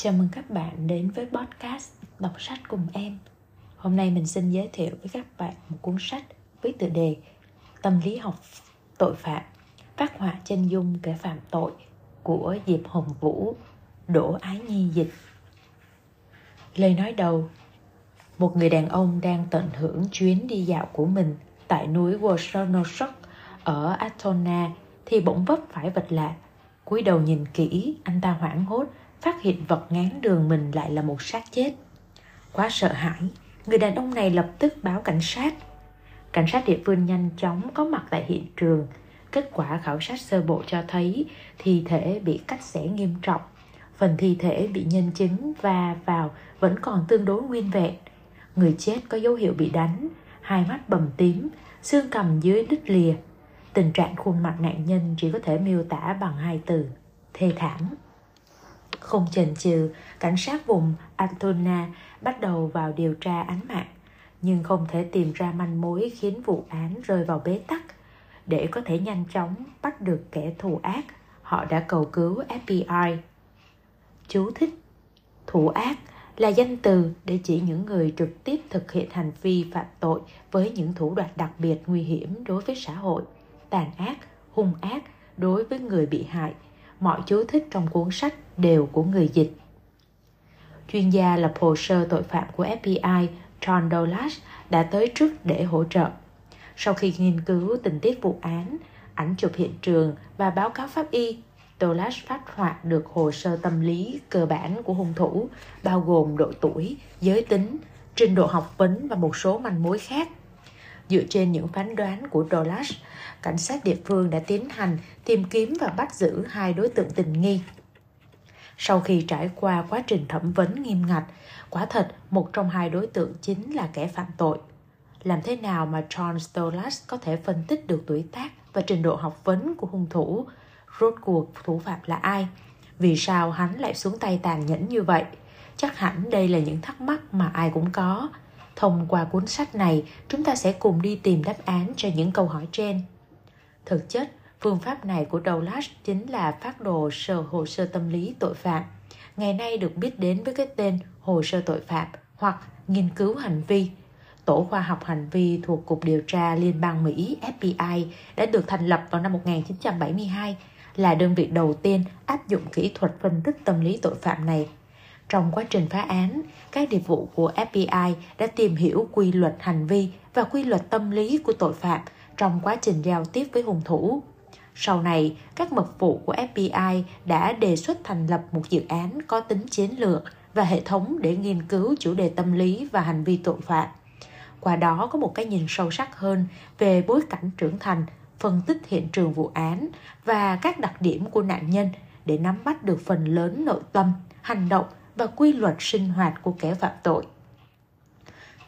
Chào mừng các bạn đến với podcast Đọc sách cùng em. Hôm nay mình xin giới thiệu với các bạn một cuốn sách với tựa đề Tâm lý học tội phạm, phát họa chân dung kẻ phạm tội của Diệp Hồng Vũ, Đỗ Ái Nhi dịch. Lời nói đầu Một người đàn ông đang tận hưởng chuyến đi dạo của mình tại núi Wosonosok ở Atona thì bỗng vấp phải vật lạ. cúi đầu nhìn kỹ, anh ta hoảng hốt phát hiện vật ngán đường mình lại là một xác chết. Quá sợ hãi, người đàn ông này lập tức báo cảnh sát. Cảnh sát địa phương nhanh chóng có mặt tại hiện trường. Kết quả khảo sát sơ bộ cho thấy thi thể bị cắt xẻ nghiêm trọng. Phần thi thể bị nhân chứng và vào vẫn còn tương đối nguyên vẹn. Người chết có dấu hiệu bị đánh, hai mắt bầm tím, xương cầm dưới đứt lìa. Tình trạng khuôn mặt nạn nhân chỉ có thể miêu tả bằng hai từ, thê thảm. Không chần chừ, cảnh sát vùng Antona bắt đầu vào điều tra án mạng, nhưng không thể tìm ra manh mối khiến vụ án rơi vào bế tắc. Để có thể nhanh chóng bắt được kẻ thù ác, họ đã cầu cứu FBI. Chú thích Thủ ác là danh từ để chỉ những người trực tiếp thực hiện hành vi phạm tội với những thủ đoạn đặc biệt nguy hiểm đối với xã hội, tàn ác, hung ác đối với người bị hại – mọi chú thích trong cuốn sách đều của người dịch. Chuyên gia lập hồ sơ tội phạm của FBI John Douglas đã tới trước để hỗ trợ. Sau khi nghiên cứu tình tiết vụ án, ảnh chụp hiện trường và báo cáo pháp y, Douglas phát họa được hồ sơ tâm lý cơ bản của hung thủ, bao gồm độ tuổi, giới tính, trình độ học vấn và một số manh mối khác. Dựa trên những phán đoán của Douglas, cảnh sát địa phương đã tiến hành tìm kiếm và bắt giữ hai đối tượng tình nghi. Sau khi trải qua quá trình thẩm vấn nghiêm ngặt, quả thật một trong hai đối tượng chính là kẻ phạm tội. Làm thế nào mà John Stolas có thể phân tích được tuổi tác và trình độ học vấn của hung thủ? Rốt cuộc thủ phạm là ai? Vì sao hắn lại xuống tay tàn nhẫn như vậy? Chắc hẳn đây là những thắc mắc mà ai cũng có. Thông qua cuốn sách này, chúng ta sẽ cùng đi tìm đáp án cho những câu hỏi trên. Thực chất, phương pháp này của Douglas chính là phát đồ sơ hồ sơ tâm lý tội phạm. Ngày nay được biết đến với cái tên hồ sơ tội phạm hoặc nghiên cứu hành vi. Tổ khoa học hành vi thuộc Cục Điều tra Liên bang Mỹ FBI đã được thành lập vào năm 1972 là đơn vị đầu tiên áp dụng kỹ thuật phân tích tâm lý tội phạm này. Trong quá trình phá án, các điệp vụ của FBI đã tìm hiểu quy luật hành vi và quy luật tâm lý của tội phạm – trong quá trình giao tiếp với hung thủ. Sau này, các mật vụ của FBI đã đề xuất thành lập một dự án có tính chiến lược và hệ thống để nghiên cứu chủ đề tâm lý và hành vi tội phạm. Qua đó có một cái nhìn sâu sắc hơn về bối cảnh trưởng thành, phân tích hiện trường vụ án và các đặc điểm của nạn nhân để nắm bắt được phần lớn nội tâm, hành động và quy luật sinh hoạt của kẻ phạm tội.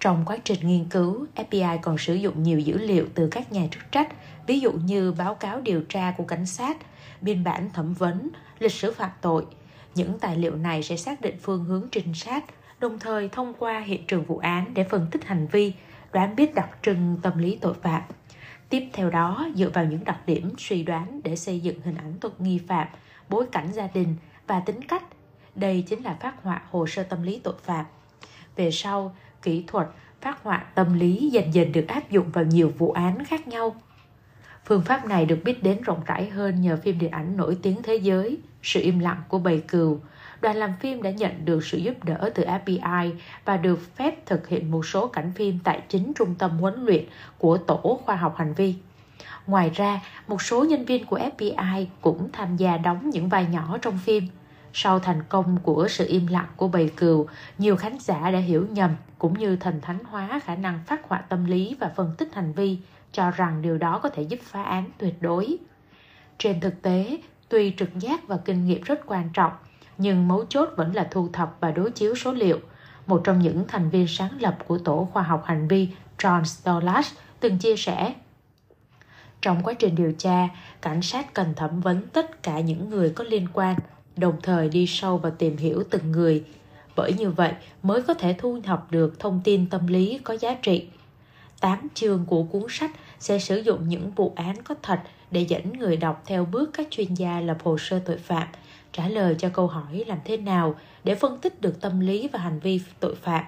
Trong quá trình nghiên cứu, FBI còn sử dụng nhiều dữ liệu từ các nhà chức trách, ví dụ như báo cáo điều tra của cảnh sát, biên bản thẩm vấn, lịch sử phạm tội. Những tài liệu này sẽ xác định phương hướng trinh sát, đồng thời thông qua hiện trường vụ án để phân tích hành vi, đoán biết đặc trưng tâm lý tội phạm. Tiếp theo đó, dựa vào những đặc điểm suy đoán để xây dựng hình ảnh thuật nghi phạm, bối cảnh gia đình và tính cách. Đây chính là phát họa hồ sơ tâm lý tội phạm. Về sau, kỹ thuật, phát họa tâm lý dần dần được áp dụng vào nhiều vụ án khác nhau. Phương pháp này được biết đến rộng rãi hơn nhờ phim điện ảnh nổi tiếng thế giới Sự im lặng của bầy cừu. Đoàn làm phim đã nhận được sự giúp đỡ từ FBI và được phép thực hiện một số cảnh phim tại chính trung tâm huấn luyện của Tổ khoa học hành vi. Ngoài ra, một số nhân viên của FBI cũng tham gia đóng những vai nhỏ trong phim – sau thành công của sự im lặng của bầy cừu, nhiều khán giả đã hiểu nhầm cũng như thần thánh hóa khả năng phát họa tâm lý và phân tích hành vi, cho rằng điều đó có thể giúp phá án tuyệt đối. Trên thực tế, tuy trực giác và kinh nghiệm rất quan trọng, nhưng mấu chốt vẫn là thu thập và đối chiếu số liệu. Một trong những thành viên sáng lập của Tổ khoa học hành vi John Stolas từng chia sẻ trong quá trình điều tra, cảnh sát cần thẩm vấn tất cả những người có liên quan đồng thời đi sâu và tìm hiểu từng người. Bởi như vậy mới có thể thu thập được thông tin tâm lý có giá trị. Tám chương của cuốn sách sẽ sử dụng những vụ án có thật để dẫn người đọc theo bước các chuyên gia lập hồ sơ tội phạm, trả lời cho câu hỏi làm thế nào để phân tích được tâm lý và hành vi tội phạm,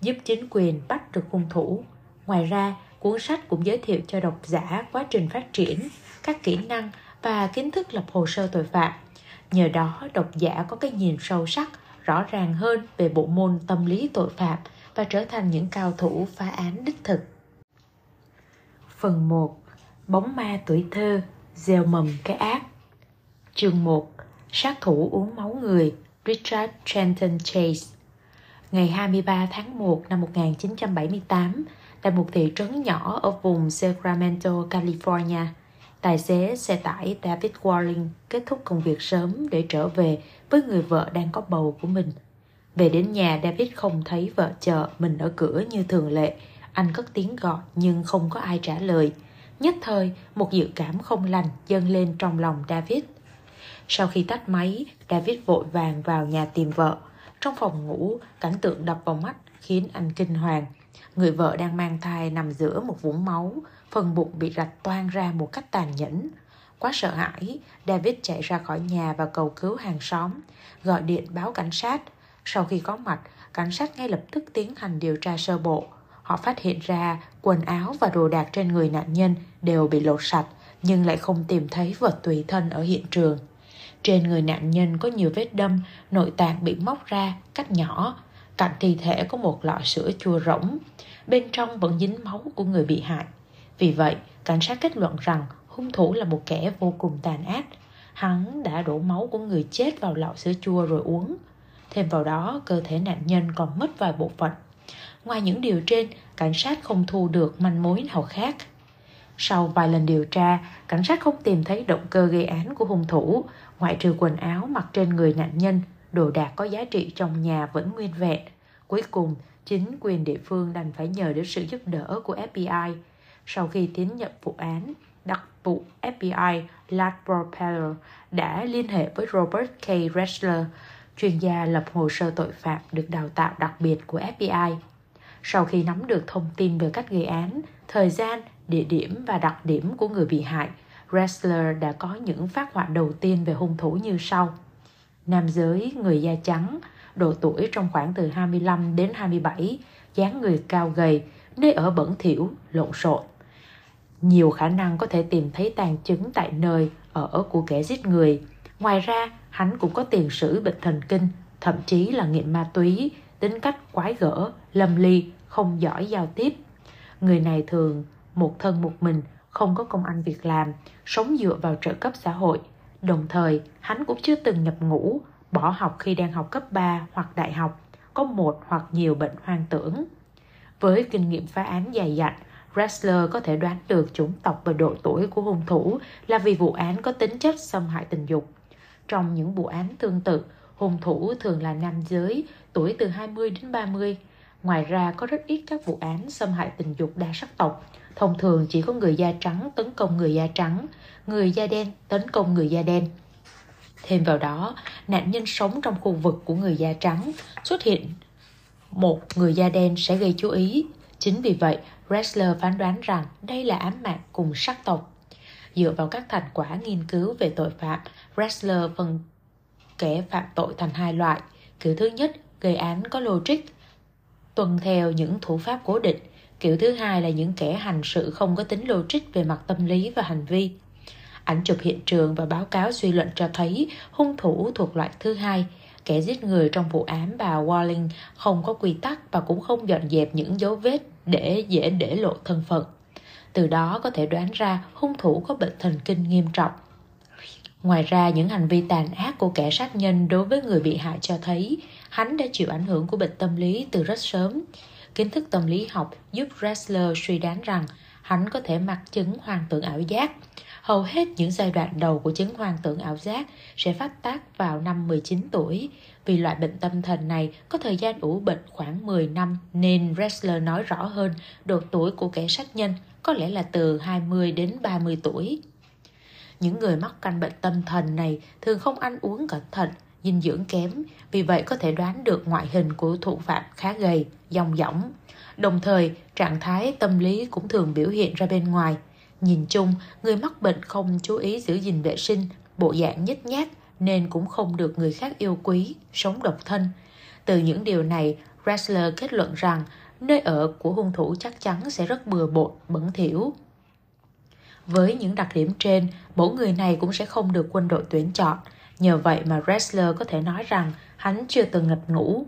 giúp chính quyền bắt được hung thủ. Ngoài ra, cuốn sách cũng giới thiệu cho độc giả quá trình phát triển, các kỹ năng và kiến thức lập hồ sơ tội phạm. Nhờ đó, độc giả có cái nhìn sâu sắc, rõ ràng hơn về bộ môn tâm lý tội phạm và trở thành những cao thủ phá án đích thực. Phần 1. Bóng ma tuổi thơ, gieo mầm cái ác Chương 1 Sát thủ uống máu người Richard Trenton Chase Ngày 23 tháng 1 năm 1978, tại một thị trấn nhỏ ở vùng Sacramento, California, tài xế xe tải David Walling kết thúc công việc sớm để trở về với người vợ đang có bầu của mình. Về đến nhà, David không thấy vợ chờ mình ở cửa như thường lệ. Anh cất tiếng gọi nhưng không có ai trả lời. Nhất thời, một dự cảm không lành dâng lên trong lòng David. Sau khi tắt máy, David vội vàng vào nhà tìm vợ. Trong phòng ngủ, cảnh tượng đập vào mắt khiến anh kinh hoàng. Người vợ đang mang thai nằm giữa một vũng máu, phần bụng bị rạch toang ra một cách tàn nhẫn. Quá sợ hãi, David chạy ra khỏi nhà và cầu cứu hàng xóm, gọi điện báo cảnh sát. Sau khi có mặt, cảnh sát ngay lập tức tiến hành điều tra sơ bộ. Họ phát hiện ra quần áo và đồ đạc trên người nạn nhân đều bị lột sạch, nhưng lại không tìm thấy vật tùy thân ở hiện trường. Trên người nạn nhân có nhiều vết đâm, nội tạng bị móc ra, cắt nhỏ. Cạnh thi thể có một lọ sữa chua rỗng. Bên trong vẫn dính máu của người bị hại. Vì vậy, cảnh sát kết luận rằng hung thủ là một kẻ vô cùng tàn ác. Hắn đã đổ máu của người chết vào lọ sữa chua rồi uống. Thêm vào đó, cơ thể nạn nhân còn mất vài bộ phận. Ngoài những điều trên, cảnh sát không thu được manh mối nào khác. Sau vài lần điều tra, cảnh sát không tìm thấy động cơ gây án của hung thủ, ngoại trừ quần áo mặc trên người nạn nhân, đồ đạc có giá trị trong nhà vẫn nguyên vẹn. Cuối cùng, chính quyền địa phương đành phải nhờ đến sự giúp đỡ của FBI. Sau khi tiến nhập vụ án, đặc vụ FBI Lark Propeller đã liên hệ với Robert K. Ressler, chuyên gia lập hồ sơ tội phạm được đào tạo đặc biệt của FBI. Sau khi nắm được thông tin về cách gây án, thời gian, địa điểm và đặc điểm của người bị hại, Ressler đã có những phát họa đầu tiên về hung thủ như sau. Nam giới, người da trắng, độ tuổi trong khoảng từ 25 đến 27, dáng người cao gầy, nơi ở bẩn thỉu, lộn xộn. Nhiều khả năng có thể tìm thấy tàn chứng tại nơi ở của kẻ giết người. Ngoài ra, hắn cũng có tiền sử bệnh thần kinh, thậm chí là nghiện ma túy, tính cách quái gở, lầm ly, không giỏi giao tiếp. Người này thường một thân một mình, không có công ăn việc làm, sống dựa vào trợ cấp xã hội. Đồng thời, hắn cũng chưa từng nhập ngũ, bỏ học khi đang học cấp 3 hoặc đại học, có một hoặc nhiều bệnh hoang tưởng. Với kinh nghiệm phá án dài dặn, Ressler có thể đoán được chủng tộc và độ tuổi của hung thủ là vì vụ án có tính chất xâm hại tình dục. Trong những vụ án tương tự, hung thủ thường là nam giới, tuổi từ 20 đến 30. Ngoài ra có rất ít các vụ án xâm hại tình dục đa sắc tộc. Thông thường chỉ có người da trắng tấn công người da trắng, người da đen tấn công người da đen. Thêm vào đó, nạn nhân sống trong khu vực của người da trắng xuất hiện một người da đen sẽ gây chú ý. Chính vì vậy, Ressler phán đoán rằng đây là ám mạng cùng sắc tộc. Dựa vào các thành quả nghiên cứu về tội phạm, Ressler phân kẻ phạm tội thành hai loại. Kiểu thứ nhất, gây án có logic, tuân theo những thủ pháp cố định. Kiểu thứ hai là những kẻ hành sự không có tính logic về mặt tâm lý và hành vi. Ảnh chụp hiện trường và báo cáo suy luận cho thấy hung thủ thuộc loại thứ hai. Kẻ giết người trong vụ án bà Walling không có quy tắc và cũng không dọn dẹp những dấu vết để dễ để lộ thân phận. Từ đó có thể đoán ra hung thủ có bệnh thần kinh nghiêm trọng. Ngoài ra, những hành vi tàn ác của kẻ sát nhân đối với người bị hại cho thấy hắn đã chịu ảnh hưởng của bệnh tâm lý từ rất sớm. Kiến thức tâm lý học giúp Ressler suy đoán rằng hắn có thể mắc chứng hoang tưởng ảo giác. Hầu hết những giai đoạn đầu của chứng hoang tưởng ảo giác sẽ phát tác vào năm 19 tuổi. Vì loại bệnh tâm thần này có thời gian ủ bệnh khoảng 10 năm nên Ressler nói rõ hơn độ tuổi của kẻ sát nhân có lẽ là từ 20 đến 30 tuổi. Những người mắc căn bệnh tâm thần này thường không ăn uống cẩn thận, dinh dưỡng kém, vì vậy có thể đoán được ngoại hình của thủ phạm khá gầy, dòng dỏng. Đồng thời, trạng thái tâm lý cũng thường biểu hiện ra bên ngoài. Nhìn chung, người mắc bệnh không chú ý giữ gìn vệ sinh, bộ dạng nhếch nhác, nên cũng không được người khác yêu quý, sống độc thân. Từ những điều này, Ressler kết luận rằng nơi ở của hung thủ chắc chắn sẽ rất bừa bộn, bẩn thỉu. Với những đặc điểm trên, mẫu người này cũng sẽ không được quân đội tuyển chọn. Nhờ vậy mà Ressler có thể nói rằng hắn chưa từng ngập ngủ.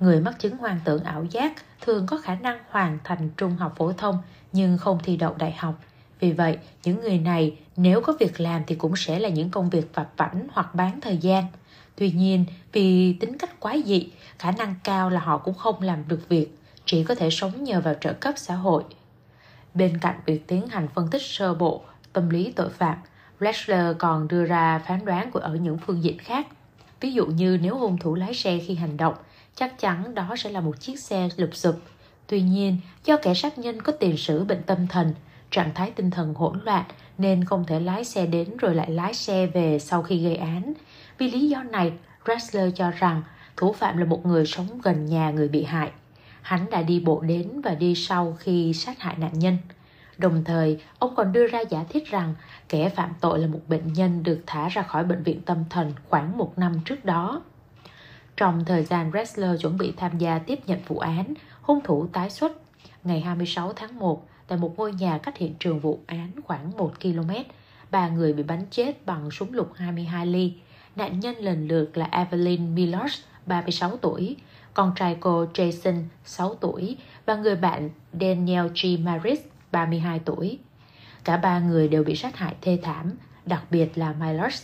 Người mắc chứng hoang tưởng ảo giác thường có khả năng hoàn thành trung học phổ thông nhưng không thi đậu đại học. Vì vậy, những người này nếu có việc làm thì cũng sẽ là những công việc vặt vảnh hoặc bán thời gian. Tuy nhiên, vì tính cách quá dị, khả năng cao là họ cũng không làm được việc, chỉ có thể sống nhờ vào trợ cấp xã hội. Bên cạnh việc tiến hành phân tích sơ bộ tâm lý tội phạm, Ressler còn đưa ra phán đoán của ở những phương diện khác. Ví dụ như nếu hung thủ lái xe khi hành động, chắc chắn đó sẽ là một chiếc xe lụp sụp. Tuy nhiên, do kẻ sát nhân có tiền sử bệnh tâm thần, trạng thái tinh thần hỗn loạn nên không thể lái xe đến rồi lại lái xe về sau khi gây án. Vì lý do này, Ressler cho rằng thủ phạm là một người sống gần nhà người bị hại. Hắn đã đi bộ đến và đi sau khi sát hại nạn nhân. Đồng thời, ông còn đưa ra giả thiết rằng kẻ phạm tội là một bệnh nhân được thả ra khỏi bệnh viện tâm thần khoảng một năm trước đó. Trong thời gian Ressler chuẩn bị tham gia tiếp nhận vụ án, hung thủ tái xuất ngày 26 tháng 1 tại một ngôi nhà cách hiện trường vụ án khoảng 1 km. Ba người bị bắn chết bằng súng lục 22 ly. Nạn nhân lần lượt là Evelyn Milos, 36 tuổi, con trai cô Jason, 6 tuổi và người bạn Daniel G. Maris, 32 tuổi. Cả ba người đều bị sát hại thê thảm, đặc biệt là Milos.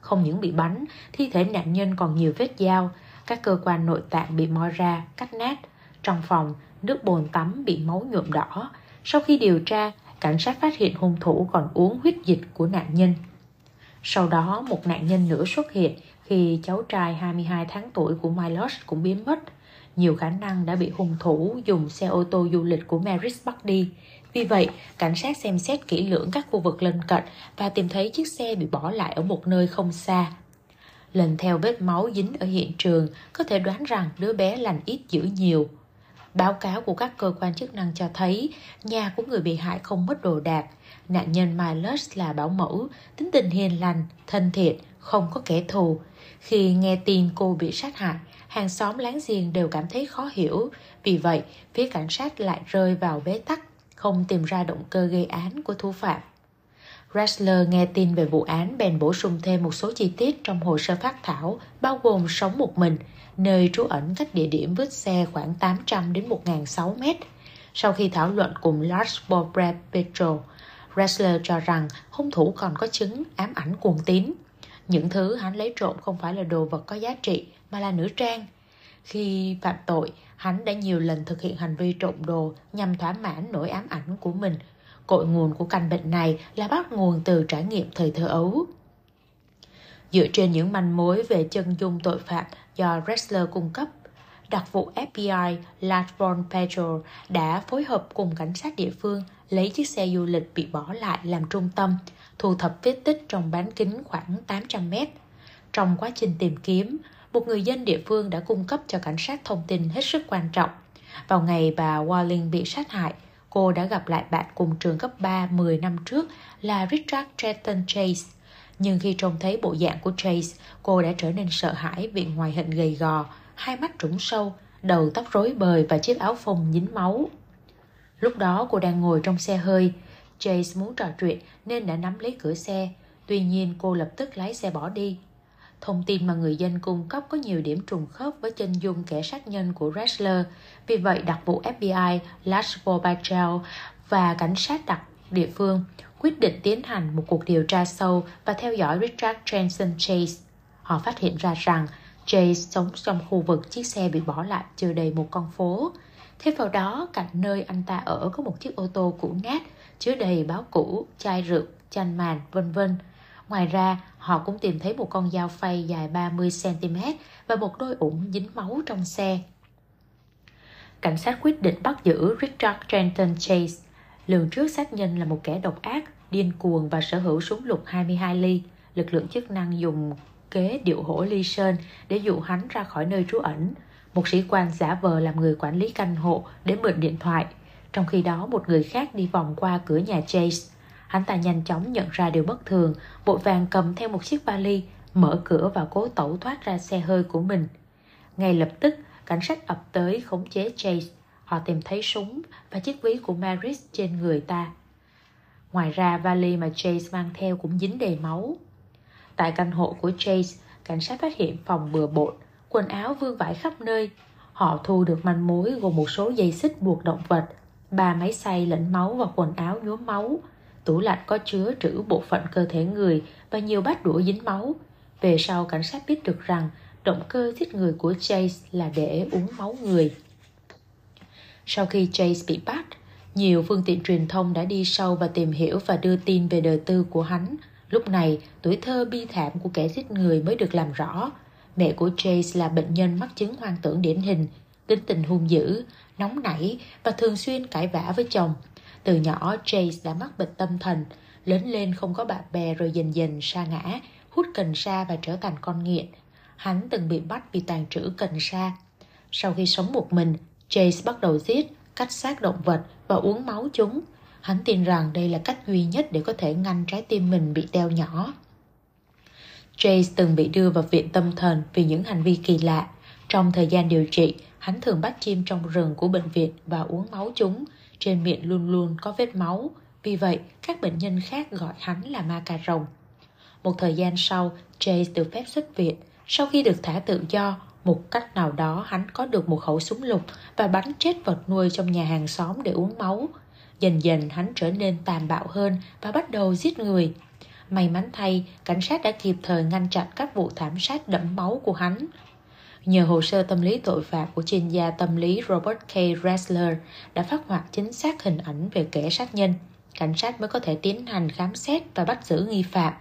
Không những bị bắn, thi thể nạn nhân còn nhiều vết dao, các cơ quan nội tạng bị moi ra, cắt nát. Trong phòng, nước bồn tắm bị máu nhuộm đỏ. Sau khi điều tra, cảnh sát phát hiện hung thủ còn uống huyết dịch của nạn nhân. Sau đó, một nạn nhân nữa xuất hiện khi cháu trai 22 tháng tuổi của Milos cũng biến mất. Nhiều khả năng đã bị hung thủ dùng xe ô tô du lịch của Maris bắt đi. Vì vậy, cảnh sát xem xét kỹ lưỡng các khu vực lân cận và tìm thấy chiếc xe bị bỏ lại ở một nơi không xa. Lần theo vết máu dính ở hiện trường, có thể đoán rằng đứa bé lành ít dữ nhiều. Báo cáo của các cơ quan chức năng cho thấy nhà của người bị hại không mất đồ đạc. Nạn nhân Miles là bảo mẫu, tính tình hiền lành, thân thiện, không có kẻ thù. Khi nghe tin cô bị sát hại, hàng xóm láng giềng đều cảm thấy khó hiểu. Vì vậy, phía cảnh sát lại rơi vào bế tắc, không tìm ra động cơ gây án của thủ phạm. Ressler nghe tin về vụ án bèn bổ sung thêm một số chi tiết trong hồ sơ phát thảo, bao gồm sống một mình, nơi trú ẩn cách địa điểm vứt xe khoảng 800 đến 1.600 mét. Sau khi thảo luận cùng Lars Bobrad Petro, Ressler cho rằng hung thủ còn có chứng ám ảnh cuồng tín. Những thứ hắn lấy trộm không phải là đồ vật có giá trị mà là nữ trang. Khi phạm tội, hắn đã nhiều lần thực hiện hành vi trộm đồ nhằm thỏa mãn nỗi ám ảnh của mình. Cội nguồn của căn bệnh này là bắt nguồn từ trải nghiệm thời thơ ấu. Dựa trên những manh mối về chân dung tội phạm do Ressler cung cấp, đặc vụ FBI Latron Petrol đã phối hợp cùng cảnh sát địa phương lấy chiếc xe du lịch bị bỏ lại làm trung tâm, thu thập vết tích trong bán kính khoảng 800 mét. Trong quá trình tìm kiếm, một người dân địa phương đã cung cấp cho cảnh sát thông tin hết sức quan trọng. Vào ngày bà Walling bị sát hại, cô đã gặp lại bạn cùng trường cấp 3 10 năm trước là Richard Trenton Chase. Nhưng khi trông thấy bộ dạng của Chase, cô đã trở nên sợ hãi vì ngoài hình gầy gò, hai mắt trũng sâu, đầu tóc rối bời và chiếc áo phông dính máu. Lúc đó cô đang ngồi trong xe hơi. Chase muốn trò chuyện nên đã nắm lấy cửa xe. Tuy nhiên cô lập tức lái xe bỏ đi. Thông tin mà người dân cung cấp có nhiều điểm trùng khớp với chân dung kẻ sát nhân của Ressler. Vì vậy, đặc vụ FBI Laszlo Bobachel và cảnh sát đặc địa phương quyết định tiến hành một cuộc điều tra sâu và theo dõi Richard Jensen Chase. Họ phát hiện ra rằng Chase sống trong khu vực chiếc xe bị bỏ lại chưa đầy một con phố. Thêm vào đó, cạnh nơi anh ta ở có một chiếc ô tô cũ nát, chứa đầy báo cũ, chai rượu, chanh màn, vân vân. Ngoài ra, họ cũng tìm thấy một con dao phay dài 30cm và một đôi ủng dính máu trong xe. Cảnh sát quyết định bắt giữ Richard Trenton Chase. Lường trước sát nhân là một kẻ độc ác, điên cuồng và sở hữu súng lục 22 ly. Lực lượng chức năng dùng kế điệu hổ ly sơn để dụ hắn ra khỏi nơi trú ẩn. Một sĩ quan giả vờ làm người quản lý căn hộ để mượn điện thoại. Trong khi đó một người khác đi vòng qua cửa nhà Chase. Hắn ta nhanh chóng nhận ra điều bất thường, vội vàng cầm theo một chiếc vali mở cửa và cố tẩu thoát ra xe hơi của mình. Ngay lập tức, cảnh sát ập tới khống chế Chase. Họ tìm thấy súng và chiếc ví của Maris trên người ta. Ngoài ra, vali mà Chase mang theo cũng dính đầy máu. Tại căn hộ của Chase, cảnh sát phát hiện phòng bừa bộn, quần áo vương vãi khắp nơi. Họ thu được manh mối gồm một số dây xích buộc động vật, ba máy xay lẫn máu và quần áo nhuốm máu. Tủ lạnh có chứa trữ bộ phận cơ thể người và nhiều bát đũa dính máu. Về sau cảnh sát biết được rằng động cơ giết người của Chase là để uống máu người. Sau khi Chase bị bắt, nhiều phương tiện truyền thông đã đi sâu và tìm hiểu và đưa tin về đời tư của hắn. Lúc này, tuổi thơ bi thảm của kẻ giết người mới được làm rõ. Mẹ của Chase là bệnh nhân mắc chứng hoang tưởng điển hình, tính tình hung dữ, nóng nảy và thường xuyên cãi vã với chồng. Từ nhỏ, Chase đã mắc bệnh tâm thần, lớn lên không có bạn bè rồi dần dần sa ngã, hút cần sa và trở thành con nghiện. Hắn từng bị bắt vì tàn trữ cần sa. Sau khi sống một mình, Chase bắt đầu giết, cắt xác động vật và uống máu chúng. Hắn tin rằng đây là cách duy nhất để có thể ngăn trái tim mình bị teo nhỏ. Chase từng bị đưa vào viện tâm thần vì những hành vi kỳ lạ. Trong thời gian điều trị, hắn thường bắt chim trong rừng của bệnh viện và uống máu chúng. Trên miệng luôn luôn có vết máu. Vì vậy, các bệnh nhân khác gọi hắn là ma cà rồng. Một thời gian sau, Chase được phép xuất viện. Sau khi được thả tự do, một cách nào đó hắn có được một khẩu súng lục và bắn chết vật nuôi trong nhà hàng xóm để uống máu. Dần dần hắn trở nên tàn bạo hơn và bắt đầu giết người. May mắn thay, cảnh sát đã kịp thời ngăn chặn các vụ thảm sát đẫm máu của hắn. Nhờ hồ sơ tâm lý tội phạm của chuyên gia tâm lý Robert K. Ressler đã phát hoạt chính xác hình ảnh về kẻ sát nhân, cảnh sát mới có thể tiến hành khám xét và bắt giữ nghi phạm.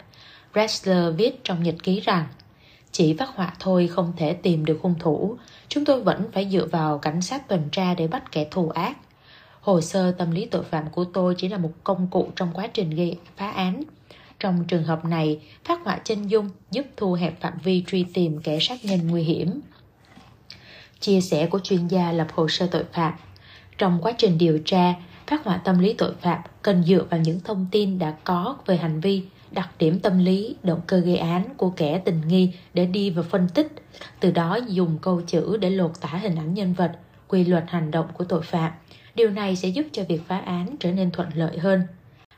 Ressler viết trong nhật ký rằng chỉ phát họa thôi không thể tìm được hung thủ, chúng tôi vẫn phải dựa vào cảnh sát tuần tra để bắt kẻ thù ác. Hồ sơ tâm lý tội phạm của tôi chỉ là một công cụ trong quá trình gây phá án. Trong trường hợp này, phát họa chân dung giúp thu hẹp phạm vi truy tìm kẻ sát nhân nguy hiểm. Chia sẻ của chuyên gia lập hồ sơ tội phạm Trong quá trình điều tra, phát họa tâm lý tội phạm cần dựa vào những thông tin đã có về hành vi đặc điểm tâm lý, động cơ gây án của kẻ tình nghi để đi vào phân tích, từ đó dùng câu chữ để lột tả hình ảnh nhân vật, quy luật hành động của tội phạm. Điều này sẽ giúp cho việc phá án trở nên thuận lợi hơn.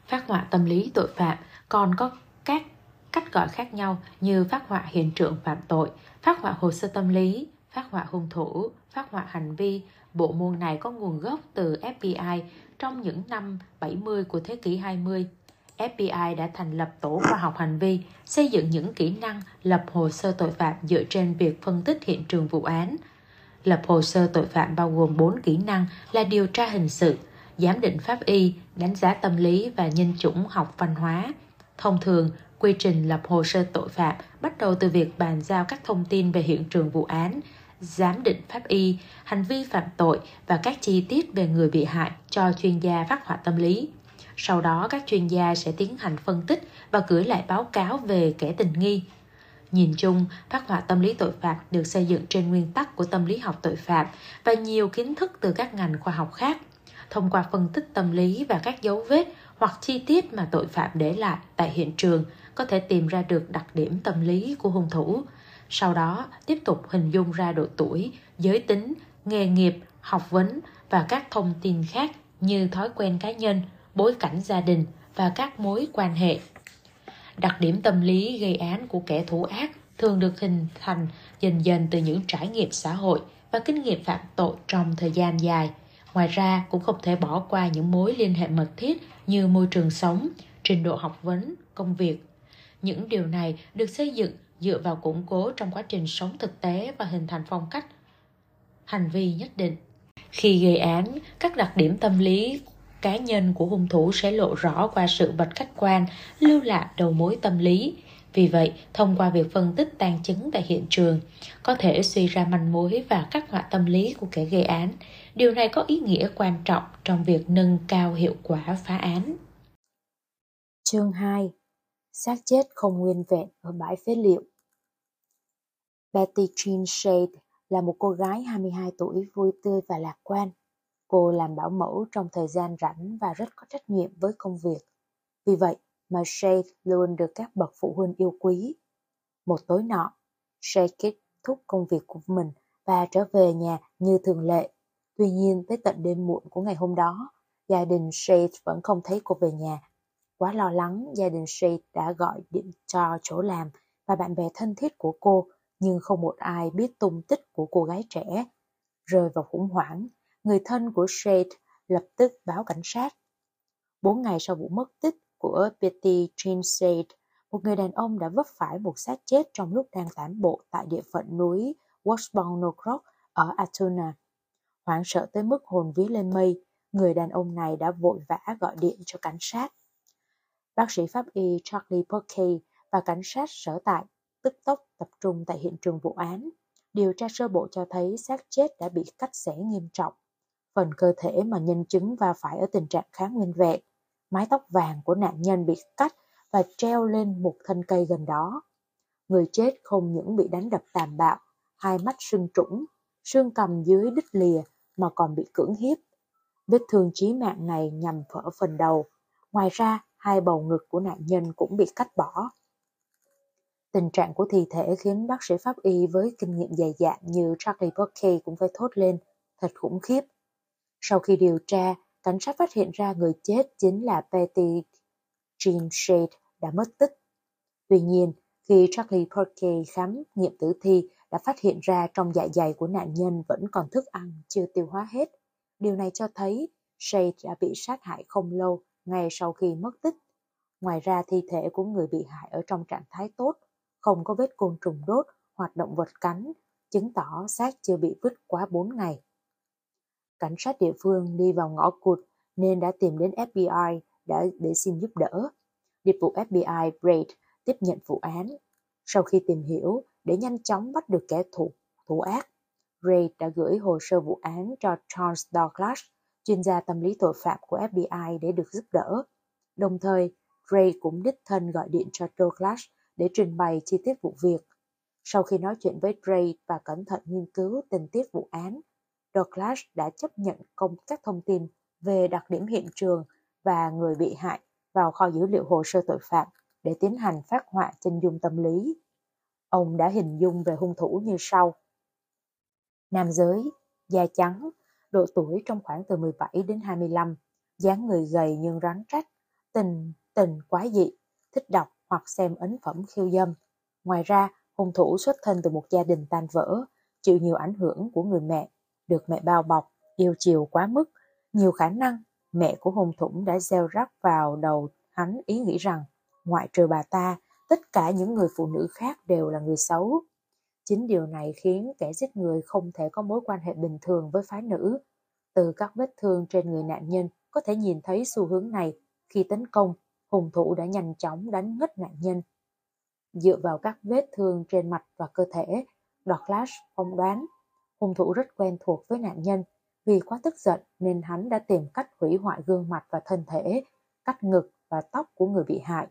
Phát họa tâm lý tội phạm còn có các cách gọi khác nhau như phát họa hiện trường phạm tội, phát họa hồ sơ tâm lý, phát họa hung thủ, phát họa hành vi. Bộ môn này có nguồn gốc từ FBI trong những năm 70 của thế kỷ 20. FBI đã thành lập tổ khoa học hành vi, xây dựng những kỹ năng lập hồ sơ tội phạm dựa trên việc phân tích hiện trường vụ án. Lập hồ sơ tội phạm bao gồm 4 kỹ năng là điều tra hình sự, giám định pháp y, đánh giá tâm lý và nhân chủng học văn hóa. Thông thường, quy trình lập hồ sơ tội phạm bắt đầu từ việc bàn giao các thông tin về hiện trường vụ án, giám định pháp y, hành vi phạm tội và các chi tiết về người bị hại cho chuyên gia phát họa tâm lý. Sau đó các chuyên gia sẽ tiến hành phân tích và gửi lại báo cáo về kẻ tình nghi. Nhìn chung, phát họa tâm lý tội phạm được xây dựng trên nguyên tắc của tâm lý học tội phạm và nhiều kiến thức từ các ngành khoa học khác. Thông qua phân tích tâm lý và các dấu vết hoặc chi tiết mà tội phạm để lại tại hiện trường, có thể tìm ra được đặc điểm tâm lý của hung thủ. Sau đó, tiếp tục hình dung ra độ tuổi, giới tính, nghề nghiệp, học vấn và các thông tin khác như thói quen cá nhân, bối cảnh gia đình và các mối quan hệ. Đặc điểm tâm lý gây án của kẻ thủ ác thường được hình thành dần dần từ những trải nghiệm xã hội và kinh nghiệm phạm tội trong thời gian dài. Ngoài ra cũng không thể bỏ qua những mối liên hệ mật thiết như môi trường sống, trình độ học vấn, công việc. Những điều này được xây dựng dựa vào củng cố trong quá trình sống thực tế và hình thành phong cách hành vi nhất định. Khi gây án, các đặc điểm tâm lý cá nhân của hung thủ sẽ lộ rõ qua sự vật khách quan, lưu lại đầu mối tâm lý. Vì vậy, thông qua việc phân tích tàn chứng tại hiện trường, có thể suy ra manh mối và các họa tâm lý của kẻ gây án. Điều này có ý nghĩa quan trọng trong việc nâng cao hiệu quả phá án. Chương 2 xác chết không nguyên vẹn ở bãi phế liệu Betty Jean Shade là một cô gái 22 tuổi vui tươi và lạc quan. Cô làm bảo mẫu trong thời gian rảnh và rất có trách nhiệm với công việc. Vì vậy mà Shade luôn được các bậc phụ huynh yêu quý. Một tối nọ, Shade kết thúc công việc của mình và trở về nhà như thường lệ. Tuy nhiên, tới tận đêm muộn của ngày hôm đó, gia đình Shade vẫn không thấy cô về nhà. Quá lo lắng, gia đình Shade đã gọi điện cho chỗ làm và bạn bè thân thiết của cô, nhưng không một ai biết tung tích của cô gái trẻ. Rơi vào khủng hoảng, người thân của Shade lập tức báo cảnh sát. Bốn ngày sau vụ mất tích của Betty Jean Shade, một người đàn ông đã vấp phải một xác chết trong lúc đang tản bộ tại địa phận núi Washbourne Crook ở Altoona. Hoảng sợ tới mức hồn vía lên mây, người đàn ông này đã vội vã gọi điện cho cảnh sát. Bác sĩ pháp y Charlie Perkey và cảnh sát sở tại tức tốc tập trung tại hiện trường vụ án. Điều tra sơ bộ cho thấy xác chết đã bị cắt xẻ nghiêm trọng. Phần cơ thể mà nhân chứng va phải ở tình trạng khá nguyên vẹn. Mái tóc vàng của nạn nhân bị cắt và treo lên một thân cây gần đó. Người chết không những bị đánh đập tàn bạo, hai mắt sưng trũng, xương cầm dưới đứt lìa mà còn bị cưỡng hiếp. Vết thương chí mạng này nhằm vỡ phần đầu. Ngoài ra, hai bầu ngực của nạn nhân cũng bị cắt bỏ. Tình trạng của thi thể khiến bác sĩ pháp y với kinh nghiệm dày dạn như Charlie Burkey cũng phải thốt lên, thật khủng khiếp. Sau khi điều tra, cảnh sát phát hiện ra người chết chính là Betty Jean Shade đã mất tích. Tuy nhiên, khi Charlie Perkey khám nghiệm tử thi đã phát hiện ra trong dạ dày của nạn nhân vẫn còn thức ăn chưa tiêu hóa hết. Điều này cho thấy Shade đã bị sát hại không lâu ngay sau khi mất tích. Ngoài ra thi thể của người bị hại ở trong trạng thái tốt, không có vết côn trùng đốt hoặc động vật cắn, chứng tỏ xác chưa bị vứt quá 4 ngày. Cảnh sát địa phương đi vào ngõ cụt nên đã tìm đến FBI đã để xin giúp đỡ. Điệp vụ FBI Braid tiếp nhận vụ án. Sau khi tìm hiểu, để nhanh chóng bắt được kẻ thù thủ ác, Ray đã gửi hồ sơ vụ án cho Charles Douglas, chuyên gia tâm lý tội phạm của FBI để được giúp đỡ. Đồng thời, Ray cũng đích thân gọi điện cho Douglas để trình bày chi tiết vụ việc. Sau khi nói chuyện với Ray và cẩn thận nghiên cứu tình tiết vụ án, Douglas đã chấp nhận công các thông tin về đặc điểm hiện trường và người bị hại vào kho dữ liệu hồ sơ tội phạm để tiến hành phát họa chân dung tâm lý. Ông đã hình dung về hung thủ như sau. Nam giới, da trắng, độ tuổi trong khoảng từ 17 đến 25, dáng người gầy nhưng rắn trách, tình, tình quái dị, thích đọc hoặc xem ấn phẩm khiêu dâm. Ngoài ra, hung thủ xuất thân từ một gia đình tan vỡ, chịu nhiều ảnh hưởng của người mẹ, được mẹ bao bọc, yêu chiều quá mức. Nhiều khả năng, mẹ của hung thủ đã gieo rắc vào đầu hắn ý nghĩ rằng, ngoại trừ bà ta, tất cả những người phụ nữ khác đều là người xấu. Chính điều này khiến kẻ giết người không thể có mối quan hệ bình thường với phái nữ. Từ các vết thương trên người nạn nhân có thể nhìn thấy xu hướng này khi tấn công, hung thủ đã nhanh chóng đánh ngất nạn nhân. Dựa vào các vết thương trên mặt và cơ thể, Douglas phỏng đoán hung thủ rất quen thuộc với nạn nhân. Vì quá tức giận nên hắn đã tìm cách hủy hoại gương mặt và thân thể, cắt ngực và tóc của người bị hại.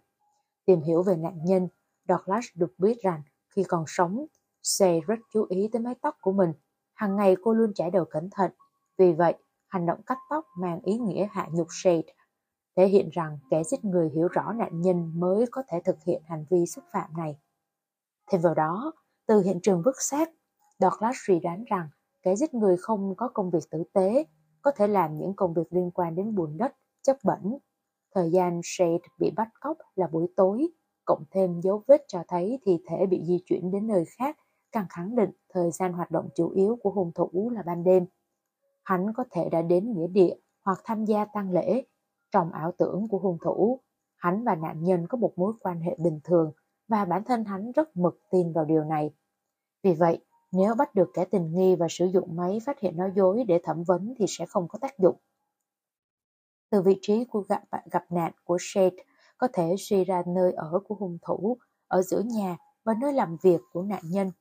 Tìm hiểu về nạn nhân, Douglas được biết rằng khi còn sống, Say rất chú ý tới mái tóc của mình. Hàng ngày cô luôn chải đầu cẩn thận. Vì vậy, hành động cắt tóc mang ý nghĩa hạ nhục Shade, thể hiện rằng kẻ giết người hiểu rõ nạn nhân mới có thể thực hiện hành vi xúc phạm này. Thêm vào đó, từ hiện trường vứt xác, Douglas suy đoán rằng kẻ giết người không có công việc tử tế, có thể làm những công việc liên quan đến bùn đất, chất bẩn. Thời gian Shade bị bắt cóc là buổi tối, cộng thêm dấu vết cho thấy thi thể bị di chuyển đến nơi khác càng khẳng định thời gian hoạt động chủ yếu của hung thủ là ban đêm. Hắn có thể đã đến nghĩa địa hoặc tham gia tang lễ. Trong ảo tưởng của hung thủ, hắn và nạn nhân có một mối quan hệ bình thường và bản thân hắn rất mực tin vào điều này. Vì vậy, nếu bắt được kẻ tình nghi và sử dụng máy phát hiện nói dối để thẩm vấn thì sẽ không có tác dụng. Từ vị trí của gặp, gặp nạn của Shade có thể suy ra nơi ở của hung thủ ở giữa nhà và nơi làm việc của nạn nhân.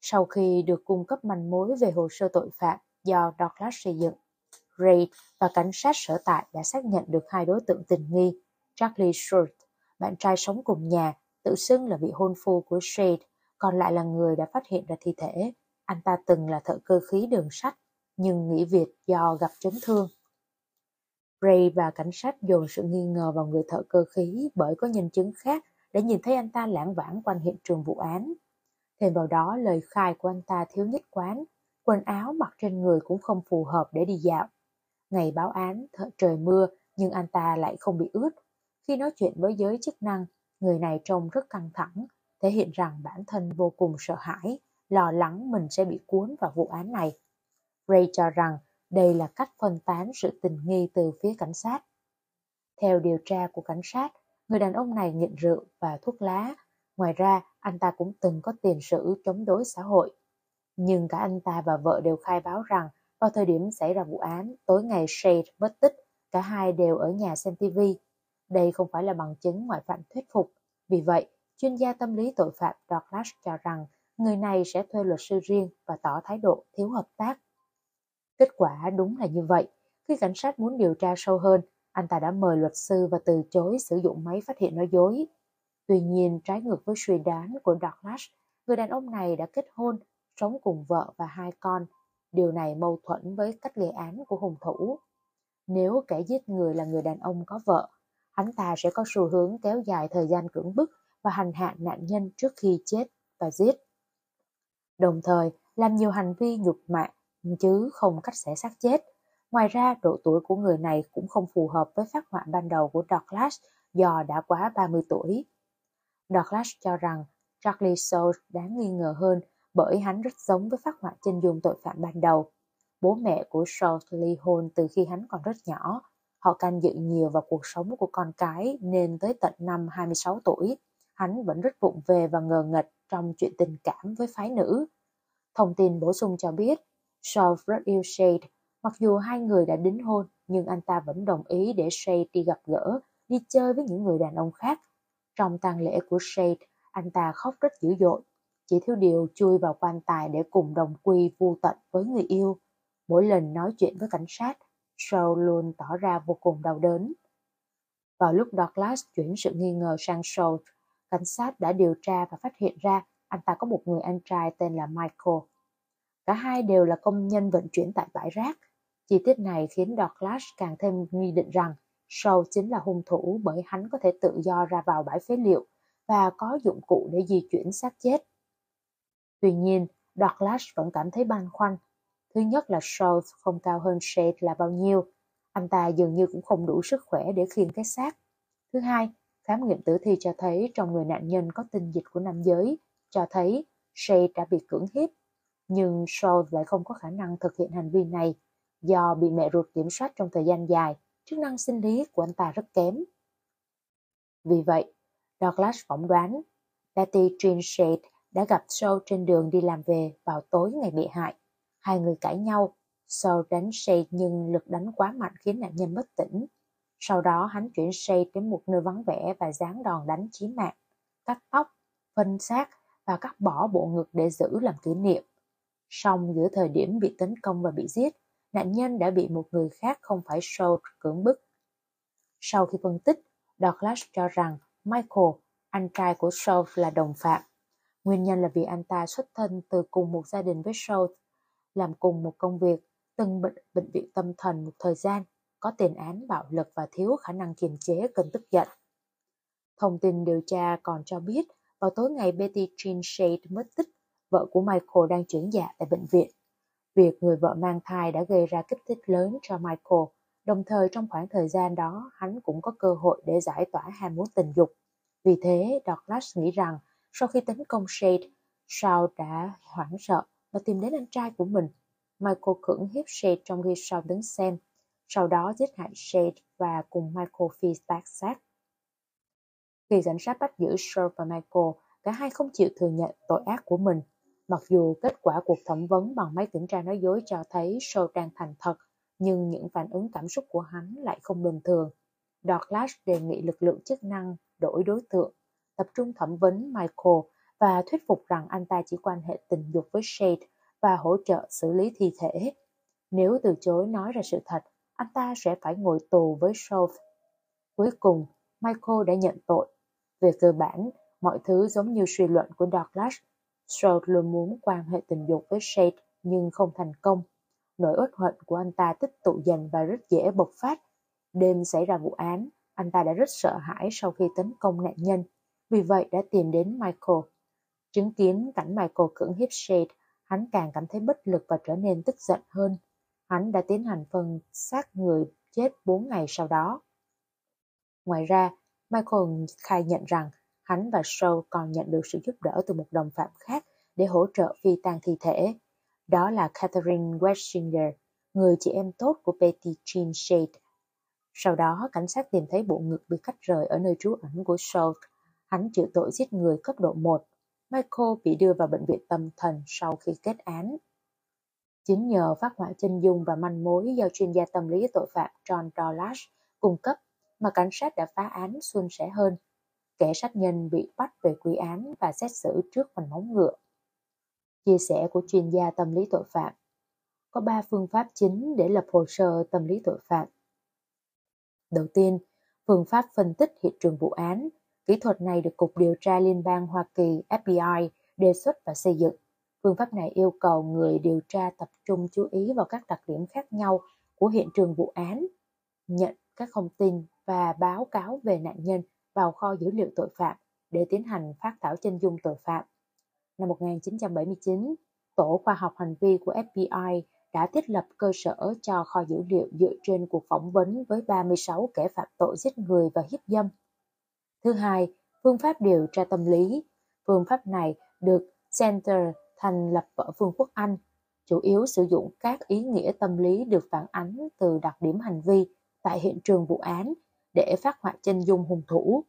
Sau khi được cung cấp manh mối về hồ sơ tội phạm do Douglas xây dựng, Ray và cảnh sát sở tại đã xác nhận được hai đối tượng tình nghi, Charlie Short, bạn trai sống cùng nhà, tự xưng là vị hôn phu của Shade, còn lại là người đã phát hiện ra thi thể. Anh ta từng là thợ cơ khí đường sắt, nhưng nghỉ việc do gặp chấn thương. Ray và cảnh sát dồn sự nghi ngờ vào người thợ cơ khí bởi có nhân chứng khác đã nhìn thấy anh ta lãng vãng quanh hiện trường vụ án. Thêm vào đó lời khai của anh ta thiếu nhất quán, quần áo mặc trên người cũng không phù hợp để đi dạo. Ngày báo án, thợ trời mưa nhưng anh ta lại không bị ướt. Khi nói chuyện với giới chức năng, người này trông rất căng thẳng, thể hiện rằng bản thân vô cùng sợ hãi, lo lắng mình sẽ bị cuốn vào vụ án này. Ray cho rằng đây là cách phân tán sự tình nghi từ phía cảnh sát. Theo điều tra của cảnh sát, người đàn ông này nghiện rượu và thuốc lá. Ngoài ra, anh ta cũng từng có tiền sử chống đối xã hội. Nhưng cả anh ta và vợ đều khai báo rằng vào thời điểm xảy ra vụ án, tối ngày Shade mất tích, cả hai đều ở nhà xem TV. Đây không phải là bằng chứng ngoại phạm thuyết phục. Vì vậy, chuyên gia tâm lý tội phạm Douglas cho rằng người này sẽ thuê luật sư riêng và tỏ thái độ thiếu hợp tác. Kết quả đúng là như vậy. Khi cảnh sát muốn điều tra sâu hơn, anh ta đã mời luật sư và từ chối sử dụng máy phát hiện nói dối. Tuy nhiên, trái ngược với suy đoán của Douglas, người đàn ông này đã kết hôn, sống cùng vợ và hai con. Điều này mâu thuẫn với cách gây án của hung thủ. Nếu kẻ giết người là người đàn ông có vợ, hắn ta sẽ có xu hướng kéo dài thời gian cưỡng bức và hành hạ nạn nhân trước khi chết và giết. Đồng thời, làm nhiều hành vi nhục mạ chứ không cách xẻ xác chết. Ngoài ra, độ tuổi của người này cũng không phù hợp với phát họa ban đầu của Douglas do đã quá 30 tuổi. Douglas cho rằng Charlie Soule đáng nghi ngờ hơn bởi hắn rất giống với phát họa chân dung tội phạm ban đầu. Bố mẹ của Soule ly hôn từ khi hắn còn rất nhỏ. Họ can dự nhiều vào cuộc sống của con cái nên tới tận năm 26 tuổi, hắn vẫn rất vụng về và ngờ nghệch trong chuyện tình cảm với phái nữ. Thông tin bổ sung cho biết, Saul rất yêu Shade. Mặc dù hai người đã đính hôn, nhưng anh ta vẫn đồng ý để Shade đi gặp gỡ, đi chơi với những người đàn ông khác. Trong tang lễ của Shade, anh ta khóc rất dữ dội, chỉ thiếu điều chui vào quan tài để cùng đồng quy vô tận với người yêu. Mỗi lần nói chuyện với cảnh sát, Saul luôn tỏ ra vô cùng đau đớn. Vào lúc Douglas chuyển sự nghi ngờ sang Saul, cảnh sát đã điều tra và phát hiện ra anh ta có một người anh trai tên là Michael. Cả hai đều là công nhân vận chuyển tại bãi rác. Chi tiết này khiến Douglas càng thêm nghi định rằng Shaw chính là hung thủ bởi hắn có thể tự do ra vào bãi phế liệu và có dụng cụ để di chuyển xác chết. Tuy nhiên, Douglas vẫn cảm thấy băn khoăn. Thứ nhất là Shaw không cao hơn Shade là bao nhiêu. Anh ta dường như cũng không đủ sức khỏe để khiêng cái xác. Thứ hai, khám nghiệm tử thi cho thấy trong người nạn nhân có tinh dịch của nam giới, cho thấy Shade đã bị cưỡng hiếp nhưng Saul lại không có khả năng thực hiện hành vi này do bị mẹ ruột kiểm soát trong thời gian dài, chức năng sinh lý của anh ta rất kém. Vì vậy, Douglas phỏng đoán Betty Jean đã gặp Saul trên đường đi làm về vào tối ngày bị hại. Hai người cãi nhau, Saul đánh Shade nhưng lực đánh quá mạnh khiến nạn nhân bất tỉnh. Sau đó hắn chuyển Shade đến một nơi vắng vẻ và giáng đòn đánh chí mạng, cắt tóc, phân xác và cắt bỏ bộ ngực để giữ làm kỷ niệm. Song giữa thời điểm bị tấn công và bị giết, nạn nhân đã bị một người khác không phải Shaw cưỡng bức. Sau khi phân tích, Douglas cho rằng Michael, anh trai của Shaw là đồng phạm. Nguyên nhân là vì anh ta xuất thân từ cùng một gia đình với Shaw, làm cùng một công việc, từng bệnh bệnh viện tâm thần một thời gian, có tiền án bạo lực và thiếu khả năng kiềm chế cơn tức giận. Thông tin điều tra còn cho biết, vào tối ngày Betty Jean Shade mất tích, vợ của Michael đang chuyển dạ tại bệnh viện. Việc người vợ mang thai đã gây ra kích thích lớn cho Michael, đồng thời trong khoảng thời gian đó hắn cũng có cơ hội để giải tỏa ham muốn tình dục. Vì thế, Douglas nghĩ rằng sau khi tấn công Shade, Shaw đã hoảng sợ và tìm đến anh trai của mình. Michael cưỡng hiếp Shade trong khi Shaw đứng xem, sau đó giết hại Shade và cùng Michael phi tác sát. Khi cảnh sát bắt giữ Shaw và Michael, cả hai không chịu thừa nhận tội ác của mình Mặc dù kết quả cuộc thẩm vấn bằng máy kiểm tra nói dối cho thấy Shaw đang thành thật, nhưng những phản ứng cảm xúc của hắn lại không bình thường. Douglas đề nghị lực lượng chức năng đổi đối tượng, tập trung thẩm vấn Michael và thuyết phục rằng anh ta chỉ quan hệ tình dục với Shade và hỗ trợ xử lý thi thể. Nếu từ chối nói ra sự thật, anh ta sẽ phải ngồi tù với Shaw. Cuối cùng, Michael đã nhận tội. Về cơ bản, mọi thứ giống như suy luận của Douglas Stroud luôn muốn quan hệ tình dục với Shade nhưng không thành công. Nỗi uất hận của anh ta tích tụ dần và rất dễ bộc phát. Đêm xảy ra vụ án, anh ta đã rất sợ hãi sau khi tấn công nạn nhân. vì vậy đã tìm đến Michael. Chứng kiến cảnh Michael cưỡng hiếp Shade, hắn càng cảm thấy bất lực và trở nên tức giận hơn. Hắn đã tiến hành phân xác người chết 4 ngày sau đó. Ngoài ra, Michael khai nhận rằng hắn và Show còn nhận được sự giúp đỡ từ một đồng phạm khác để hỗ trợ phi tang thi thể. Đó là Catherine Wessinger, người chị em tốt của Betty Jean Shade. Sau đó, cảnh sát tìm thấy bộ ngực bị cắt rời ở nơi trú ẩn của Show. Hắn chịu tội giết người cấp độ 1. Michael bị đưa vào bệnh viện tâm thần sau khi kết án. Chính nhờ phát họa chân dung và manh mối do chuyên gia tâm lý tội phạm John Dolash cung cấp mà cảnh sát đã phá án suôn sẻ hơn. Kẻ sát nhân bị bắt về quy án và xét xử trước vành móng ngựa. Chia sẻ của chuyên gia tâm lý tội phạm Có ba phương pháp chính để lập hồ sơ tâm lý tội phạm. Đầu tiên, phương pháp phân tích hiện trường vụ án. Kỹ thuật này được Cục Điều tra Liên bang Hoa Kỳ FBI đề xuất và xây dựng. Phương pháp này yêu cầu người điều tra tập trung chú ý vào các đặc điểm khác nhau của hiện trường vụ án, nhận các thông tin và báo cáo về nạn nhân vào kho dữ liệu tội phạm để tiến hành phát thảo chân dung tội phạm. Năm 1979, Tổ khoa học hành vi của FBI đã thiết lập cơ sở cho kho dữ liệu dựa trên cuộc phỏng vấn với 36 kẻ phạm tội giết người và hiếp dâm. Thứ hai, phương pháp điều tra tâm lý. Phương pháp này được Center thành lập ở Vương quốc Anh, chủ yếu sử dụng các ý nghĩa tâm lý được phản ánh từ đặc điểm hành vi tại hiện trường vụ án để phát họa chân dung hung thủ.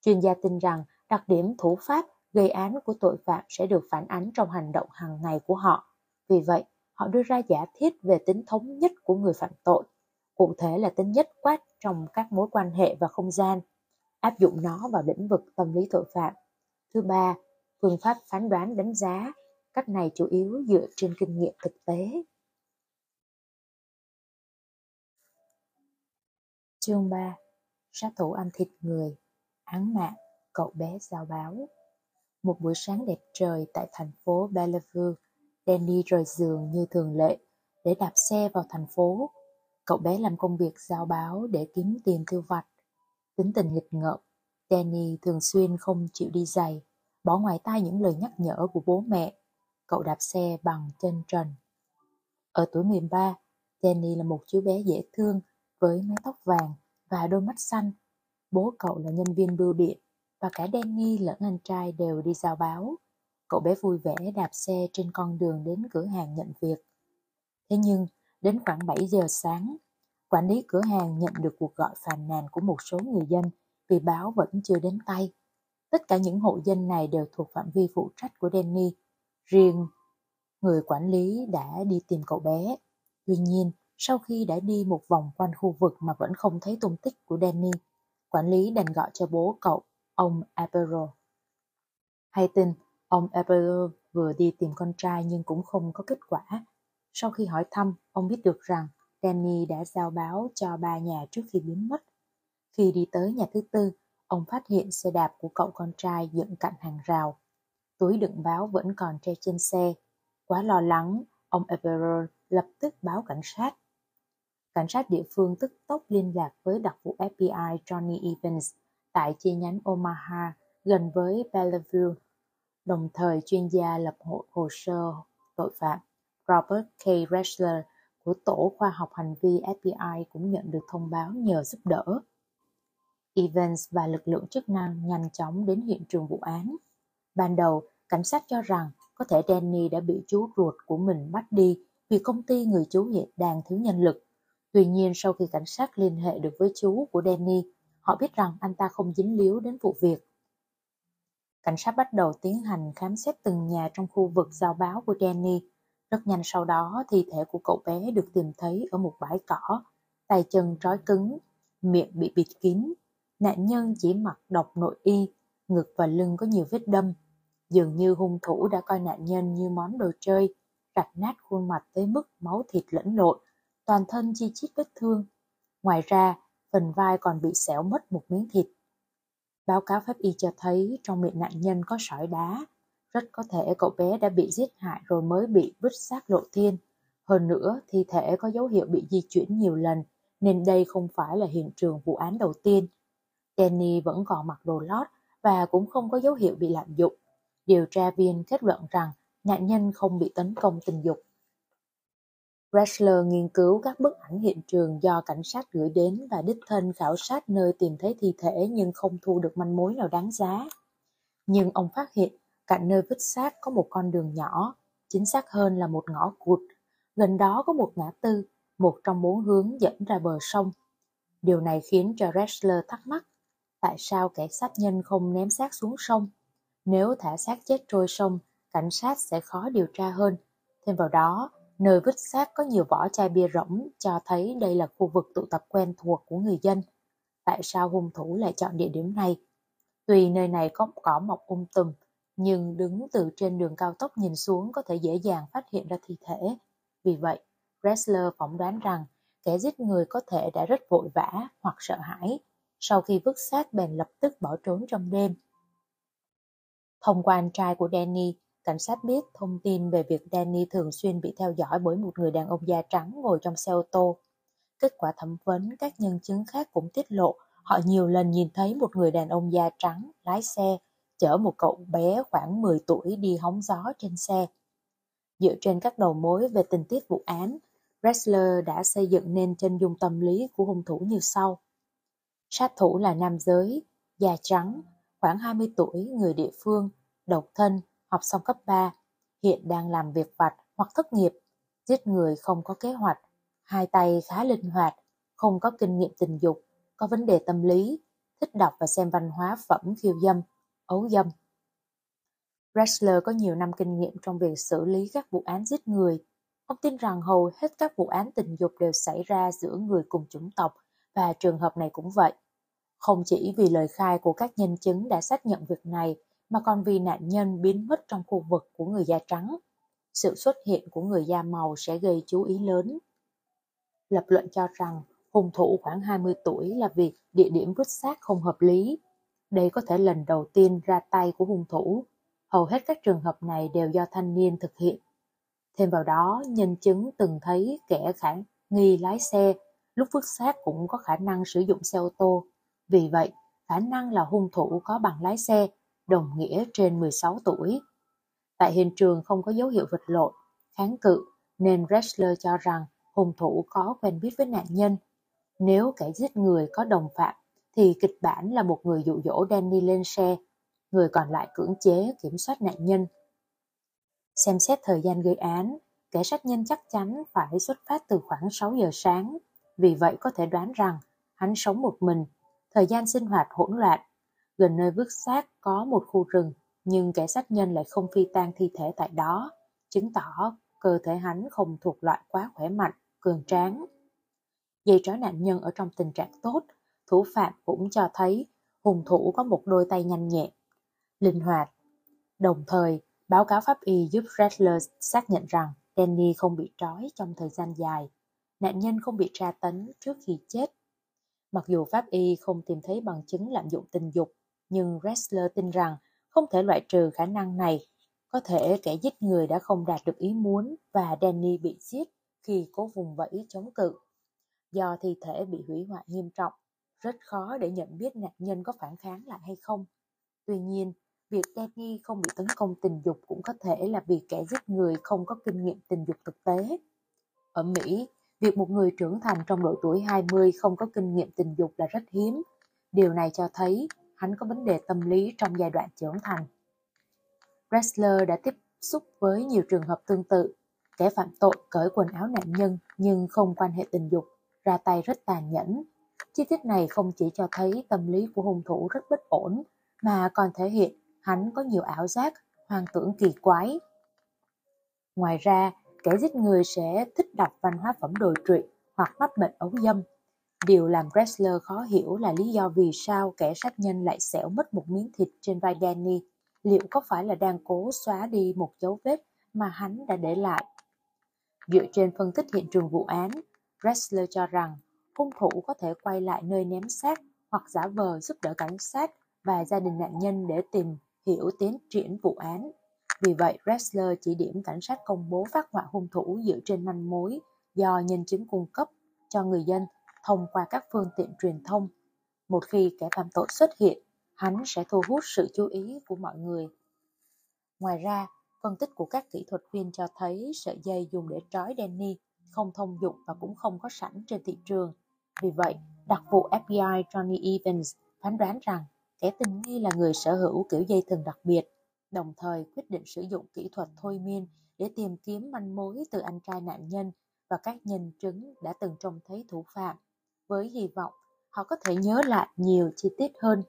Chuyên gia tin rằng đặc điểm thủ pháp gây án của tội phạm sẽ được phản ánh trong hành động hàng ngày của họ. Vì vậy, họ đưa ra giả thiết về tính thống nhất của người phạm tội, cụ thể là tính nhất quát trong các mối quan hệ và không gian, áp dụng nó vào lĩnh vực tâm lý tội phạm. Thứ ba, phương pháp phán đoán đánh giá Cách này chủ yếu dựa trên kinh nghiệm thực tế. Chương 3 Sát thủ ăn thịt người Án mạng Cậu bé giao báo Một buổi sáng đẹp trời tại thành phố Bellevue Danny rời giường như thường lệ để đạp xe vào thành phố. Cậu bé làm công việc giao báo để kiếm tiền tiêu vặt. Tính tình nghịch ngợm, Danny thường xuyên không chịu đi giày, bỏ ngoài tai những lời nhắc nhở của bố mẹ cậu đạp xe bằng chân trần. Ở tuổi 13, Danny là một chú bé dễ thương với mái tóc vàng và đôi mắt xanh. Bố cậu là nhân viên bưu điện và cả Danny lẫn anh trai đều đi giao báo. Cậu bé vui vẻ đạp xe trên con đường đến cửa hàng nhận việc. Thế nhưng, đến khoảng 7 giờ sáng, quản lý cửa hàng nhận được cuộc gọi phàn nàn của một số người dân vì báo vẫn chưa đến tay. Tất cả những hộ dân này đều thuộc phạm vi phụ trách của Danny Riêng người quản lý đã đi tìm cậu bé. Tuy nhiên, sau khi đã đi một vòng quanh khu vực mà vẫn không thấy tung tích của Danny, quản lý đành gọi cho bố cậu, ông Apero. Hay tin, ông Apero vừa đi tìm con trai nhưng cũng không có kết quả. Sau khi hỏi thăm, ông biết được rằng Danny đã giao báo cho ba nhà trước khi biến mất. Khi đi tới nhà thứ tư, ông phát hiện xe đạp của cậu con trai dựng cạnh hàng rào túi đựng báo vẫn còn treo trên xe. Quá lo lắng, ông Everard lập tức báo cảnh sát. Cảnh sát địa phương tức tốc liên lạc với đặc vụ FBI Johnny Evans tại chi nhánh Omaha gần với Bellevue. Đồng thời chuyên gia lập hộ hồ sơ tội phạm Robert K. Ressler của Tổ khoa học hành vi FBI cũng nhận được thông báo nhờ giúp đỡ. Evans và lực lượng chức năng nhanh chóng đến hiện trường vụ án. Ban đầu, cảnh sát cho rằng có thể Danny đã bị chú ruột của mình bắt đi vì công ty người chú hiện đang thiếu nhân lực. Tuy nhiên sau khi cảnh sát liên hệ được với chú của Danny, họ biết rằng anh ta không dính líu đến vụ việc. Cảnh sát bắt đầu tiến hành khám xét từng nhà trong khu vực giao báo của Danny. Rất nhanh sau đó, thi thể của cậu bé được tìm thấy ở một bãi cỏ, tay chân trói cứng, miệng bị bịt kín. Nạn nhân chỉ mặc độc nội y, ngực và lưng có nhiều vết đâm, Dường như hung thủ đã coi nạn nhân như món đồ chơi, rạch nát khuôn mặt tới mức máu thịt lẫn lộn, toàn thân chi chít vết thương. Ngoài ra, phần vai còn bị xẻo mất một miếng thịt. Báo cáo pháp y cho thấy trong miệng nạn nhân có sỏi đá. Rất có thể cậu bé đã bị giết hại rồi mới bị vứt xác lộ thiên. Hơn nữa, thi thể có dấu hiệu bị di chuyển nhiều lần, nên đây không phải là hiện trường vụ án đầu tiên. Danny vẫn còn mặc đồ lót và cũng không có dấu hiệu bị lạm dụng. Điều tra viên kết luận rằng nạn nhân không bị tấn công tình dục. Ressler nghiên cứu các bức ảnh hiện trường do cảnh sát gửi đến và đích thân khảo sát nơi tìm thấy thi thể nhưng không thu được manh mối nào đáng giá. Nhưng ông phát hiện cạnh nơi vứt xác có một con đường nhỏ, chính xác hơn là một ngõ cụt. Gần đó có một ngã tư, một trong bốn hướng dẫn ra bờ sông. Điều này khiến cho Ressler thắc mắc tại sao kẻ sát nhân không ném xác xuống sông. Nếu thả xác chết trôi sông, cảnh sát sẽ khó điều tra hơn. Thêm vào đó, nơi vứt xác có nhiều vỏ chai bia rỗng cho thấy đây là khu vực tụ tập quen thuộc của người dân. Tại sao hung thủ lại chọn địa điểm này? Tuy nơi này có cỏ mọc um tùm, nhưng đứng từ trên đường cao tốc nhìn xuống có thể dễ dàng phát hiện ra thi thể. Vì vậy, Ressler phỏng đoán rằng kẻ giết người có thể đã rất vội vã hoặc sợ hãi, sau khi vứt xác bèn lập tức bỏ trốn trong đêm. Thông qua anh trai của Danny, cảnh sát biết thông tin về việc Danny thường xuyên bị theo dõi bởi một người đàn ông da trắng ngồi trong xe ô tô. Kết quả thẩm vấn các nhân chứng khác cũng tiết lộ họ nhiều lần nhìn thấy một người đàn ông da trắng lái xe chở một cậu bé khoảng 10 tuổi đi hóng gió trên xe. Dựa trên các đầu mối về tình tiết vụ án, Ressler đã xây dựng nên chân dung tâm lý của hung thủ như sau. Sát thủ là nam giới, da trắng, khoảng 20 tuổi, người địa phương, độc thân, học xong cấp 3, hiện đang làm việc vặt hoặc thất nghiệp, giết người không có kế hoạch, hai tay khá linh hoạt, không có kinh nghiệm tình dục, có vấn đề tâm lý, thích đọc và xem văn hóa phẩm khiêu dâm, ấu dâm. Ressler có nhiều năm kinh nghiệm trong việc xử lý các vụ án giết người. Ông tin rằng hầu hết các vụ án tình dục đều xảy ra giữa người cùng chủng tộc và trường hợp này cũng vậy. Không chỉ vì lời khai của các nhân chứng đã xác nhận việc này, mà còn vì nạn nhân biến mất trong khu vực của người da trắng. Sự xuất hiện của người da màu sẽ gây chú ý lớn. Lập luận cho rằng hung thủ khoảng 20 tuổi là vì địa điểm vứt xác không hợp lý. Đây có thể lần đầu tiên ra tay của hung thủ. Hầu hết các trường hợp này đều do thanh niên thực hiện. Thêm vào đó, nhân chứng từng thấy kẻ khả nghi lái xe lúc vứt xác cũng có khả năng sử dụng xe ô tô. Vì vậy, khả năng là hung thủ có bằng lái xe, đồng nghĩa trên 16 tuổi. Tại hiện trường không có dấu hiệu vật lộn, kháng cự, nên Ressler cho rằng hung thủ có quen biết với nạn nhân. Nếu kẻ giết người có đồng phạm, thì kịch bản là một người dụ dỗ Danny lên xe, người còn lại cưỡng chế kiểm soát nạn nhân. Xem xét thời gian gây án, kẻ sát nhân chắc chắn phải xuất phát từ khoảng 6 giờ sáng, vì vậy có thể đoán rằng hắn sống một mình Thời gian sinh hoạt hỗn loạn, gần nơi vứt xác có một khu rừng, nhưng kẻ sát nhân lại không phi tan thi thể tại đó, chứng tỏ cơ thể hắn không thuộc loại quá khỏe mạnh, cường tráng. Dây trói nạn nhân ở trong tình trạng tốt, thủ phạm cũng cho thấy hung thủ có một đôi tay nhanh nhẹn, linh hoạt. Đồng thời, báo cáo pháp y giúp Redler xác nhận rằng Danny không bị trói trong thời gian dài. Nạn nhân không bị tra tấn trước khi chết Mặc dù pháp y không tìm thấy bằng chứng lạm dụng tình dục, nhưng Ressler tin rằng không thể loại trừ khả năng này. Có thể kẻ giết người đã không đạt được ý muốn và Danny bị giết khi cố vùng vẫy chống cự. Do thi thể bị hủy hoại nghiêm trọng, rất khó để nhận biết nạn nhân có phản kháng lại hay không. Tuy nhiên, việc Danny không bị tấn công tình dục cũng có thể là vì kẻ giết người không có kinh nghiệm tình dục thực tế. Ở Mỹ, Việc một người trưởng thành trong độ tuổi 20 không có kinh nghiệm tình dục là rất hiếm. Điều này cho thấy hắn có vấn đề tâm lý trong giai đoạn trưởng thành. Wrestler đã tiếp xúc với nhiều trường hợp tương tự. Kẻ phạm tội cởi quần áo nạn nhân nhưng không quan hệ tình dục, ra tay rất tàn nhẫn. Chi tiết này không chỉ cho thấy tâm lý của hung thủ rất bất ổn, mà còn thể hiện hắn có nhiều ảo giác, hoang tưởng kỳ quái. Ngoài ra, kẻ giết người sẽ thích đọc văn hóa phẩm đồi trụy hoặc mắc bệnh ấu dâm. Điều làm Dressler khó hiểu là lý do vì sao kẻ sát nhân lại xẻo mất một miếng thịt trên vai Danny. Liệu có phải là đang cố xóa đi một dấu vết mà hắn đã để lại? Dựa trên phân tích hiện trường vụ án, Dressler cho rằng hung thủ có thể quay lại nơi ném xác hoặc giả vờ giúp đỡ cảnh sát và gia đình nạn nhân để tìm hiểu tiến triển vụ án. Vì vậy, Ressler chỉ điểm cảnh sát công bố phát họa hung thủ dựa trên manh mối do nhân chứng cung cấp cho người dân thông qua các phương tiện truyền thông. Một khi kẻ phạm tội xuất hiện, hắn sẽ thu hút sự chú ý của mọi người. Ngoài ra, phân tích của các kỹ thuật viên cho thấy sợi dây dùng để trói Danny không thông dụng và cũng không có sẵn trên thị trường. Vì vậy, đặc vụ FBI Johnny Evans phán đoán rằng kẻ tình nghi là người sở hữu kiểu dây thừng đặc biệt, đồng thời quyết định sử dụng kỹ thuật thôi miên để tìm kiếm manh mối từ anh trai nạn nhân và các nhân chứng đã từng trông thấy thủ phạm, với hy vọng họ có thể nhớ lại nhiều chi tiết hơn.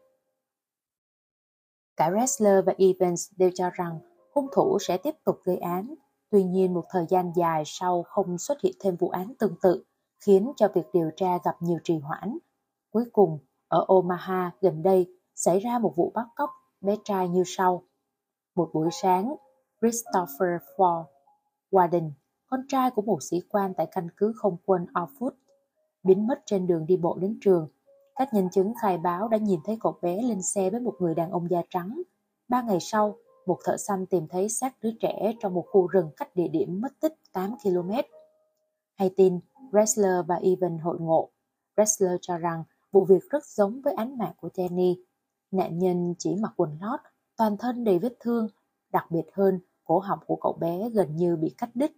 Cả Ressler và Evans đều cho rằng hung thủ sẽ tiếp tục gây án, tuy nhiên một thời gian dài sau không xuất hiện thêm vụ án tương tự, khiến cho việc điều tra gặp nhiều trì hoãn. Cuối cùng, ở Omaha gần đây xảy ra một vụ bắt cóc bé trai như sau. Một buổi sáng, Christopher Ford Warden, con trai của một sĩ quan tại căn cứ không quân Orford, biến mất trên đường đi bộ đến trường. Các nhân chứng khai báo đã nhìn thấy cậu bé lên xe với một người đàn ông da trắng. Ba ngày sau, một thợ săn tìm thấy xác đứa trẻ trong một khu rừng cách địa điểm mất tích 8 km. Hay tin, Ressler và Evan hội ngộ. Ressler cho rằng vụ việc rất giống với án mạng của Jenny. Nạn nhân chỉ mặc quần lót, toàn thân đầy vết thương, đặc biệt hơn, cổ họng của cậu bé gần như bị cắt đứt.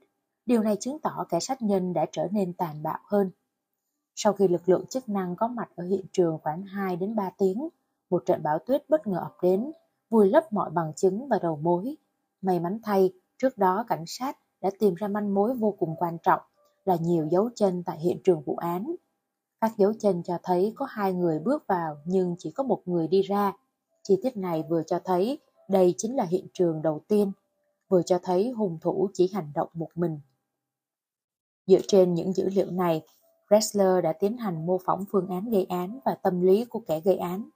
Điều này chứng tỏ kẻ sát nhân đã trở nên tàn bạo hơn. Sau khi lực lượng chức năng có mặt ở hiện trường khoảng 2 đến 3 tiếng, một trận bão tuyết bất ngờ ập đến, vùi lấp mọi bằng chứng và đầu mối. May mắn thay, trước đó cảnh sát đã tìm ra manh mối vô cùng quan trọng là nhiều dấu chân tại hiện trường vụ án. Các dấu chân cho thấy có hai người bước vào nhưng chỉ có một người đi ra. Chi tiết này vừa cho thấy đây chính là hiện trường đầu tiên, vừa cho thấy hung thủ chỉ hành động một mình. Dựa trên những dữ liệu này, Ressler đã tiến hành mô phỏng phương án gây án và tâm lý của kẻ gây án.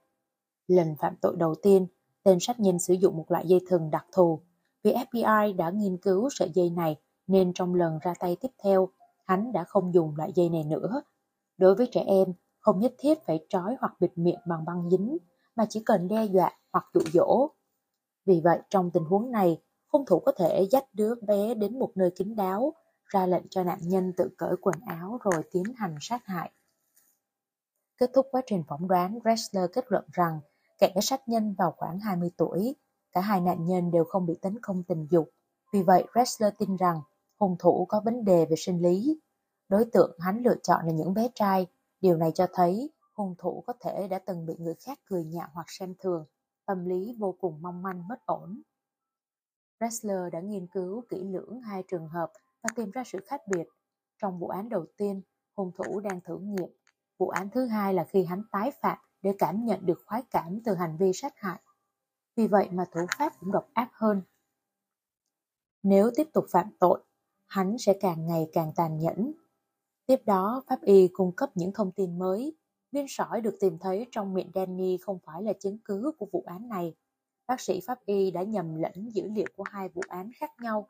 Lần phạm tội đầu tiên, tên sát nhân sử dụng một loại dây thừng đặc thù. Vì FBI đã nghiên cứu sợi dây này nên trong lần ra tay tiếp theo, hắn đã không dùng loại dây này nữa. Đối với trẻ em, không nhất thiết phải trói hoặc bịt miệng bằng băng dính, mà chỉ cần đe dọa hoặc dụ dỗ. Vì vậy, trong tình huống này, hung thủ có thể dắt đứa bé đến một nơi kín đáo, ra lệnh cho nạn nhân tự cởi quần áo rồi tiến hành sát hại. Kết thúc quá trình phỏng đoán, Ressler kết luận rằng kẻ sát nhân vào khoảng 20 tuổi, cả hai nạn nhân đều không bị tấn công tình dục. Vì vậy, Ressler tin rằng hung thủ có vấn đề về sinh lý. Đối tượng hắn lựa chọn là những bé trai. Điều này cho thấy hung thủ có thể đã từng bị người khác cười nhạo hoặc xem thường, tâm lý vô cùng mong manh mất ổn. Ressler đã nghiên cứu kỹ lưỡng hai trường hợp và tìm ra sự khác biệt. Trong vụ án đầu tiên, hung thủ đang thử nghiệm. Vụ án thứ hai là khi hắn tái phạm để cảm nhận được khoái cảm từ hành vi sát hại. Vì vậy mà thủ pháp cũng độc ác hơn. Nếu tiếp tục phạm tội, hắn sẽ càng ngày càng tàn nhẫn. Tiếp đó, pháp y cung cấp những thông tin mới. Viên sỏi được tìm thấy trong miệng Danny không phải là chứng cứ của vụ án này. Bác sĩ pháp y đã nhầm lẫn dữ liệu của hai vụ án khác nhau.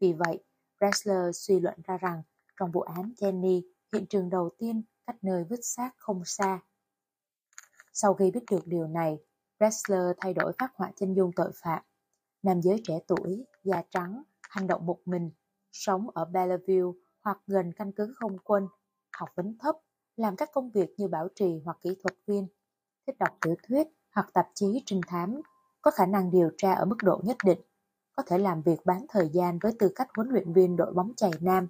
Vì vậy, Ressler suy luận ra rằng trong vụ án Jenny, hiện trường đầu tiên cách nơi vứt xác không xa. Sau khi biết được điều này, Ressler thay đổi phát họa chân dung tội phạm. Nam giới trẻ tuổi, da trắng, hành động một mình, sống ở Bellevue hoặc gần căn cứ không quân, học vấn thấp, làm các công việc như bảo trì hoặc kỹ thuật viên, thích đọc tiểu thuyết hoặc tạp chí trinh thám, có khả năng điều tra ở mức độ nhất định, có thể làm việc bán thời gian với tư cách huấn luyện viên đội bóng chày nam.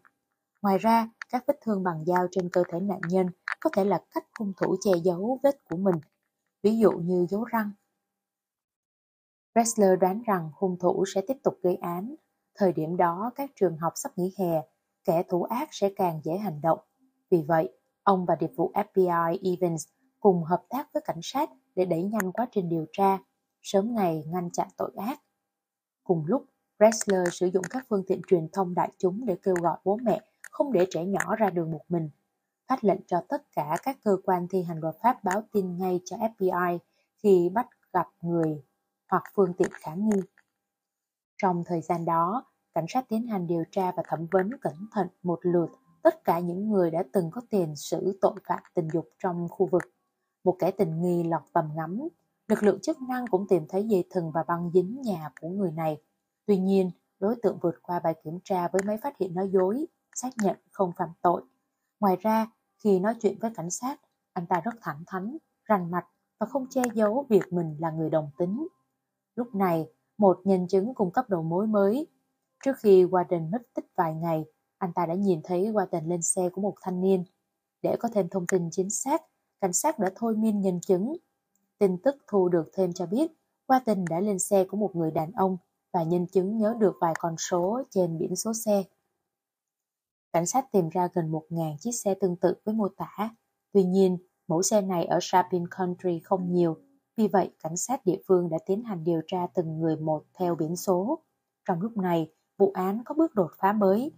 Ngoài ra, các vết thương bằng dao trên cơ thể nạn nhân có thể là cách hung thủ che giấu vết của mình, ví dụ như dấu răng. Ressler đoán rằng hung thủ sẽ tiếp tục gây án. Thời điểm đó, các trường học sắp nghỉ hè, kẻ thủ ác sẽ càng dễ hành động. Vì vậy, ông và điệp vụ FBI Evans cùng hợp tác với cảnh sát để đẩy nhanh quá trình điều tra, sớm ngày ngăn chặn tội ác. Cùng lúc, Ressler sử dụng các phương tiện truyền thông đại chúng để kêu gọi bố mẹ không để trẻ nhỏ ra đường một mình, phát lệnh cho tất cả các cơ quan thi hành luật pháp báo tin ngay cho FBI khi bắt gặp người hoặc phương tiện khả nghi. Trong thời gian đó, cảnh sát tiến hành điều tra và thẩm vấn cẩn thận một lượt tất cả những người đã từng có tiền sử tội phạm tình dục trong khu vực. Một kẻ tình nghi lọt tầm ngắm, lực lượng chức năng cũng tìm thấy dây thừng và băng dính nhà của người này. Tuy nhiên, đối tượng vượt qua bài kiểm tra với máy phát hiện nói dối, xác nhận không phạm tội. Ngoài ra, khi nói chuyện với cảnh sát, anh ta rất thẳng thắn, rành mạch và không che giấu việc mình là người đồng tính. Lúc này, một nhân chứng cung cấp đầu mối mới. Trước khi Warden mất tích vài ngày, anh ta đã nhìn thấy Warden lên xe của một thanh niên. Để có thêm thông tin chính xác, cảnh sát đã thôi miên nhân chứng. Tin tức thu được thêm cho biết, Warden đã lên xe của một người đàn ông và nhân chứng nhớ được vài con số trên biển số xe. Cảnh sát tìm ra gần 1.000 chiếc xe tương tự với mô tả. Tuy nhiên, mẫu xe này ở Shopping Country không nhiều, vì vậy cảnh sát địa phương đã tiến hành điều tra từng người một theo biển số. Trong lúc này, vụ án có bước đột phá mới.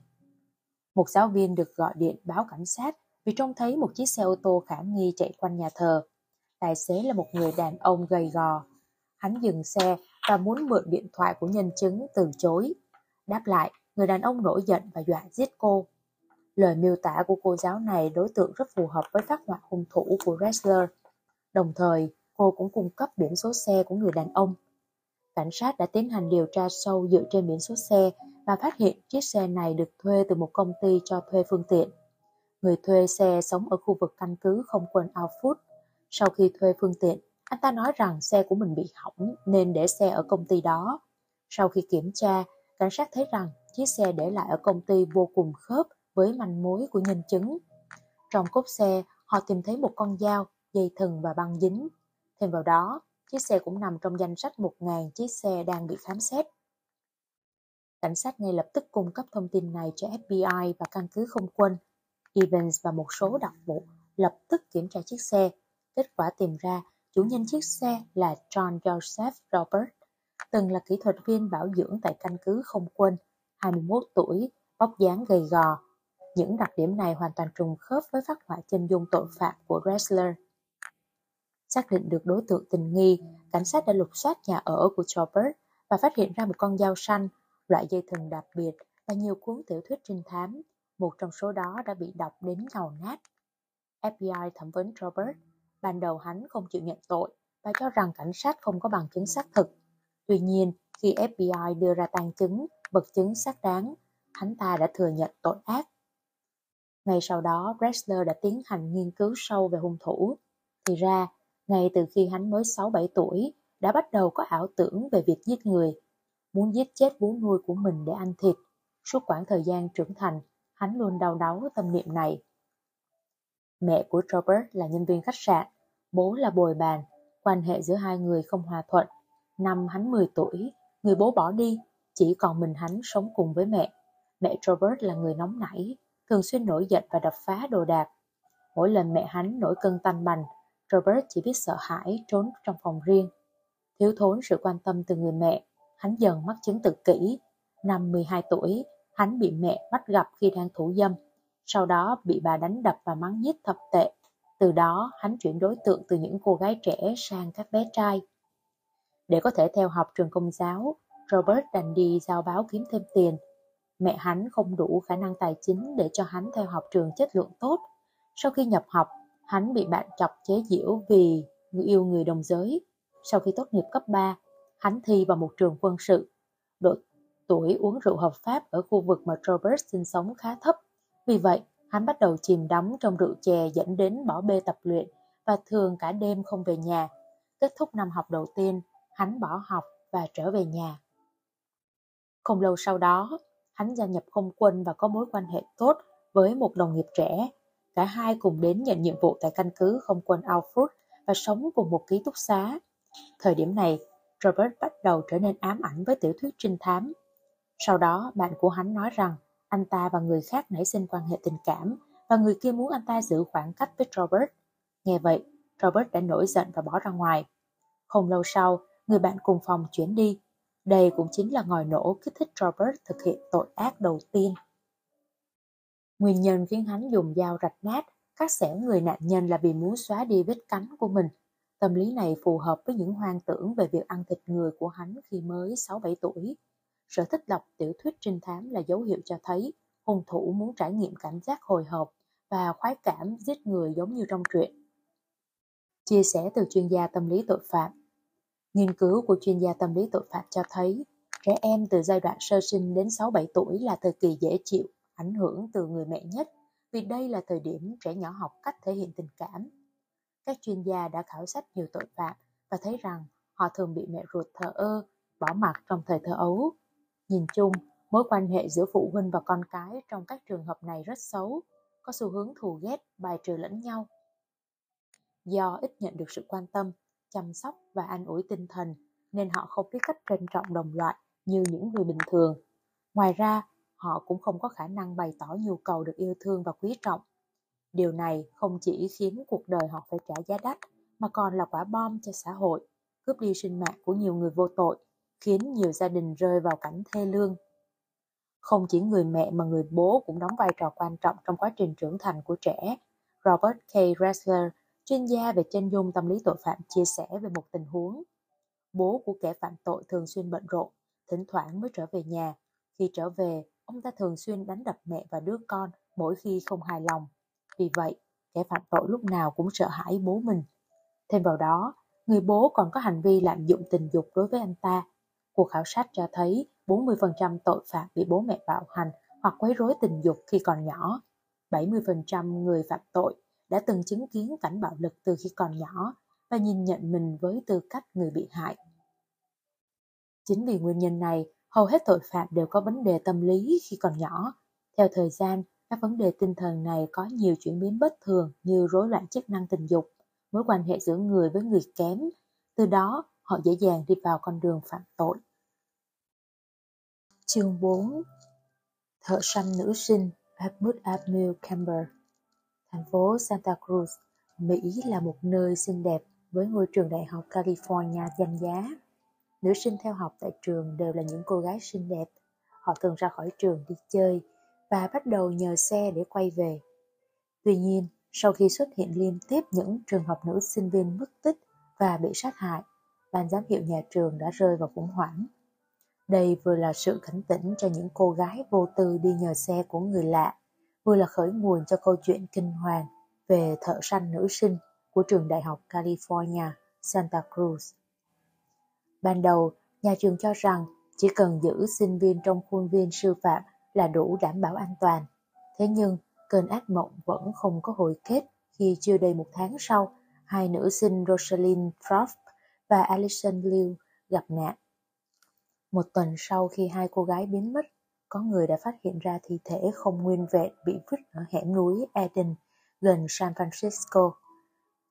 Một giáo viên được gọi điện báo cảnh sát vì trông thấy một chiếc xe ô tô khả nghi chạy quanh nhà thờ. Tài xế là một người đàn ông gầy gò. Hắn dừng xe và muốn mượn điện thoại của nhân chứng từ chối. Đáp lại, người đàn ông nổi giận và dọa giết cô. Lời miêu tả của cô giáo này đối tượng rất phù hợp với phát họa hung thủ của Ressler. Đồng thời, cô cũng cung cấp biển số xe của người đàn ông. Cảnh sát đã tiến hành điều tra sâu dựa trên biển số xe và phát hiện chiếc xe này được thuê từ một công ty cho thuê phương tiện. Người thuê xe sống ở khu vực căn cứ không quân Outfoot. Sau khi thuê phương tiện, anh ta nói rằng xe của mình bị hỏng nên để xe ở công ty đó. Sau khi kiểm tra, cảnh sát thấy rằng chiếc xe để lại ở công ty vô cùng khớp với manh mối của nhân chứng. Trong cốp xe, họ tìm thấy một con dao, dây thừng và băng dính. Thêm vào đó, chiếc xe cũng nằm trong danh sách 1.000 chiếc xe đang bị khám xét. Cảnh sát ngay lập tức cung cấp thông tin này cho FBI và căn cứ không quân. Evans và một số đặc vụ lập tức kiểm tra chiếc xe. Kết quả tìm ra chủ nhân chiếc xe là John Joseph Robert, từng là kỹ thuật viên bảo dưỡng tại căn cứ không quân, 21 tuổi, bóc dáng gầy gò. Những đặc điểm này hoàn toàn trùng khớp với phát họa chân dung tội phạm của Ressler. Xác định được đối tượng tình nghi, cảnh sát đã lục soát nhà ở của Robert và phát hiện ra một con dao xanh, loại dây thừng đặc biệt và nhiều cuốn tiểu thuyết trinh thám. Một trong số đó đã bị đọc đến nhàu nát. FBI thẩm vấn Robert. Ban đầu hắn không chịu nhận tội và cho rằng cảnh sát không có bằng chứng xác thực. Tuy nhiên, khi FBI đưa ra tang chứng, vật chứng xác đáng, hắn ta đã thừa nhận tội ác. Ngay sau đó, Bressler đã tiến hành nghiên cứu sâu về hung thủ. Thì ra, ngay từ khi hắn mới 6-7 tuổi, đã bắt đầu có ảo tưởng về việc giết người, muốn giết chết bố nuôi của mình để ăn thịt. Suốt quãng thời gian trưởng thành, hắn luôn đau đáu tâm niệm này. Mẹ của Robert là nhân viên khách sạn, bố là bồi bàn, quan hệ giữa hai người không hòa thuận. Năm hắn 10 tuổi, người bố bỏ đi, chỉ còn mình hắn sống cùng với mẹ. Mẹ Robert là người nóng nảy, thường xuyên nổi giận và đập phá đồ đạc. Mỗi lần mẹ hắn nổi cơn tanh bành, Robert chỉ biết sợ hãi trốn trong phòng riêng. Thiếu thốn sự quan tâm từ người mẹ, hắn dần mắc chứng tự kỷ. Năm 12 tuổi, hắn bị mẹ bắt gặp khi đang thủ dâm. Sau đó bị bà đánh đập và mắng nhiếc thập tệ. Từ đó, hắn chuyển đối tượng từ những cô gái trẻ sang các bé trai. Để có thể theo học trường công giáo, Robert đành đi giao báo kiếm thêm tiền. Mẹ hắn không đủ khả năng tài chính để cho hắn theo học trường chất lượng tốt. Sau khi nhập học, Hắn bị bạn chọc chế giễu vì người yêu người đồng giới. Sau khi tốt nghiệp cấp 3, hắn thi vào một trường quân sự. Độ tuổi uống rượu hợp pháp ở khu vực mà Robert sinh sống khá thấp. Vì vậy, hắn bắt đầu chìm đắm trong rượu chè dẫn đến bỏ bê tập luyện và thường cả đêm không về nhà. Kết thúc năm học đầu tiên, hắn bỏ học và trở về nhà. Không lâu sau đó, hắn gia nhập không quân và có mối quan hệ tốt với một đồng nghiệp trẻ Cả hai cùng đến nhận nhiệm vụ tại căn cứ không quân Alfred và sống cùng một ký túc xá. Thời điểm này, Robert bắt đầu trở nên ám ảnh với tiểu thuyết trinh thám. Sau đó, bạn của hắn nói rằng anh ta và người khác nảy sinh quan hệ tình cảm và người kia muốn anh ta giữ khoảng cách với Robert. Nghe vậy, Robert đã nổi giận và bỏ ra ngoài. Không lâu sau, người bạn cùng phòng chuyển đi. Đây cũng chính là ngòi nổ kích thích Robert thực hiện tội ác đầu tiên. Nguyên nhân khiến hắn dùng dao rạch nát, cắt xẻ người nạn nhân là vì muốn xóa đi vết cắn của mình. Tâm lý này phù hợp với những hoang tưởng về việc ăn thịt người của hắn khi mới 6-7 tuổi. Sở thích đọc tiểu thuyết trinh thám là dấu hiệu cho thấy hung thủ muốn trải nghiệm cảm giác hồi hộp và khoái cảm giết người giống như trong truyện. Chia sẻ từ chuyên gia tâm lý tội phạm Nghiên cứu của chuyên gia tâm lý tội phạm cho thấy trẻ em từ giai đoạn sơ sinh đến 6-7 tuổi là thời kỳ dễ chịu ảnh hưởng từ người mẹ nhất vì đây là thời điểm trẻ nhỏ học cách thể hiện tình cảm. các chuyên gia đã khảo sát nhiều tội phạm và thấy rằng họ thường bị mẹ ruột thờ ơ, bỏ mặc trong thời thơ ấu. Nhìn chung, mối quan hệ giữa phụ huynh và con cái trong các trường hợp này rất xấu, có xu hướng thù ghét, bài trừ lẫn nhau. Do ít nhận được sự quan tâm, chăm sóc và an ủi tinh thần, nên họ không biết cách trân trọng đồng loại như những người bình thường. Ngoài ra, họ cũng không có khả năng bày tỏ nhu cầu được yêu thương và quý trọng. Điều này không chỉ khiến cuộc đời họ phải trả giá đắt, mà còn là quả bom cho xã hội, cướp đi sinh mạng của nhiều người vô tội, khiến nhiều gia đình rơi vào cảnh thê lương. Không chỉ người mẹ mà người bố cũng đóng vai trò quan trọng trong quá trình trưởng thành của trẻ. Robert K. Ressler, chuyên gia về chân dung tâm lý tội phạm chia sẻ về một tình huống. Bố của kẻ phạm tội thường xuyên bận rộn, thỉnh thoảng mới trở về nhà. Khi trở về, ông ta thường xuyên đánh đập mẹ và đứa con mỗi khi không hài lòng. Vì vậy, kẻ phạm tội lúc nào cũng sợ hãi bố mình. Thêm vào đó, người bố còn có hành vi lạm dụng tình dục đối với anh ta. Cuộc khảo sát cho thấy 40% tội phạm bị bố mẹ bạo hành hoặc quấy rối tình dục khi còn nhỏ. 70% người phạm tội đã từng chứng kiến cảnh bạo lực từ khi còn nhỏ và nhìn nhận mình với tư cách người bị hại. Chính vì nguyên nhân này, hầu hết tội phạm đều có vấn đề tâm lý khi còn nhỏ. Theo thời gian, các vấn đề tinh thần này có nhiều chuyển biến bất thường như rối loạn chức năng tình dục, mối quan hệ giữa người với người kém, từ đó họ dễ dàng đi vào con đường phạm tội. Chương 4 Thợ săn nữ sinh Edmund Abner Camber Thành phố Santa Cruz, Mỹ là một nơi xinh đẹp với ngôi trường đại học California danh giá. Nữ sinh theo học tại trường đều là những cô gái xinh đẹp. Họ thường ra khỏi trường đi chơi và bắt đầu nhờ xe để quay về. Tuy nhiên, sau khi xuất hiện liên tiếp những trường hợp nữ sinh viên mất tích và bị sát hại, ban giám hiệu nhà trường đã rơi vào khủng hoảng. Đây vừa là sự cảnh tỉnh cho những cô gái vô tư đi nhờ xe của người lạ, vừa là khởi nguồn cho câu chuyện kinh hoàng về thợ săn nữ sinh của trường đại học California, Santa Cruz. Ban đầu, nhà trường cho rằng chỉ cần giữ sinh viên trong khuôn viên sư phạm là đủ đảm bảo an toàn. Thế nhưng, cơn ác mộng vẫn không có hồi kết khi chưa đầy một tháng sau, hai nữ sinh Rosalind Throff và Alison Liu gặp nạn. Một tuần sau khi hai cô gái biến mất, có người đã phát hiện ra thi thể không nguyên vẹn bị vứt ở hẻm núi Eden gần San Francisco.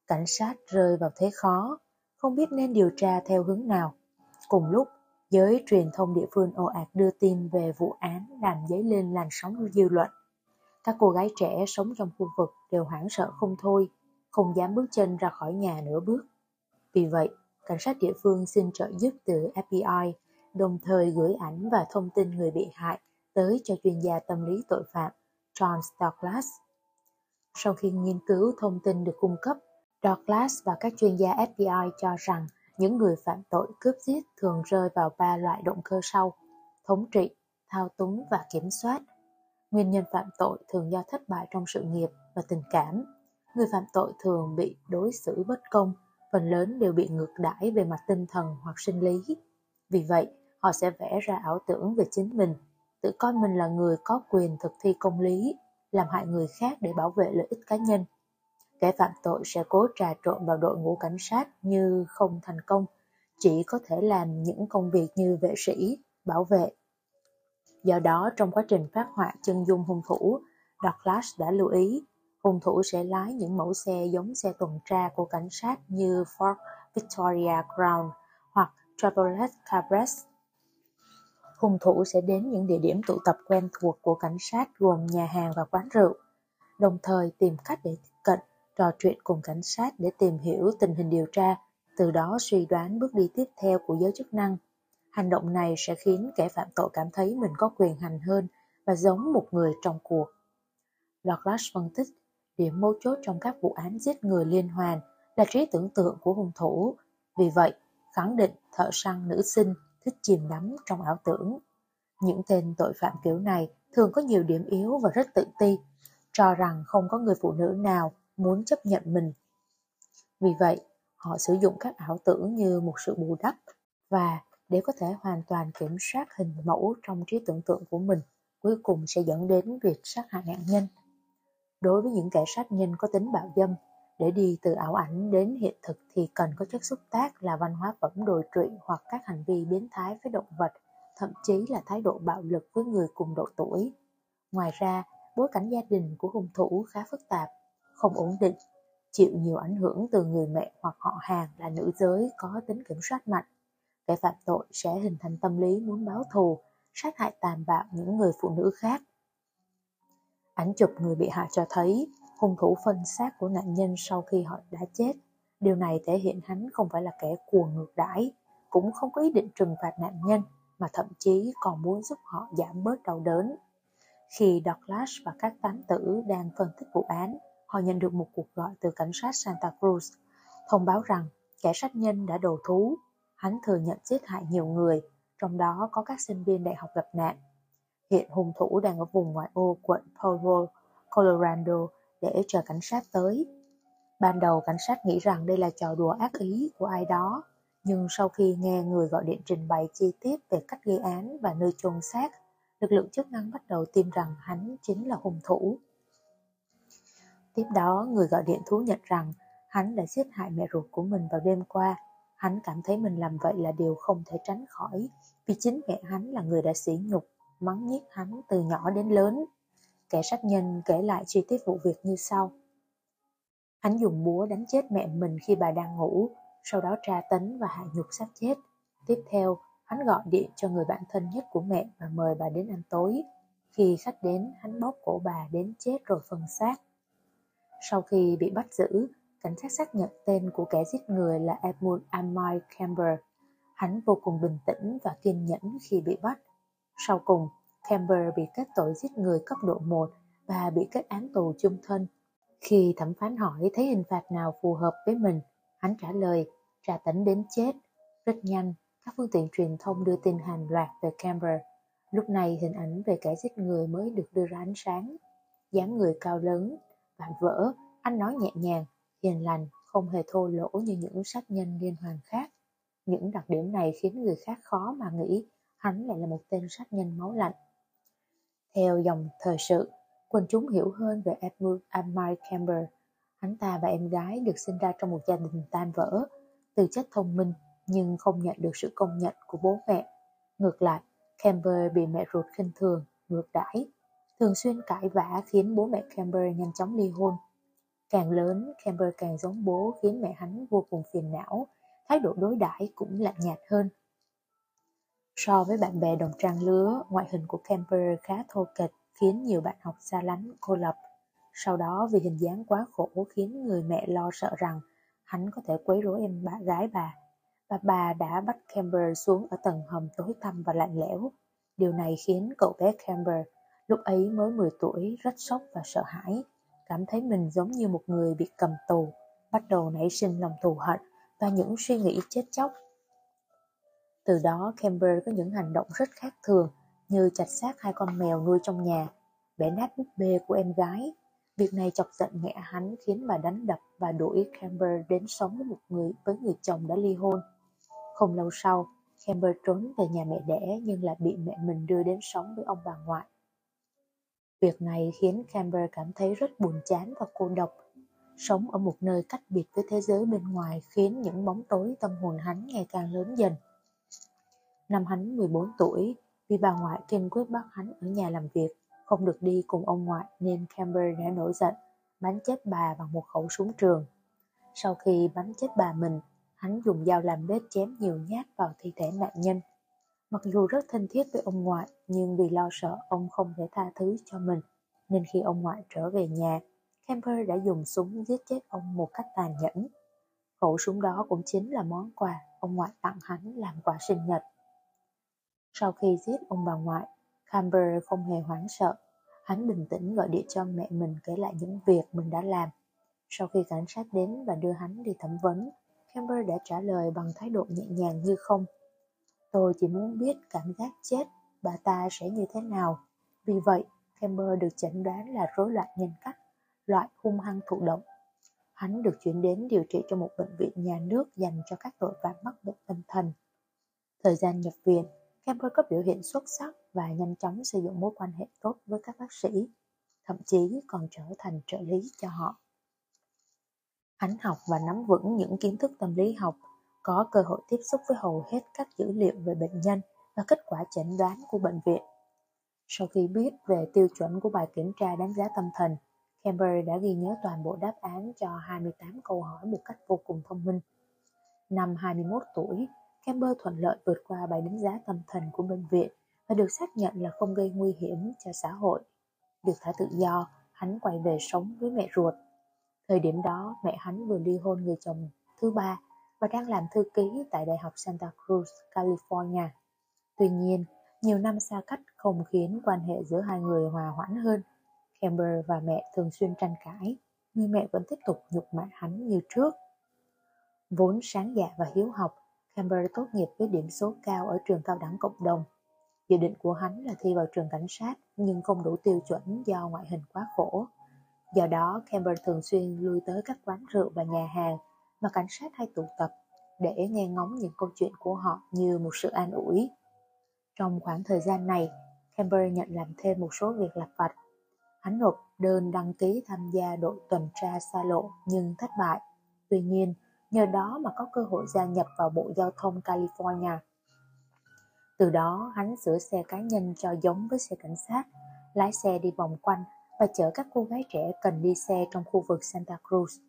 Cảnh sát rơi vào thế khó, không biết nên điều tra theo hướng nào. Cùng lúc, giới truyền thông địa phương ồ ạt đưa tin về vụ án làm dấy lên làn sóng dư luận. Các cô gái trẻ sống trong khu vực đều hoảng sợ không thôi, không dám bước chân ra khỏi nhà nửa bước. Vì vậy, cảnh sát địa phương xin trợ giúp từ FBI, đồng thời gửi ảnh và thông tin người bị hại tới cho chuyên gia tâm lý tội phạm John Douglas. Sau khi nghiên cứu thông tin được cung cấp, Douglas và các chuyên gia FBI cho rằng những người phạm tội cướp giết thường rơi vào ba loại động cơ sau, thống trị, thao túng và kiểm soát. Nguyên nhân phạm tội thường do thất bại trong sự nghiệp và tình cảm. Người phạm tội thường bị đối xử bất công, phần lớn đều bị ngược đãi về mặt tinh thần hoặc sinh lý. Vì vậy, họ sẽ vẽ ra ảo tưởng về chính mình, tự coi mình là người có quyền thực thi công lý, làm hại người khác để bảo vệ lợi ích cá nhân Kẻ phạm tội sẽ cố trà trộn vào đội ngũ cảnh sát như không thành công, chỉ có thể làm những công việc như vệ sĩ, bảo vệ. Do đó, trong quá trình phát họa chân dung hung thủ, Douglas đã lưu ý hung thủ sẽ lái những mẫu xe giống xe tuần tra của cảnh sát như Ford Victoria Crown hoặc Chevrolet Cabres. Hung thủ sẽ đến những địa điểm tụ tập quen thuộc của cảnh sát gồm nhà hàng và quán rượu, đồng thời tìm cách để tiếp cận trò chuyện cùng cảnh sát để tìm hiểu tình hình điều tra, từ đó suy đoán bước đi tiếp theo của giới chức năng. Hành động này sẽ khiến kẻ phạm tội cảm thấy mình có quyền hành hơn và giống một người trong cuộc. Douglas phân tích, điểm mấu chốt trong các vụ án giết người liên hoàn là trí tưởng tượng của hung thủ. Vì vậy, khẳng định thợ săn nữ sinh thích chìm đắm trong ảo tưởng. Những tên tội phạm kiểu này thường có nhiều điểm yếu và rất tự ti, cho rằng không có người phụ nữ nào muốn chấp nhận mình. Vì vậy, họ sử dụng các ảo tưởng như một sự bù đắp và để có thể hoàn toàn kiểm soát hình mẫu trong trí tưởng tượng của mình, cuối cùng sẽ dẫn đến việc sát hại nạn nhân. Đối với những kẻ sát nhân có tính bạo dâm, để đi từ ảo ảnh đến hiện thực thì cần có chất xúc tác là văn hóa phẩm đồi trụy hoặc các hành vi biến thái với động vật, thậm chí là thái độ bạo lực với người cùng độ tuổi. Ngoài ra, bối cảnh gia đình của hung thủ khá phức tạp, không ổn định, chịu nhiều ảnh hưởng từ người mẹ hoặc họ hàng là nữ giới có tính kiểm soát mạnh. Kẻ phạm tội sẽ hình thành tâm lý muốn báo thù, sát hại tàn bạo những người phụ nữ khác. Ảnh chụp người bị hại cho thấy hung thủ phân xác của nạn nhân sau khi họ đã chết. Điều này thể hiện hắn không phải là kẻ cuồng ngược đãi, cũng không có ý định trừng phạt nạn nhân, mà thậm chí còn muốn giúp họ giảm bớt đau đớn. Khi Douglas và các tán tử đang phân tích vụ án, họ nhận được một cuộc gọi từ cảnh sát Santa Cruz, thông báo rằng kẻ sát nhân đã đầu thú. Hắn thừa nhận giết hại nhiều người, trong đó có các sinh viên đại học gặp nạn. Hiện hung thủ đang ở vùng ngoại ô quận Provo, Colorado để chờ cảnh sát tới. Ban đầu cảnh sát nghĩ rằng đây là trò đùa ác ý của ai đó, nhưng sau khi nghe người gọi điện trình bày chi tiết về cách gây án và nơi chôn xác, lực lượng chức năng bắt đầu tin rằng hắn chính là hung thủ. Tiếp đó, người gọi điện thú nhận rằng hắn đã giết hại mẹ ruột của mình vào đêm qua. Hắn cảm thấy mình làm vậy là điều không thể tránh khỏi, vì chính mẹ hắn là người đã sỉ nhục, mắng nhiếc hắn từ nhỏ đến lớn. Kẻ sát nhân kể lại chi tiết vụ việc như sau. Hắn dùng búa đánh chết mẹ mình khi bà đang ngủ, sau đó tra tấn và hạ nhục xác chết. Tiếp theo, hắn gọi điện cho người bạn thân nhất của mẹ và mời bà đến ăn tối. Khi khách đến, hắn bóp cổ bà đến chết rồi phân xác. Sau khi bị bắt giữ, cảnh sát xác nhận tên của kẻ giết người là Edmund Amai Camber. Hắn vô cùng bình tĩnh và kiên nhẫn khi bị bắt. Sau cùng, Camber bị kết tội giết người cấp độ 1 và bị kết án tù chung thân. Khi thẩm phán hỏi thấy hình phạt nào phù hợp với mình, hắn trả lời, trả tấn đến chết. Rất nhanh, các phương tiện truyền thông đưa tin hàng loạt về Camber. Lúc này hình ảnh về kẻ giết người mới được đưa ra ánh sáng. dáng người cao lớn, vạm vỡ, anh nói nhẹ nhàng, hiền lành, không hề thô lỗ như những sát nhân liên hoàn khác. Những đặc điểm này khiến người khác khó mà nghĩ hắn lại là một tên sát nhân máu lạnh. Theo dòng thời sự, quần chúng hiểu hơn về Edmund Amari Camber. Hắn ta và em gái được sinh ra trong một gia đình tan vỡ, từ chất thông minh nhưng không nhận được sự công nhận của bố mẹ. Ngược lại, Camber bị mẹ ruột khinh thường, ngược đãi, thường xuyên cãi vã khiến bố mẹ Camber nhanh chóng ly hôn. Càng lớn, Camber càng giống bố khiến mẹ hắn vô cùng phiền não, thái độ đối đãi cũng lạnh nhạt hơn. So với bạn bè đồng trang lứa, ngoại hình của Camper khá thô kệch khiến nhiều bạn học xa lánh, cô lập. Sau đó vì hình dáng quá khổ khiến người mẹ lo sợ rằng hắn có thể quấy rối em bà, gái bà. Và bà đã bắt Camber xuống ở tầng hầm tối tăm và lạnh lẽo. Điều này khiến cậu bé Camber, lúc ấy mới 10 tuổi, rất sốc và sợ hãi, cảm thấy mình giống như một người bị cầm tù, bắt đầu nảy sinh lòng thù hận và những suy nghĩ chết chóc từ đó Camber có những hành động rất khác thường như chặt xác hai con mèo nuôi trong nhà, bẻ nát búp bê của em gái. Việc này chọc giận mẹ hắn khiến bà đánh đập và đuổi Camber đến sống với một người với người chồng đã ly hôn. Không lâu sau, Camber trốn về nhà mẹ đẻ nhưng lại bị mẹ mình đưa đến sống với ông bà ngoại. Việc này khiến Camber cảm thấy rất buồn chán và cô độc. Sống ở một nơi cách biệt với thế giới bên ngoài khiến những bóng tối tâm hồn hắn ngày càng lớn dần. Năm hắn 14 tuổi, vì bà ngoại kiên quyết bắt hắn ở nhà làm việc, không được đi cùng ông ngoại nên Camber đã nổi giận, bắn chết bà bằng một khẩu súng trường. Sau khi bắn chết bà mình, hắn dùng dao làm bếp chém nhiều nhát vào thi thể nạn nhân. Mặc dù rất thân thiết với ông ngoại, nhưng vì lo sợ ông không thể tha thứ cho mình, nên khi ông ngoại trở về nhà, Camper đã dùng súng giết chết ông một cách tàn nhẫn. Khẩu súng đó cũng chính là món quà ông ngoại tặng hắn làm quà sinh nhật. Sau khi giết ông bà ngoại, Camber không hề hoảng sợ. Hắn bình tĩnh gọi điện cho mẹ mình kể lại những việc mình đã làm. Sau khi cảnh sát đến và đưa hắn đi thẩm vấn, Camber đã trả lời bằng thái độ nhẹ nhàng như không. Tôi chỉ muốn biết cảm giác chết bà ta sẽ như thế nào. Vì vậy, Camber được chẩn đoán là rối loạn nhân cách, loại hung hăng thụ động. Hắn được chuyển đến điều trị trong một bệnh viện nhà nước dành cho các tội phạm mắc bệnh tâm thần. Thời gian nhập viện, Camper có biểu hiện xuất sắc và nhanh chóng xây dựng mối quan hệ tốt với các bác sĩ, thậm chí còn trở thành trợ lý cho họ. Hắn học và nắm vững những kiến thức tâm lý học, có cơ hội tiếp xúc với hầu hết các dữ liệu về bệnh nhân và kết quả chẩn đoán của bệnh viện. Sau khi biết về tiêu chuẩn của bài kiểm tra đánh giá tâm thần, Camber đã ghi nhớ toàn bộ đáp án cho 28 câu hỏi một cách vô cùng thông minh. Năm 21 tuổi, Camber thuận lợi vượt qua bài đánh giá tâm thần của bệnh viện và được xác nhận là không gây nguy hiểm cho xã hội. Được thả tự do, hắn quay về sống với mẹ ruột. Thời điểm đó, mẹ hắn vừa ly hôn người chồng thứ ba và đang làm thư ký tại Đại học Santa Cruz, California. Tuy nhiên, nhiều năm xa cách không khiến quan hệ giữa hai người hòa hoãn hơn. Amber và mẹ thường xuyên tranh cãi, nhưng mẹ vẫn tiếp tục nhục mạ hắn như trước. Vốn sáng dạ và hiếu học, Camber tốt nghiệp với điểm số cao ở trường cao đẳng cộng đồng. Dự định của hắn là thi vào trường cảnh sát nhưng không đủ tiêu chuẩn do ngoại hình quá khổ. Do đó, Camber thường xuyên lui tới các quán rượu và nhà hàng mà cảnh sát hay tụ tập để nghe ngóng những câu chuyện của họ như một sự an ủi. Trong khoảng thời gian này, Camber nhận làm thêm một số việc lặt vặt. Hắn nộp đơn đăng ký tham gia đội tuần tra xa lộ nhưng thất bại. Tuy nhiên, nhờ đó mà có cơ hội gia nhập vào Bộ Giao thông California. Từ đó, hắn sửa xe cá nhân cho giống với xe cảnh sát, lái xe đi vòng quanh và chở các cô gái trẻ cần đi xe trong khu vực Santa Cruz.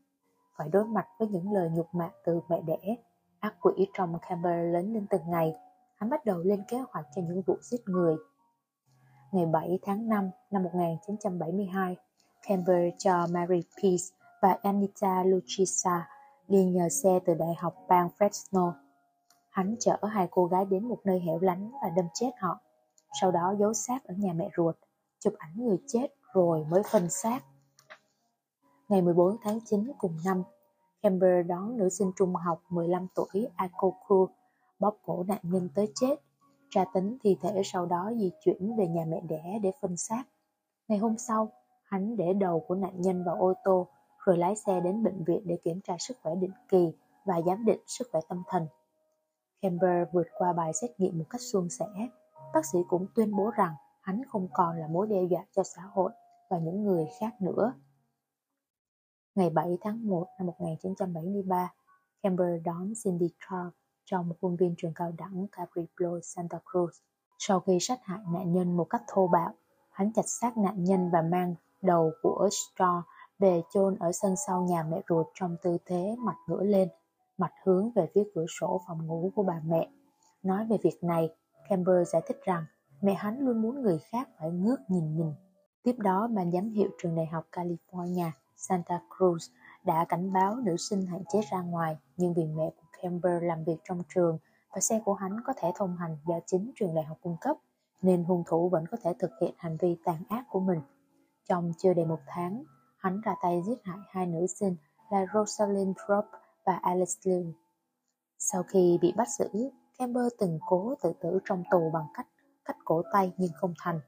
Phải đối mặt với những lời nhục mạ từ mẹ đẻ, ác quỷ trong Camber lớn lên từng ngày, hắn bắt đầu lên kế hoạch cho những vụ giết người. Ngày 7 tháng 5 năm 1972, Camber cho Mary Peace và Anita Lucisa đi nhờ xe từ Đại học bang Fresno. Hắn chở hai cô gái đến một nơi hẻo lánh và đâm chết họ. Sau đó giấu xác ở nhà mẹ ruột, chụp ảnh người chết rồi mới phân xác. Ngày 14 tháng 9 cùng năm, Amber đón nữ sinh trung học 15 tuổi Akoku bóp cổ nạn nhân tới chết. Tra tính thi thể sau đó di chuyển về nhà mẹ đẻ để phân xác. Ngày hôm sau, hắn để đầu của nạn nhân vào ô tô rồi lái xe đến bệnh viện để kiểm tra sức khỏe định kỳ và giám định sức khỏe tâm thần. Kemper vượt qua bài xét nghiệm một cách suôn sẻ. Bác sĩ cũng tuyên bố rằng hắn không còn là mối đe dọa cho xã hội và những người khác nữa. Ngày 7 tháng 1 năm 1973, Kemper đón Cindy Clark trong khuôn viên trường cao đẳng Cabriblo Santa Cruz. Sau khi sát hại nạn nhân một cách thô bạo, hắn chặt xác nạn nhân và mang đầu của Straw về chôn ở sân sau nhà mẹ ruột trong tư thế mặt ngửa lên, mặt hướng về phía cửa sổ phòng ngủ của bà mẹ. Nói về việc này, Camber giải thích rằng mẹ hắn luôn muốn người khác phải ngước nhìn mình. Tiếp đó, ban giám hiệu trường đại học California, Santa Cruz đã cảnh báo nữ sinh hạn chế ra ngoài, nhưng vì mẹ của Camber làm việc trong trường và xe của hắn có thể thông hành do chính trường đại học cung cấp, nên hung thủ vẫn có thể thực hiện hành vi tàn ác của mình. Trong chưa đầy một tháng, hắn ra tay giết hại hai nữ sinh là Rosalind Thorpe và Alice Liu. Sau khi bị bắt giữ, Camber từng cố tự tử trong tù bằng cách cắt cổ tay nhưng không thành.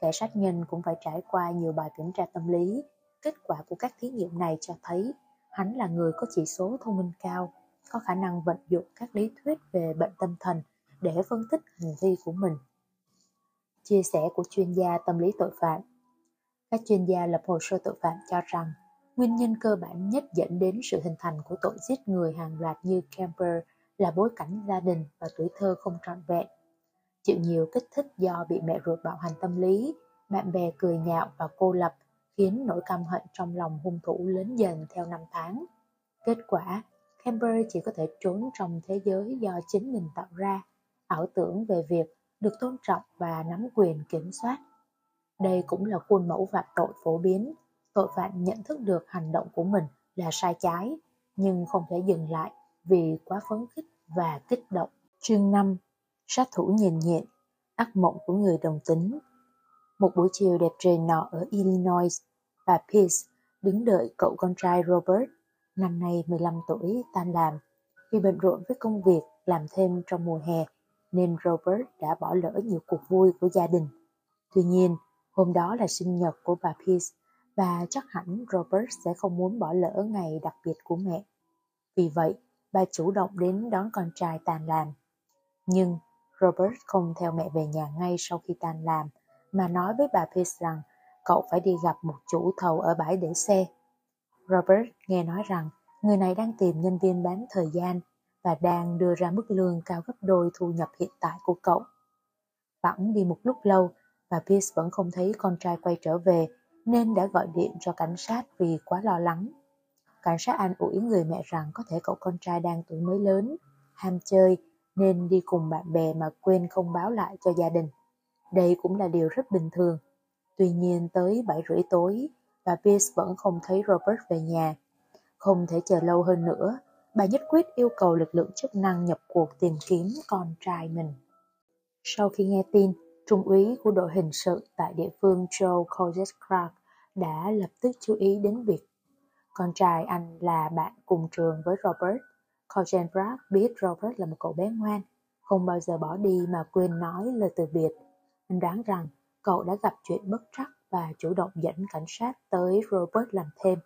Kẻ sát nhân cũng phải trải qua nhiều bài kiểm tra tâm lý. Kết quả của các thí nghiệm này cho thấy hắn là người có chỉ số thông minh cao, có khả năng vận dụng các lý thuyết về bệnh tâm thần để phân tích hành vi của mình. Chia sẻ của chuyên gia tâm lý tội phạm các chuyên gia lập hồ sơ tội phạm cho rằng nguyên nhân cơ bản nhất dẫn đến sự hình thành của tội giết người hàng loạt như Camper là bối cảnh gia đình và tuổi thơ không trọn vẹn chịu nhiều kích thích do bị mẹ ruột bạo hành tâm lý, bạn bè cười nhạo và cô lập khiến nỗi căm hận trong lòng hung thủ lớn dần theo năm tháng. Kết quả, Camber chỉ có thể trốn trong thế giới do chính mình tạo ra, ảo tưởng về việc được tôn trọng và nắm quyền kiểm soát. Đây cũng là khuôn mẫu phạm tội phổ biến. Tội phạm nhận thức được hành động của mình là sai trái, nhưng không thể dừng lại vì quá phấn khích và kích động. Chương 5 sát thủ nhìn nhện, ác mộng của người đồng tính. Một buổi chiều đẹp trời nọ ở Illinois, bà Pierce đứng đợi cậu con trai Robert, năm nay 15 tuổi, tan làm. Vì bận rộn với công việc làm thêm trong mùa hè, nên Robert đã bỏ lỡ nhiều cuộc vui của gia đình. Tuy nhiên, hôm đó là sinh nhật của bà Pierce và chắc hẳn Robert sẽ không muốn bỏ lỡ ngày đặc biệt của mẹ. Vì vậy, bà chủ động đến đón con trai tàn làm. Nhưng Robert không theo mẹ về nhà ngay sau khi tan làm, mà nói với bà Pierce rằng cậu phải đi gặp một chủ thầu ở bãi để xe. Robert nghe nói rằng Người này đang tìm nhân viên bán thời gian và đang đưa ra mức lương cao gấp đôi thu nhập hiện tại của cậu. Bẵng đi một lúc lâu và Pierce vẫn không thấy con trai quay trở về nên đã gọi điện cho cảnh sát vì quá lo lắng. Cảnh sát an ủi người mẹ rằng có thể cậu con trai đang tuổi mới lớn, ham chơi nên đi cùng bạn bè mà quên không báo lại cho gia đình. Đây cũng là điều rất bình thường. Tuy nhiên tới 7 rưỡi tối, bà Pierce vẫn không thấy Robert về nhà. Không thể chờ lâu hơn nữa, bà nhất quyết yêu cầu lực lượng chức năng nhập cuộc tìm kiếm con trai mình. Sau khi nghe tin, trung úy của đội hình sự tại địa phương Joe Colgate Clark đã lập tức chú ý đến việc con trai anh là bạn cùng trường với Robert. Colgate Clark biết Robert là một cậu bé ngoan, không bao giờ bỏ đi mà quên nói lời từ biệt. Anh đoán rằng cậu đã gặp chuyện bất trắc và chủ động dẫn cảnh sát tới Robert làm thêm.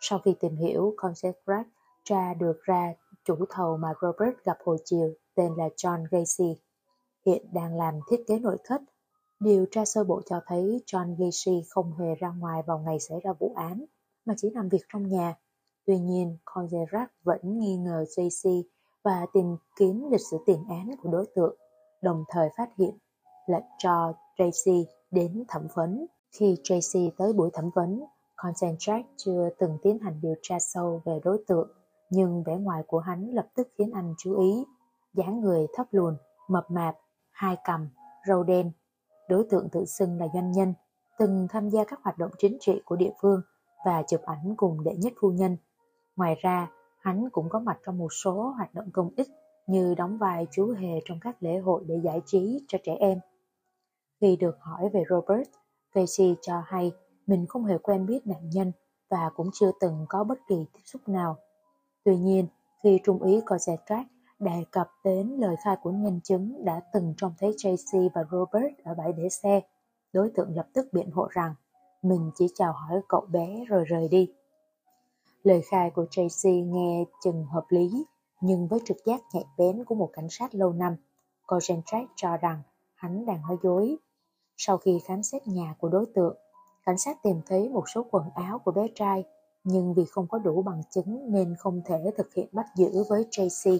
Sau khi tìm hiểu, Concept tra được ra chủ thầu mà Robert gặp hồi chiều tên là John Gacy. Hiện đang làm thiết kế nội thất. Điều tra sơ bộ cho thấy John Gacy không hề ra ngoài vào ngày xảy ra vụ án, mà chỉ làm việc trong nhà. Tuy nhiên, Concept vẫn nghi ngờ JC và tìm kiếm lịch sử tiền án của đối tượng, đồng thời phát hiện lệnh cho Tracy đến thẩm vấn. Khi Tracy tới buổi thẩm vấn, Concentrate chưa từng tiến hành điều tra sâu về đối tượng, nhưng vẻ ngoài của hắn lập tức khiến anh chú ý. dáng người thấp lùn, mập mạp, hai cầm râu đen. Đối tượng tự xưng là doanh nhân, từng tham gia các hoạt động chính trị của địa phương và chụp ảnh cùng đệ nhất phu nhân. Ngoài ra, hắn cũng có mặt trong một số hoạt động công ích như đóng vai chú hề trong các lễ hội để giải trí cho trẻ em. Khi được hỏi về Robert, Casey cho hay mình không hề quen biết nạn nhân và cũng chưa từng có bất kỳ tiếp xúc nào. Tuy nhiên, khi Trung úy Cosetrack đề cập đến lời khai của nhân chứng đã từng trông thấy JC và Robert ở bãi để xe, đối tượng lập tức biện hộ rằng mình chỉ chào hỏi cậu bé rồi rời đi. Lời khai của JC nghe chừng hợp lý, nhưng với trực giác nhạy bén của một cảnh sát lâu năm, Cosetrack cho rằng hắn đang nói dối. Sau khi khám xét nhà của đối tượng, cảnh sát tìm thấy một số quần áo của bé trai, nhưng vì không có đủ bằng chứng nên không thể thực hiện bắt giữ với Tracy.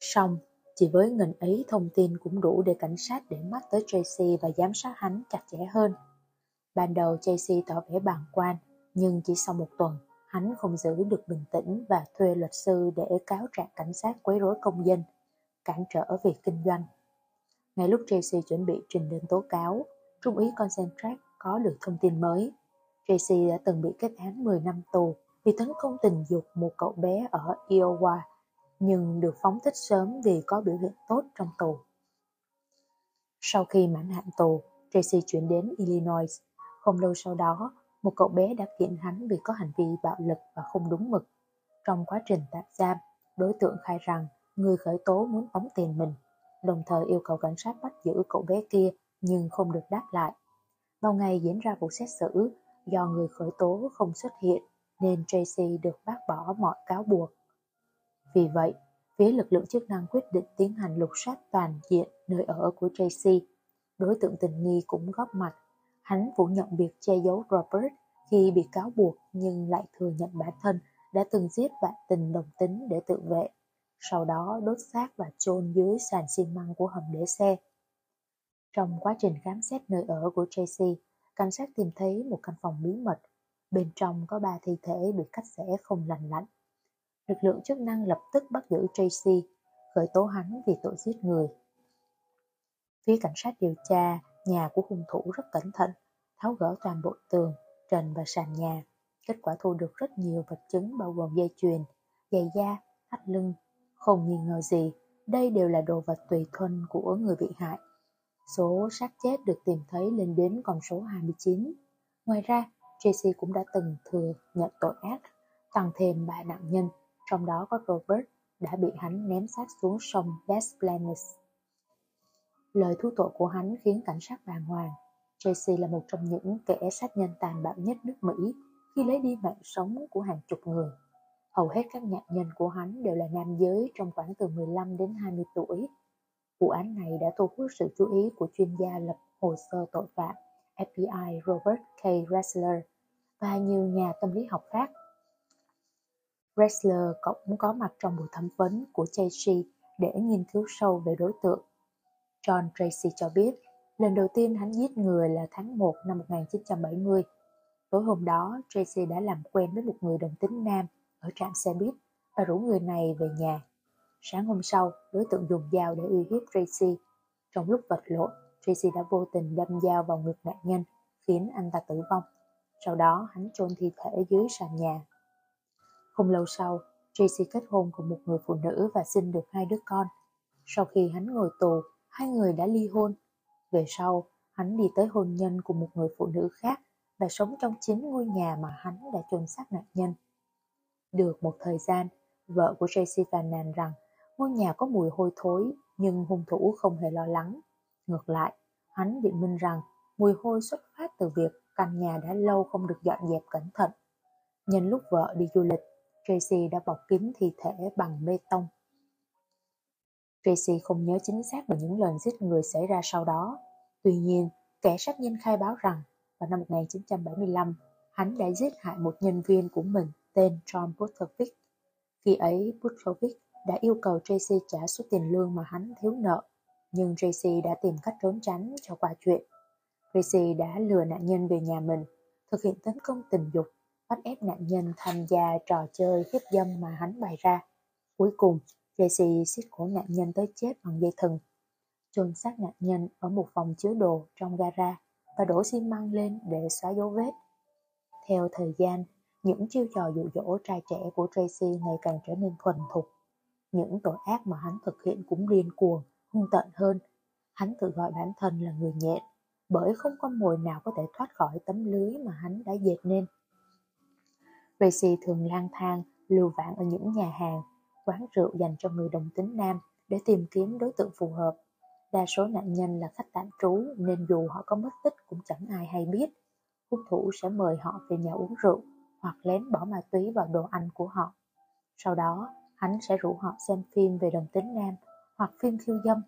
Xong, chỉ với ngần ấy thông tin cũng đủ để cảnh sát để mắt tới Tracy và giám sát hắn chặt chẽ hơn. Ban đầu Tracy tỏ vẻ bàng quan, nhưng chỉ sau một tuần, hắn không giữ được bình tĩnh và thuê luật sư để cáo trạng cảnh sát quấy rối công dân, cản trở việc kinh doanh. Ngay lúc Tracy chuẩn bị trình đơn tố cáo, Trung úy Concentrate có được thông tin mới. Tracy đã từng bị kết án 10 năm tù vì tấn công tình dục một cậu bé ở Iowa, nhưng được phóng thích sớm vì có biểu hiện tốt trong tù. Sau khi mãn hạn tù, Tracy chuyển đến Illinois. Không lâu sau đó, một cậu bé đã kiện hắn vì có hành vi bạo lực và không đúng mực. Trong quá trình tạm giam, đối tượng khai rằng người khởi tố muốn tống tiền mình đồng thời yêu cầu cảnh sát bắt giữ cậu bé kia nhưng không được đáp lại. Vào ngày diễn ra vụ xét xử, do người khởi tố không xuất hiện nên Tracy được bác bỏ mọi cáo buộc. Vì vậy, phía lực lượng chức năng quyết định tiến hành lục soát toàn diện nơi ở của Tracy. Đối tượng tình nghi cũng góp mặt. Hắn phủ nhận việc che giấu Robert khi bị cáo buộc nhưng lại thừa nhận bản thân đã từng giết bạn tình đồng tính để tự vệ sau đó đốt xác và chôn dưới sàn xi măng của hầm để xe. Trong quá trình khám xét nơi ở của Tracy, cảnh sát tìm thấy một căn phòng bí mật. Bên trong có ba thi thể bị cắt xẻ không lành lạnh. Lực lượng chức năng lập tức bắt giữ Tracy, khởi tố hắn vì tội giết người. Phía cảnh sát điều tra, nhà của hung thủ rất cẩn thận, tháo gỡ toàn bộ tường, trần và sàn nhà. Kết quả thu được rất nhiều vật chứng bao gồm dây chuyền, giày da, thắt lưng, không nghi ngờ gì, đây đều là đồ vật tùy thân của người bị hại. Số xác chết được tìm thấy lên đến con số 29. Ngoài ra, Tracy cũng đã từng thừa nhận tội ác, tăng thêm ba nạn nhân, trong đó có Robert đã bị hắn ném xác xuống sông West Plains. Lời thú tội của hắn khiến cảnh sát bàng hoàng. Tracy là một trong những kẻ sát nhân tàn bạo nhất nước Mỹ khi lấy đi mạng sống của hàng chục người. Hầu hết các nạn nhân của hắn đều là nam giới trong khoảng từ 15 đến 20 tuổi. Vụ án này đã thu hút sự chú ý của chuyên gia lập hồ sơ tội phạm FBI Robert K. Ressler và nhiều nhà tâm lý học khác. Ressler cũng có mặt trong buổi thẩm vấn của Tracy để nghiên cứu sâu về đối tượng. John Tracy cho biết, lần đầu tiên hắn giết người là tháng 1 năm 1970. Tối hôm đó, Tracy đã làm quen với một người đồng tính nam ở trạm xe buýt và rủ người này về nhà. Sáng hôm sau, đối tượng dùng dao để uy hiếp Tracy. Trong lúc vật lộn, Tracy đã vô tình đâm dao vào ngực nạn nhân, khiến anh ta tử vong. Sau đó, hắn chôn thi thể dưới sàn nhà. Không lâu sau, JC kết hôn cùng một người phụ nữ và sinh được hai đứa con. Sau khi hắn ngồi tù, hai người đã ly hôn. Về sau, hắn đi tới hôn nhân của một người phụ nữ khác và sống trong chính ngôi nhà mà hắn đã chôn xác nạn nhân. Được một thời gian, vợ của JC phàn nàn rằng ngôi nhà có mùi hôi thối nhưng hung thủ không hề lo lắng. Ngược lại, hắn biện minh rằng mùi hôi xuất phát từ việc căn nhà đã lâu không được dọn dẹp cẩn thận. Nhân lúc vợ đi du lịch, Tracy đã bọc kín thi thể bằng bê tông. Tracy không nhớ chính xác về những lần giết người xảy ra sau đó. Tuy nhiên, kẻ sát nhân khai báo rằng vào năm 1975, hắn đã giết hại một nhân viên của mình tên John Butovic. Khi ấy, Butovic đã yêu cầu Tracy trả số tiền lương mà hắn thiếu nợ, nhưng Tracy đã tìm cách trốn tránh cho qua chuyện. Tracy đã lừa nạn nhân về nhà mình, thực hiện tấn công tình dục, bắt ép nạn nhân tham gia trò chơi hiếp dâm mà hắn bày ra. Cuối cùng, Tracy siết cổ nạn nhân tới chết bằng dây thừng, chôn xác nạn nhân ở một phòng chứa đồ trong gara và đổ xi măng lên để xóa dấu vết. Theo thời gian, những chiêu trò dụ dỗ trai trẻ của Tracy ngày càng trở nên thuần thục. Những tội ác mà hắn thực hiện cũng điên cuồng, hung tận hơn. Hắn tự gọi bản thân là người nhện, bởi không con mồi nào có thể thoát khỏi tấm lưới mà hắn đã dệt nên. Tracy thường lang thang, lưu vãng ở những nhà hàng, quán rượu dành cho người đồng tính nam để tìm kiếm đối tượng phù hợp. Đa số nạn nhân là khách tạm trú nên dù họ có mất tích cũng chẳng ai hay biết. Hung thủ sẽ mời họ về nhà uống rượu hoặc lén bỏ ma túy vào đồ ăn của họ. Sau đó, hắn sẽ rủ họ xem phim về đồng tính nam hoặc phim khiêu dâm.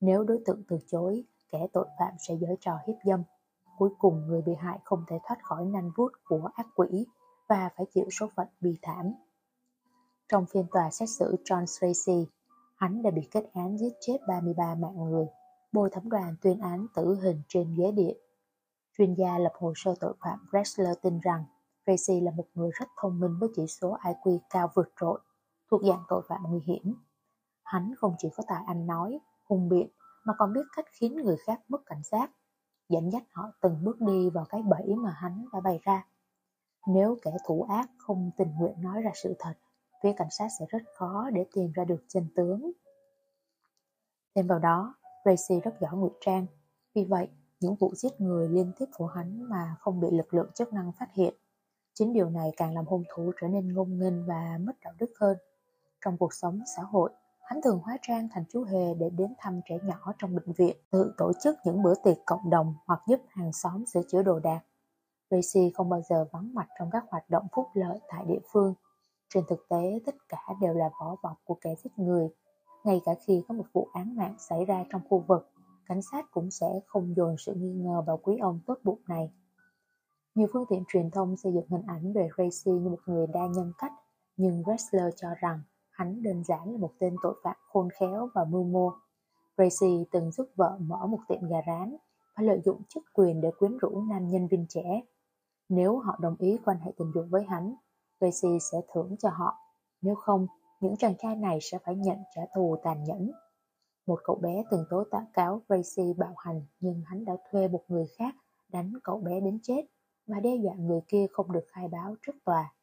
Nếu đối tượng từ chối, kẻ tội phạm sẽ giở trò hiếp dâm. Cuối cùng người bị hại không thể thoát khỏi nanh vuốt của ác quỷ và phải chịu số phận bi thảm. Trong phiên tòa xét xử John Tracy, hắn đã bị kết án giết chết 33 mạng người. Bồi thẩm đoàn tuyên án tử hình trên ghế điện. Chuyên gia lập hồ sơ tội phạm Drexler tin rằng Tracy là một người rất thông minh với chỉ số IQ cao vượt trội, thuộc dạng tội phạm nguy hiểm. Hắn không chỉ có tài ăn nói, hùng biện, mà còn biết cách khiến người khác mất cảnh giác, dẫn dắt họ từng bước đi vào cái bẫy mà hắn đã bày ra. Nếu kẻ thủ ác không tình nguyện nói ra sự thật, phía cảnh sát sẽ rất khó để tìm ra được chân tướng. Thêm vào đó, Tracy rất giỏi ngụy trang, vì vậy những vụ giết người liên tiếp của hắn mà không bị lực lượng chức năng phát hiện. Chính điều này càng làm hung thủ trở nên ngông nghênh và mất đạo đức hơn. Trong cuộc sống xã hội, hắn thường hóa trang thành chú hề để đến thăm trẻ nhỏ trong bệnh viện, tự tổ chức những bữa tiệc cộng đồng hoặc giúp hàng xóm sửa chữa đồ đạc. Tracy không bao giờ vắng mặt trong các hoạt động phúc lợi tại địa phương. Trên thực tế, tất cả đều là vỏ bọc của kẻ giết người. Ngay cả khi có một vụ án mạng xảy ra trong khu vực, cảnh sát cũng sẽ không dồn sự nghi ngờ vào quý ông tốt bụng này. Nhiều phương tiện truyền thông xây dựng hình ảnh về Tracy như một người đa nhân cách, nhưng Wrestler cho rằng hắn đơn giản là một tên tội phạm khôn khéo và mưu mô. Tracy từng giúp vợ mở một tiệm gà rán và lợi dụng chức quyền để quyến rũ nam nhân viên trẻ. Nếu họ đồng ý quan hệ tình dục với hắn, Tracy sẽ thưởng cho họ. Nếu không, những chàng trai này sẽ phải nhận trả thù tàn nhẫn. Một cậu bé từng tố tạ cáo Tracy bạo hành nhưng hắn đã thuê một người khác đánh cậu bé đến chết và đe dọa người kia không được khai báo trước tòa.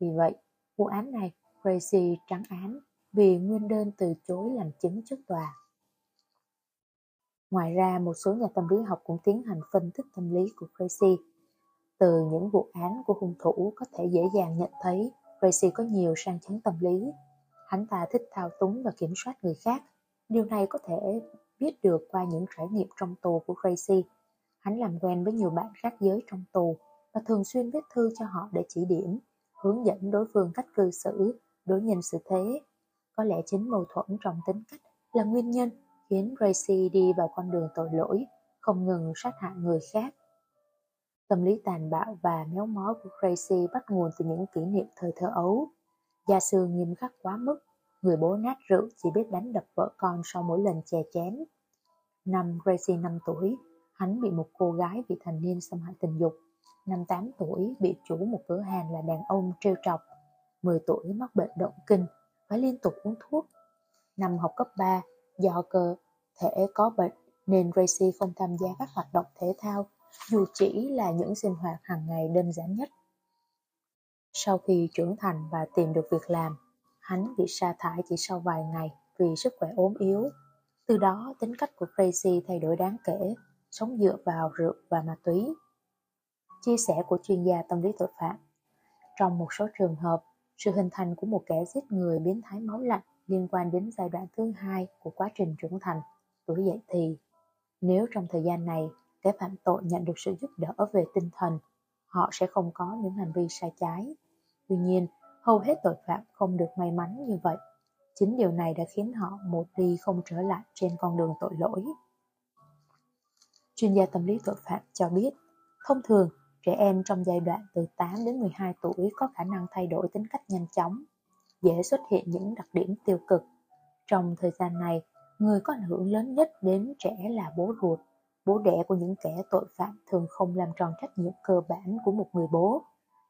Vì vậy, vụ án này Tracy trắng án vì nguyên đơn từ chối làm chứng trước tòa. Ngoài ra, một số nhà tâm lý học cũng tiến hành phân tích tâm lý của Tracy. Từ những vụ án của hung thủ có thể dễ dàng nhận thấy Tracy có nhiều sang chấn tâm lý. Hắn ta thích thao túng và kiểm soát người khác. Điều này có thể biết được qua những trải nghiệm trong tù của Tracy. Hắn làm quen với nhiều bạn khác giới trong tù và thường xuyên viết thư cho họ để chỉ điểm, hướng dẫn đối phương cách cư xử, đối nhân xử thế. Có lẽ chính mâu thuẫn trong tính cách là nguyên nhân khiến Tracy đi vào con đường tội lỗi, không ngừng sát hại người khác. Tâm lý tàn bạo và méo mó của Tracy bắt nguồn từ những kỷ niệm thời thơ ấu. Gia sư nghiêm khắc quá mức, người bố nát rượu chỉ biết đánh đập vợ con sau mỗi lần chè chén. Năm Gracie 5 tuổi, hắn bị một cô gái vị thành niên xâm hại tình dục. Năm 8 tuổi bị chủ một cửa hàng là đàn ông trêu trọc. 10 tuổi mắc bệnh động kinh, phải liên tục uống thuốc. Năm học cấp 3, do cơ thể có bệnh nên Gracie không tham gia các hoạt động thể thao, dù chỉ là những sinh hoạt hàng ngày đơn giản nhất. Sau khi trưởng thành và tìm được việc làm, hắn bị sa thải chỉ sau vài ngày vì sức khỏe ốm yếu. Từ đó, tính cách của Tracy thay đổi đáng kể, sống dựa vào rượu và ma túy. Chia sẻ của chuyên gia tâm lý tội phạm Trong một số trường hợp, sự hình thành của một kẻ giết người biến thái máu lạnh liên quan đến giai đoạn thứ hai của quá trình trưởng thành, tuổi dậy thì. Nếu trong thời gian này, kẻ phạm tội nhận được sự giúp đỡ về tinh thần, họ sẽ không có những hành vi sai trái. Tuy nhiên, hầu hết tội phạm không được may mắn như vậy. Chính điều này đã khiến họ một đi không trở lại trên con đường tội lỗi. Chuyên gia tâm lý tội phạm cho biết, thông thường, trẻ em trong giai đoạn từ 8 đến 12 tuổi có khả năng thay đổi tính cách nhanh chóng, dễ xuất hiện những đặc điểm tiêu cực. Trong thời gian này, người có ảnh hưởng lớn nhất đến trẻ là bố ruột. Bố đẻ của những kẻ tội phạm thường không làm tròn trách nhiệm cơ bản của một người bố.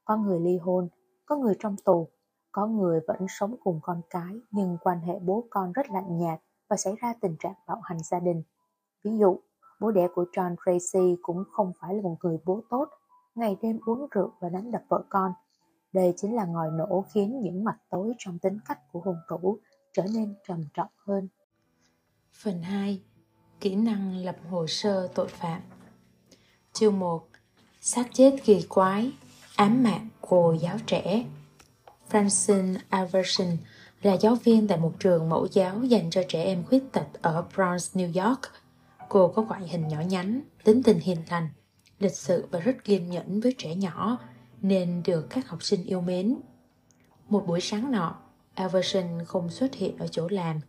Có người ly hôn, có người trong tù, có người vẫn sống cùng con cái nhưng quan hệ bố con rất lạnh nhạt và xảy ra tình trạng bạo hành gia đình. Ví dụ, bố đẻ của John Tracy cũng không phải là một người bố tốt, ngày đêm uống rượu và đánh đập vợ con. Đây chính là ngòi nổ khiến những mặt tối trong tính cách của hung thủ trở nên trầm trọng hơn. Phần 2. Kỹ năng lập hồ sơ tội phạm Chương 1 Sát chết kỳ quái Ám mạng cô giáo trẻ Francine Iverson là giáo viên tại một trường mẫu giáo dành cho trẻ em khuyết tật ở Bronx, New York. Cô có ngoại hình nhỏ nhắn, tính tình hiền lành, lịch sự và rất kiên nhẫn với trẻ nhỏ, nên được các học sinh yêu mến. Một buổi sáng nọ, Iverson không xuất hiện ở chỗ làm.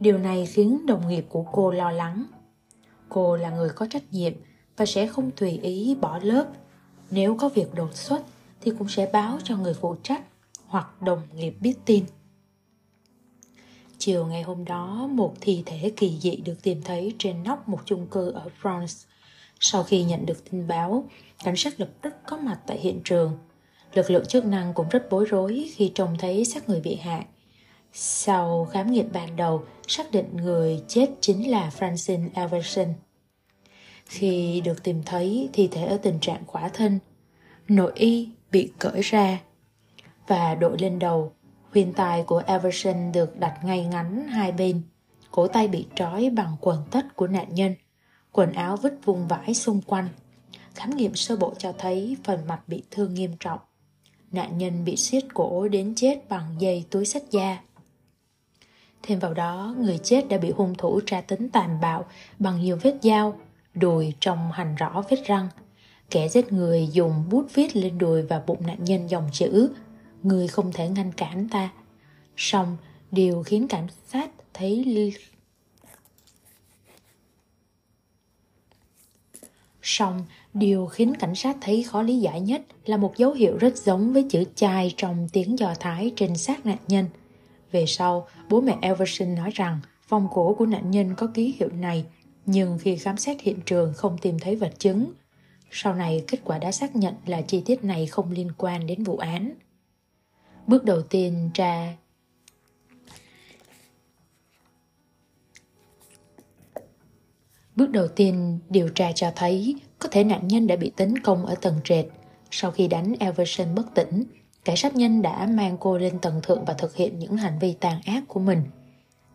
Điều này khiến đồng nghiệp của cô lo lắng. Cô là người có trách nhiệm và sẽ không tùy ý bỏ lớp. Nếu có việc đột xuất thì cũng sẽ báo cho người phụ trách hoặc đồng nghiệp biết tin. Chiều ngày hôm đó, một thi thể kỳ dị được tìm thấy trên nóc một chung cư ở Bronx. Sau khi nhận được tin báo, cảnh sát lập tức có mặt tại hiện trường. Lực lượng chức năng cũng rất bối rối khi trông thấy xác người bị hại. Sau khám nghiệm ban đầu, xác định người chết chính là Francine Everson. Khi được tìm thấy, thi thể ở tình trạng khỏa thân. Nội y bị cởi ra và đội lên đầu. Huyền tài của Everson được đặt ngay ngắn hai bên. Cổ tay bị trói bằng quần tất của nạn nhân. Quần áo vứt vùng vãi xung quanh. Khám nghiệm sơ bộ cho thấy phần mặt bị thương nghiêm trọng. Nạn nhân bị siết cổ đến chết bằng dây túi sách da. Thêm vào đó, người chết đã bị hung thủ tra tấn tàn bạo bằng nhiều vết dao, đùi trong hành rõ vết răng. Kẻ giết người dùng bút viết lên đùi và bụng nạn nhân dòng chữ Người không thể ngăn cản ta. Xong, điều khiến cảnh sát thấy Xong, điều khiến cảnh sát thấy khó lý giải nhất là một dấu hiệu rất giống với chữ chai trong tiếng Do Thái trên xác nạn nhân. Về sau, bố mẹ Everson nói rằng vòng cổ của nạn nhân có ký hiệu này, nhưng khi khám xét hiện trường không tìm thấy vật chứng. Sau này, kết quả đã xác nhận là chi tiết này không liên quan đến vụ án. Bước đầu tiên tra Bước đầu tiên điều tra cho thấy có thể nạn nhân đã bị tấn công ở tầng trệt. Sau khi đánh Everson bất tỉnh, kẻ sát nhân đã mang cô lên tầng thượng và thực hiện những hành vi tàn ác của mình.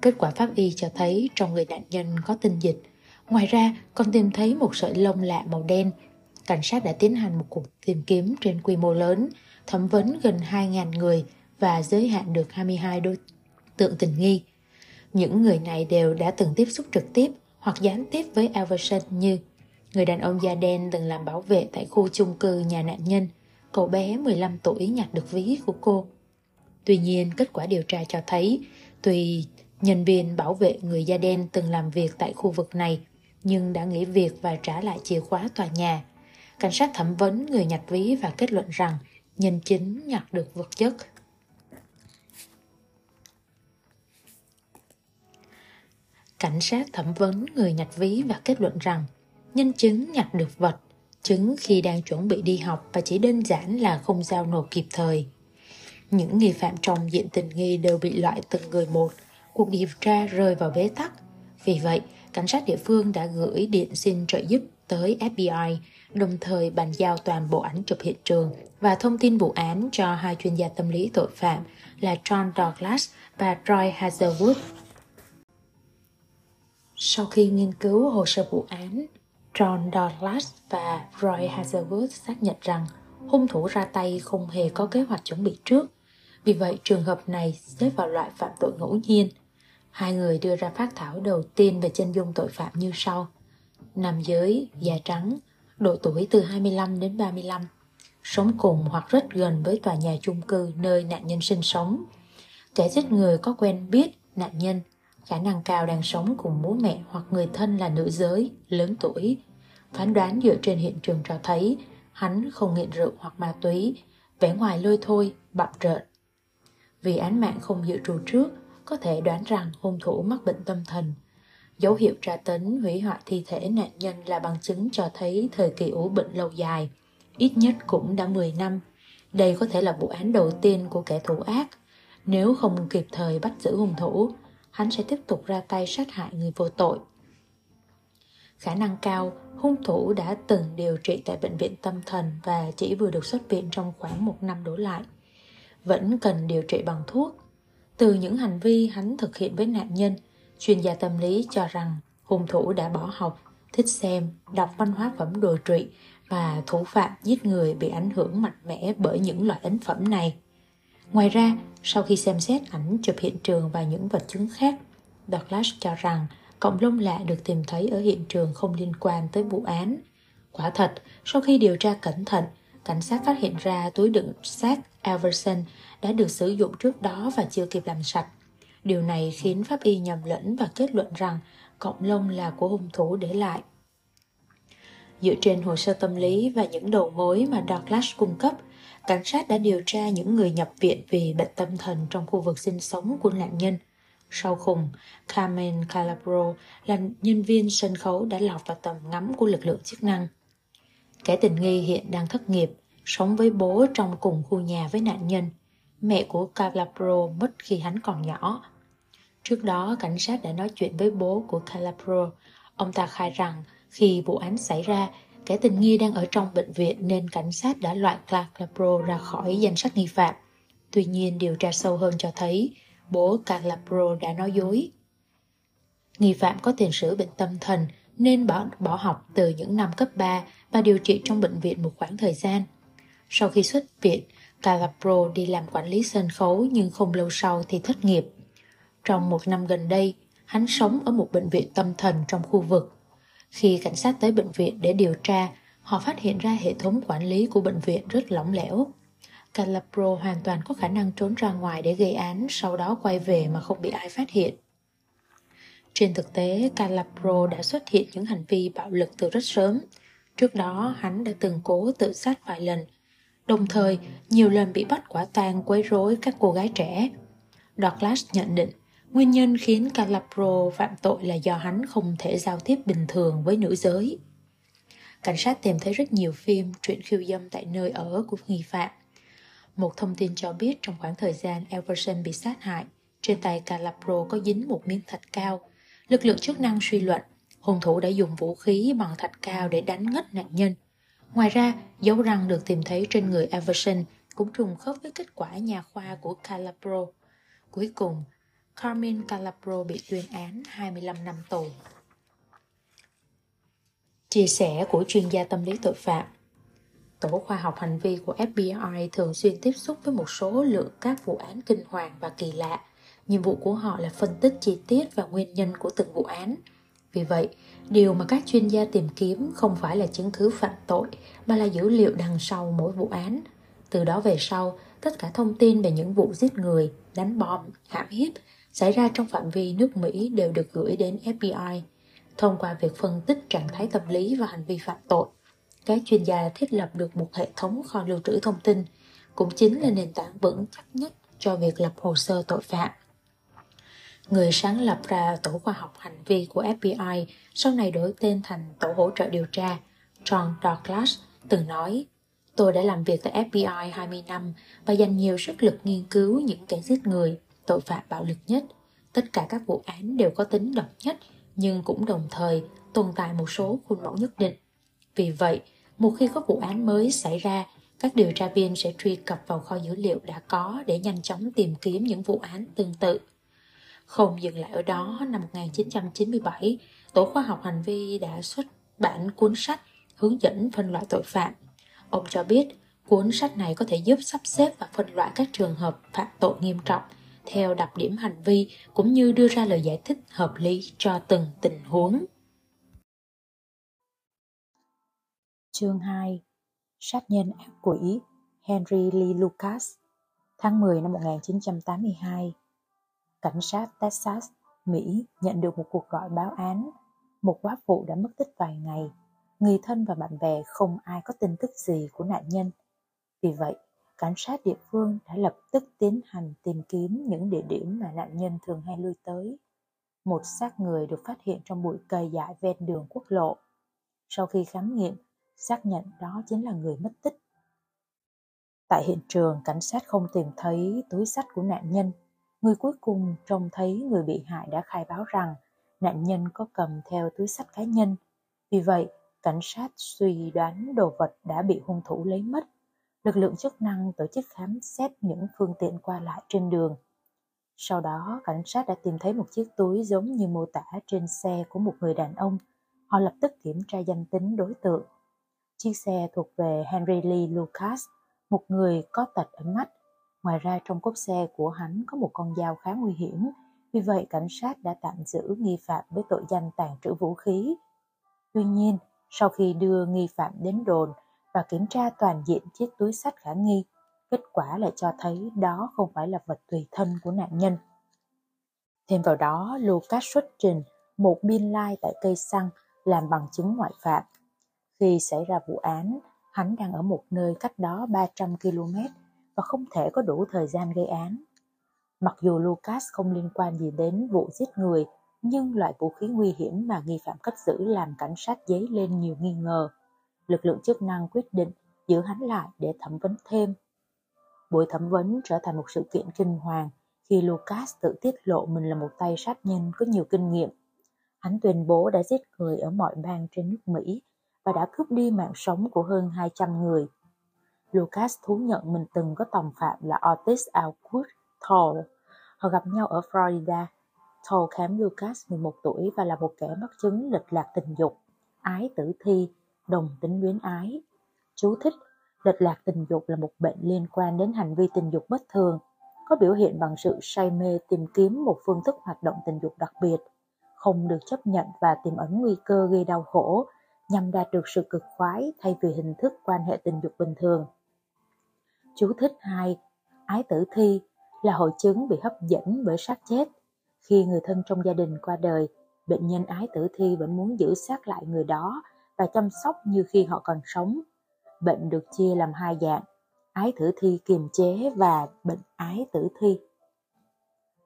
Kết quả pháp y cho thấy trong người nạn nhân có tinh dịch. Ngoài ra, còn tìm thấy một sợi lông lạ màu đen. Cảnh sát đã tiến hành một cuộc tìm kiếm trên quy mô lớn, thẩm vấn gần 2.000 người và giới hạn được 22 đối tượng tình nghi. Những người này đều đã từng tiếp xúc trực tiếp hoặc gián tiếp với Everson như người đàn ông da đen từng làm bảo vệ tại khu chung cư nhà nạn nhân, cậu bé 15 tuổi nhặt được ví của cô. Tuy nhiên, kết quả điều tra cho thấy, tùy nhân viên bảo vệ người da đen từng làm việc tại khu vực này, nhưng đã nghỉ việc và trả lại chìa khóa tòa nhà. Cảnh sát thẩm vấn người nhặt ví và kết luận rằng nhân chính nhặt được vật chất. Cảnh sát thẩm vấn người nhặt ví và kết luận rằng nhân chứng nhặt được vật, chứng khi đang chuẩn bị đi học và chỉ đơn giản là không giao nộp kịp thời. Những nghi phạm trong diện tình nghi đều bị loại từng người một, cuộc điều tra rơi vào bế tắc. Vì vậy, cảnh sát địa phương đã gửi điện xin trợ giúp tới FBI, đồng thời bàn giao toàn bộ ảnh chụp hiện trường và thông tin vụ án cho hai chuyên gia tâm lý tội phạm là John Douglas và Troy Hazelwood. Sau khi nghiên cứu hồ sơ vụ án, John Douglas và Roy Hazelwood xác nhận rằng hung thủ ra tay không hề có kế hoạch chuẩn bị trước. Vì vậy, trường hợp này xếp vào loại phạm tội ngẫu nhiên. Hai người đưa ra phát thảo đầu tiên về chân dung tội phạm như sau. Nam giới, da trắng, độ tuổi từ 25 đến 35, sống cùng hoặc rất gần với tòa nhà chung cư nơi nạn nhân sinh sống. Kẻ giết người có quen biết nạn nhân khả năng cao đang sống cùng bố mẹ hoặc người thân là nữ giới, lớn tuổi. Phán đoán dựa trên hiện trường cho thấy hắn không nghiện rượu hoặc ma túy, vẻ ngoài lôi thôi, bạo trợn. Vì án mạng không dự trù trước, có thể đoán rằng hung thủ mắc bệnh tâm thần. Dấu hiệu tra tấn hủy hoại thi thể nạn nhân là bằng chứng cho thấy thời kỳ ủ bệnh lâu dài, ít nhất cũng đã 10 năm. Đây có thể là vụ án đầu tiên của kẻ thủ ác. Nếu không kịp thời bắt giữ hung thủ, hắn sẽ tiếp tục ra tay sát hại người vô tội. Khả năng cao, hung thủ đã từng điều trị tại bệnh viện tâm thần và chỉ vừa được xuất viện trong khoảng một năm đổ lại. Vẫn cần điều trị bằng thuốc. Từ những hành vi hắn thực hiện với nạn nhân, chuyên gia tâm lý cho rằng hung thủ đã bỏ học, thích xem, đọc văn hóa phẩm đồ trụy và thủ phạm giết người bị ảnh hưởng mạnh mẽ bởi những loại ấn phẩm này. Ngoài ra, sau khi xem xét ảnh chụp hiện trường và những vật chứng khác, Douglas cho rằng cộng lông lạ được tìm thấy ở hiện trường không liên quan tới vụ án. Quả thật, sau khi điều tra cẩn thận, cảnh sát phát hiện ra túi đựng xác Everson đã được sử dụng trước đó và chưa kịp làm sạch. Điều này khiến pháp y nhầm lẫn và kết luận rằng cọng lông là của hung thủ để lại. Dựa trên hồ sơ tâm lý và những đầu mối mà Douglas cung cấp, cảnh sát đã điều tra những người nhập viện vì bệnh tâm thần trong khu vực sinh sống của nạn nhân. Sau cùng, Carmen Calabro là nhân viên sân khấu đã lọt vào tầm ngắm của lực lượng chức năng. Kẻ tình nghi hiện đang thất nghiệp, sống với bố trong cùng khu nhà với nạn nhân. Mẹ của Calabro mất khi hắn còn nhỏ. Trước đó, cảnh sát đã nói chuyện với bố của Calabro. Ông ta khai rằng khi vụ án xảy ra, Kẻ tình nghi đang ở trong bệnh viện nên cảnh sát đã loại Calabro ra khỏi danh sách nghi phạm. Tuy nhiên điều tra sâu hơn cho thấy bố Calabro đã nói dối. Nghi phạm có tiền sử bệnh tâm thần nên bỏ, bỏ học từ những năm cấp 3 và điều trị trong bệnh viện một khoảng thời gian. Sau khi xuất viện, Calabro đi làm quản lý sân khấu nhưng không lâu sau thì thất nghiệp. Trong một năm gần đây, hắn sống ở một bệnh viện tâm thần trong khu vực khi cảnh sát tới bệnh viện để điều tra, họ phát hiện ra hệ thống quản lý của bệnh viện rất lỏng lẻo. Calabro hoàn toàn có khả năng trốn ra ngoài để gây án, sau đó quay về mà không bị ai phát hiện. Trên thực tế, Calabro đã xuất hiện những hành vi bạo lực từ rất sớm. Trước đó, hắn đã từng cố tự sát vài lần, đồng thời nhiều lần bị bắt quả tang quấy rối các cô gái trẻ. Douglas nhận định Nguyên nhân khiến Calabro phạm tội là do hắn không thể giao tiếp bình thường với nữ giới. Cảnh sát tìm thấy rất nhiều phim truyện khiêu dâm tại nơi ở của nghi phạm. Một thông tin cho biết trong khoảng thời gian Everson bị sát hại, trên tay Calabro có dính một miếng thạch cao. Lực lượng chức năng suy luận, hung thủ đã dùng vũ khí bằng thạch cao để đánh ngất nạn nhân. Ngoài ra, dấu răng được tìm thấy trên người Everson cũng trùng khớp với kết quả nhà khoa của Calabro. Cuối cùng, Carmen Calabro bị tuyên án 25 năm tù. Chia sẻ của chuyên gia tâm lý tội phạm Tổ khoa học hành vi của FBI thường xuyên tiếp xúc với một số lượng các vụ án kinh hoàng và kỳ lạ. Nhiệm vụ của họ là phân tích chi tiết và nguyên nhân của từng vụ án. Vì vậy, điều mà các chuyên gia tìm kiếm không phải là chứng cứ phạm tội, mà là dữ liệu đằng sau mỗi vụ án. Từ đó về sau, tất cả thông tin về những vụ giết người, đánh bom, hãm hiếp xảy ra trong phạm vi nước Mỹ đều được gửi đến FBI. Thông qua việc phân tích trạng thái tâm lý và hành vi phạm tội, các chuyên gia thiết lập được một hệ thống kho lưu trữ thông tin, cũng chính là nền tảng vững chắc nhất cho việc lập hồ sơ tội phạm người sáng lập ra tổ khoa học hành vi của FBI, sau này đổi tên thành tổ hỗ trợ điều tra, John Douglas, từng nói Tôi đã làm việc tại FBI 20 năm và dành nhiều sức lực nghiên cứu những kẻ giết người, tội phạm bạo lực nhất. Tất cả các vụ án đều có tính độc nhất, nhưng cũng đồng thời tồn tại một số khuôn mẫu nhất định. Vì vậy, một khi có vụ án mới xảy ra, các điều tra viên sẽ truy cập vào kho dữ liệu đã có để nhanh chóng tìm kiếm những vụ án tương tự. Không dừng lại ở đó, năm 1997, Tổ khoa học hành vi đã xuất bản cuốn sách hướng dẫn phân loại tội phạm. Ông cho biết cuốn sách này có thể giúp sắp xếp và phân loại các trường hợp phạm tội nghiêm trọng theo đặc điểm hành vi cũng như đưa ra lời giải thích hợp lý cho từng tình huống. Chương 2 Sát nhân ác quỷ Henry Lee Lucas Tháng 10 năm 1982 Cảnh sát Texas, Mỹ nhận được một cuộc gọi báo án một quá phụ đã mất tích vài ngày người thân và bạn bè không ai có tin tức gì của nạn nhân. Vì vậy, cảnh sát địa phương đã lập tức tiến hành tìm kiếm những địa điểm mà nạn nhân thường hay lui tới. Một xác người được phát hiện trong bụi cây dại ven đường quốc lộ. Sau khi khám nghiệm, xác nhận đó chính là người mất tích. Tại hiện trường, cảnh sát không tìm thấy túi sách của nạn nhân. Người cuối cùng trông thấy người bị hại đã khai báo rằng nạn nhân có cầm theo túi sách cá nhân. Vì vậy, cảnh sát suy đoán đồ vật đã bị hung thủ lấy mất. Lực lượng chức năng tổ chức khám xét những phương tiện qua lại trên đường. Sau đó, cảnh sát đã tìm thấy một chiếc túi giống như mô tả trên xe của một người đàn ông. Họ lập tức kiểm tra danh tính đối tượng. Chiếc xe thuộc về Henry Lee Lucas, một người có tật ở mắt. Ngoài ra trong cốp xe của hắn có một con dao khá nguy hiểm, vì vậy cảnh sát đã tạm giữ nghi phạm với tội danh tàn trữ vũ khí. Tuy nhiên, sau khi đưa nghi phạm đến đồn và kiểm tra toàn diện chiếc túi sách khả nghi, kết quả lại cho thấy đó không phải là vật tùy thân của nạn nhân. Thêm vào đó, Lucas xuất trình một biên lai tại cây xăng làm bằng chứng ngoại phạm. Khi xảy ra vụ án, hắn đang ở một nơi cách đó 300 km và không thể có đủ thời gian gây án. Mặc dù Lucas không liên quan gì đến vụ giết người, nhưng loại vũ khí nguy hiểm mà nghi phạm cất giữ làm cảnh sát dấy lên nhiều nghi ngờ. Lực lượng chức năng quyết định giữ hắn lại để thẩm vấn thêm. Buổi thẩm vấn trở thành một sự kiện kinh hoàng khi Lucas tự tiết lộ mình là một tay sát nhân có nhiều kinh nghiệm. Hắn tuyên bố đã giết người ở mọi bang trên nước Mỹ và đã cướp đi mạng sống của hơn 200 người. Lucas thú nhận mình từng có tòng phạm là Otis Alwood Toll. Họ gặp nhau ở Florida Toll khám Lucas 11 tuổi và là một kẻ mắc chứng lệch lạc tình dục, ái tử thi, đồng tính luyến ái. Chú thích, lệch lạc tình dục là một bệnh liên quan đến hành vi tình dục bất thường, có biểu hiện bằng sự say mê tìm kiếm một phương thức hoạt động tình dục đặc biệt, không được chấp nhận và tiềm ẩn nguy cơ gây đau khổ nhằm đạt được sự cực khoái thay vì hình thức quan hệ tình dục bình thường. Chú thích 2. Ái tử thi là hội chứng bị hấp dẫn bởi xác chết khi người thân trong gia đình qua đời, bệnh nhân ái tử thi vẫn muốn giữ xác lại người đó và chăm sóc như khi họ còn sống. Bệnh được chia làm hai dạng, ái tử thi kiềm chế và bệnh ái tử thi.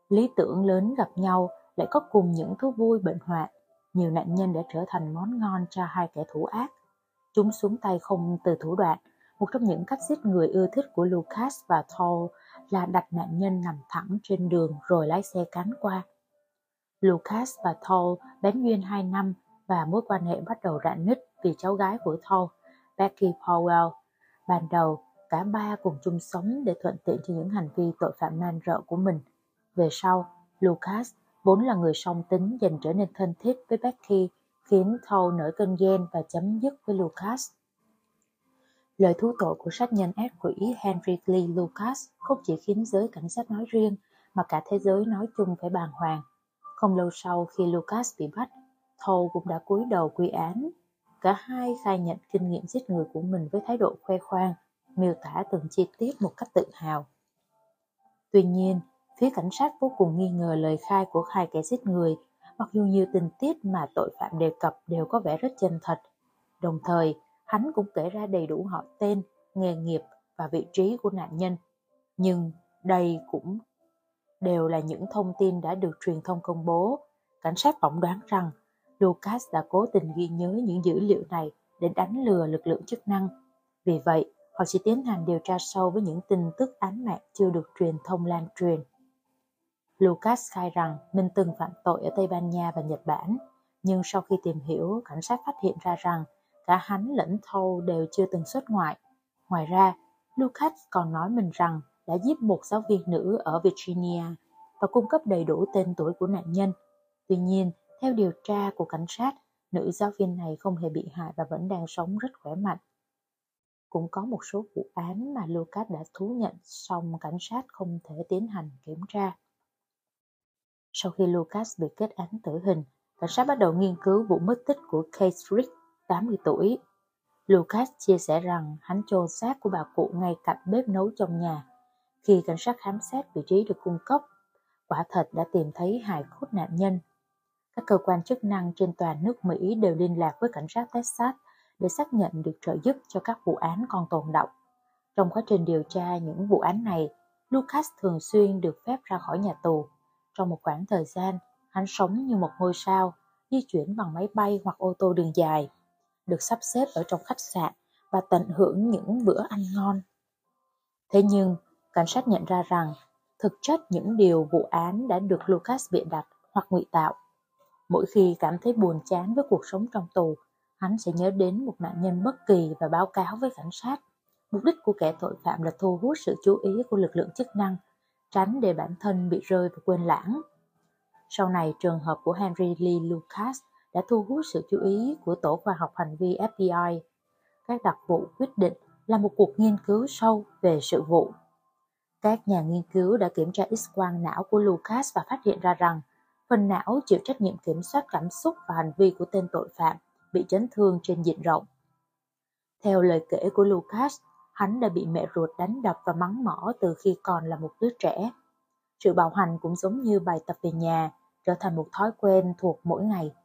Lý tưởng lớn gặp nhau lại có cùng những thú vui bệnh hoạn. Nhiều nạn nhân đã trở thành món ngon cho hai kẻ thủ ác. Chúng xuống tay không từ thủ đoạn. Một trong những cách giết người ưa thích của Lucas và Thor là đặt nạn nhân nằm thẳng trên đường rồi lái xe cán qua. Lucas và Thor bén duyên 2 năm và mối quan hệ bắt đầu rạn nứt vì cháu gái của Thor, Becky Powell. Ban đầu, cả ba cùng chung sống để thuận tiện cho những hành vi tội phạm man rợ của mình. Về sau, Lucas vốn là người song tính dần trở nên thân thiết với Becky, khiến Thor nổi cơn ghen và chấm dứt với Lucas. Lời thú tội của sát nhân ác quỷ Henry Lee Lucas không chỉ khiến giới cảnh sát nói riêng, mà cả thế giới nói chung phải bàng hoàng. Không lâu sau khi Lucas bị bắt, Thâu cũng đã cúi đầu quy án. Cả hai khai nhận kinh nghiệm giết người của mình với thái độ khoe khoang, miêu tả từng chi tiết một cách tự hào. Tuy nhiên, phía cảnh sát vô cùng nghi ngờ lời khai của hai kẻ giết người, mặc dù nhiều tình tiết mà tội phạm đề cập đều có vẻ rất chân thật. Đồng thời, hắn cũng kể ra đầy đủ họ tên, nghề nghiệp và vị trí của nạn nhân. Nhưng đây cũng đều là những thông tin đã được truyền thông công bố. Cảnh sát phỏng đoán rằng Lucas đã cố tình ghi nhớ những dữ liệu này để đánh lừa lực lượng chức năng. Vì vậy, họ chỉ tiến hành điều tra sâu với những tin tức án mạng chưa được truyền thông lan truyền. Lucas khai rằng mình từng phạm tội ở Tây Ban Nha và Nhật Bản, nhưng sau khi tìm hiểu, cảnh sát phát hiện ra rằng cả hắn lẫn Thâu đều chưa từng xuất ngoại. Ngoài ra, Lucas còn nói mình rằng đã giết một giáo viên nữ ở Virginia và cung cấp đầy đủ tên tuổi của nạn nhân. Tuy nhiên, theo điều tra của cảnh sát, nữ giáo viên này không hề bị hại và vẫn đang sống rất khỏe mạnh. Cũng có một số vụ án mà Lucas đã thú nhận song cảnh sát không thể tiến hành kiểm tra. Sau khi Lucas bị kết án tử hình, cảnh sát bắt đầu nghiên cứu vụ mất tích của Kate Rick, 80 tuổi. Lucas chia sẻ rằng hắn chôn xác của bà cụ ngay cạnh bếp nấu trong nhà. Khi cảnh sát khám xét vị trí được cung cấp, quả thật đã tìm thấy hài cốt nạn nhân. Các cơ quan chức năng trên toàn nước Mỹ đều liên lạc với cảnh sát Texas để xác nhận được trợ giúp cho các vụ án còn tồn động. Trong quá trình điều tra những vụ án này, Lucas thường xuyên được phép ra khỏi nhà tù. Trong một khoảng thời gian, hắn sống như một ngôi sao, di chuyển bằng máy bay hoặc ô tô đường dài, được sắp xếp ở trong khách sạn và tận hưởng những bữa ăn ngon. Thế nhưng, cảnh sát nhận ra rằng thực chất những điều vụ án đã được Lucas bịa đặt hoặc ngụy tạo. Mỗi khi cảm thấy buồn chán với cuộc sống trong tù, hắn sẽ nhớ đến một nạn nhân bất kỳ và báo cáo với cảnh sát. Mục đích của kẻ tội phạm là thu hút sự chú ý của lực lượng chức năng, tránh để bản thân bị rơi và quên lãng. Sau này, trường hợp của Henry Lee Lucas đã thu hút sự chú ý của Tổ khoa học hành vi FBI. Các đặc vụ quyết định là một cuộc nghiên cứu sâu về sự vụ. Các nhà nghiên cứu đã kiểm tra x-quang não của Lucas và phát hiện ra rằng phần não chịu trách nhiệm kiểm soát cảm xúc và hành vi của tên tội phạm bị chấn thương trên diện rộng. Theo lời kể của Lucas, hắn đã bị mẹ ruột đánh đập và mắng mỏ từ khi còn là một đứa trẻ. Sự bạo hành cũng giống như bài tập về nhà, trở thành một thói quen thuộc mỗi ngày.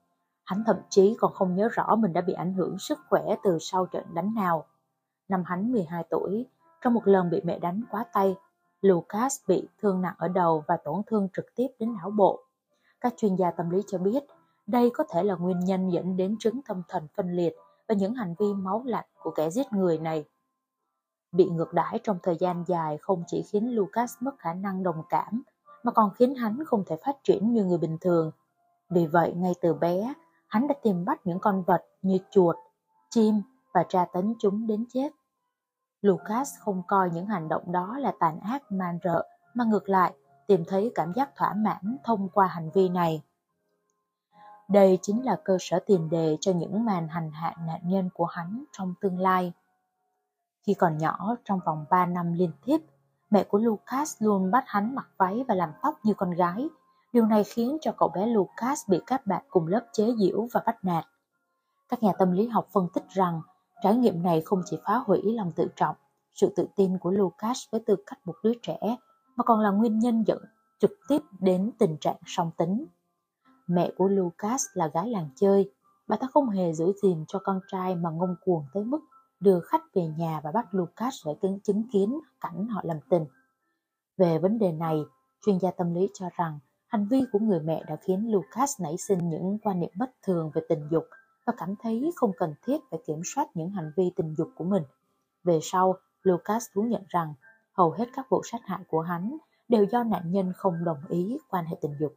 Hắn thậm chí còn không nhớ rõ mình đã bị ảnh hưởng sức khỏe từ sau trận đánh nào. Năm hắn 12 tuổi, trong một lần bị mẹ đánh quá tay, Lucas bị thương nặng ở đầu và tổn thương trực tiếp đến não bộ. Các chuyên gia tâm lý cho biết đây có thể là nguyên nhân dẫn đến chứng tâm thần phân liệt và những hành vi máu lạnh của kẻ giết người này. Bị ngược đãi trong thời gian dài không chỉ khiến Lucas mất khả năng đồng cảm, mà còn khiến hắn không thể phát triển như người bình thường. Vì vậy, ngay từ bé, hắn đã tìm bắt những con vật như chuột, chim và tra tấn chúng đến chết. Lucas không coi những hành động đó là tàn ác man rợ, mà ngược lại, tìm thấy cảm giác thỏa mãn thông qua hành vi này. Đây chính là cơ sở tiền đề cho những màn hành hạ nạn nhân của hắn trong tương lai. Khi còn nhỏ, trong vòng 3 năm liên tiếp, mẹ của Lucas luôn bắt hắn mặc váy và làm tóc như con gái. Điều này khiến cho cậu bé Lucas bị các bạn cùng lớp chế giễu và bắt nạt. Các nhà tâm lý học phân tích rằng trải nghiệm này không chỉ phá hủy lòng tự trọng, sự tự tin của Lucas với tư cách một đứa trẻ, mà còn là nguyên nhân dẫn trực tiếp đến tình trạng song tính. Mẹ của Lucas là gái làng chơi, bà ta không hề giữ gìn cho con trai mà ngông cuồng tới mức đưa khách về nhà và bắt Lucas phải chứng kiến cảnh họ làm tình. Về vấn đề này, chuyên gia tâm lý cho rằng hành vi của người mẹ đã khiến Lucas nảy sinh những quan niệm bất thường về tình dục và cảm thấy không cần thiết phải kiểm soát những hành vi tình dục của mình. Về sau, Lucas thú nhận rằng hầu hết các vụ sát hại của hắn đều do nạn nhân không đồng ý quan hệ tình dục.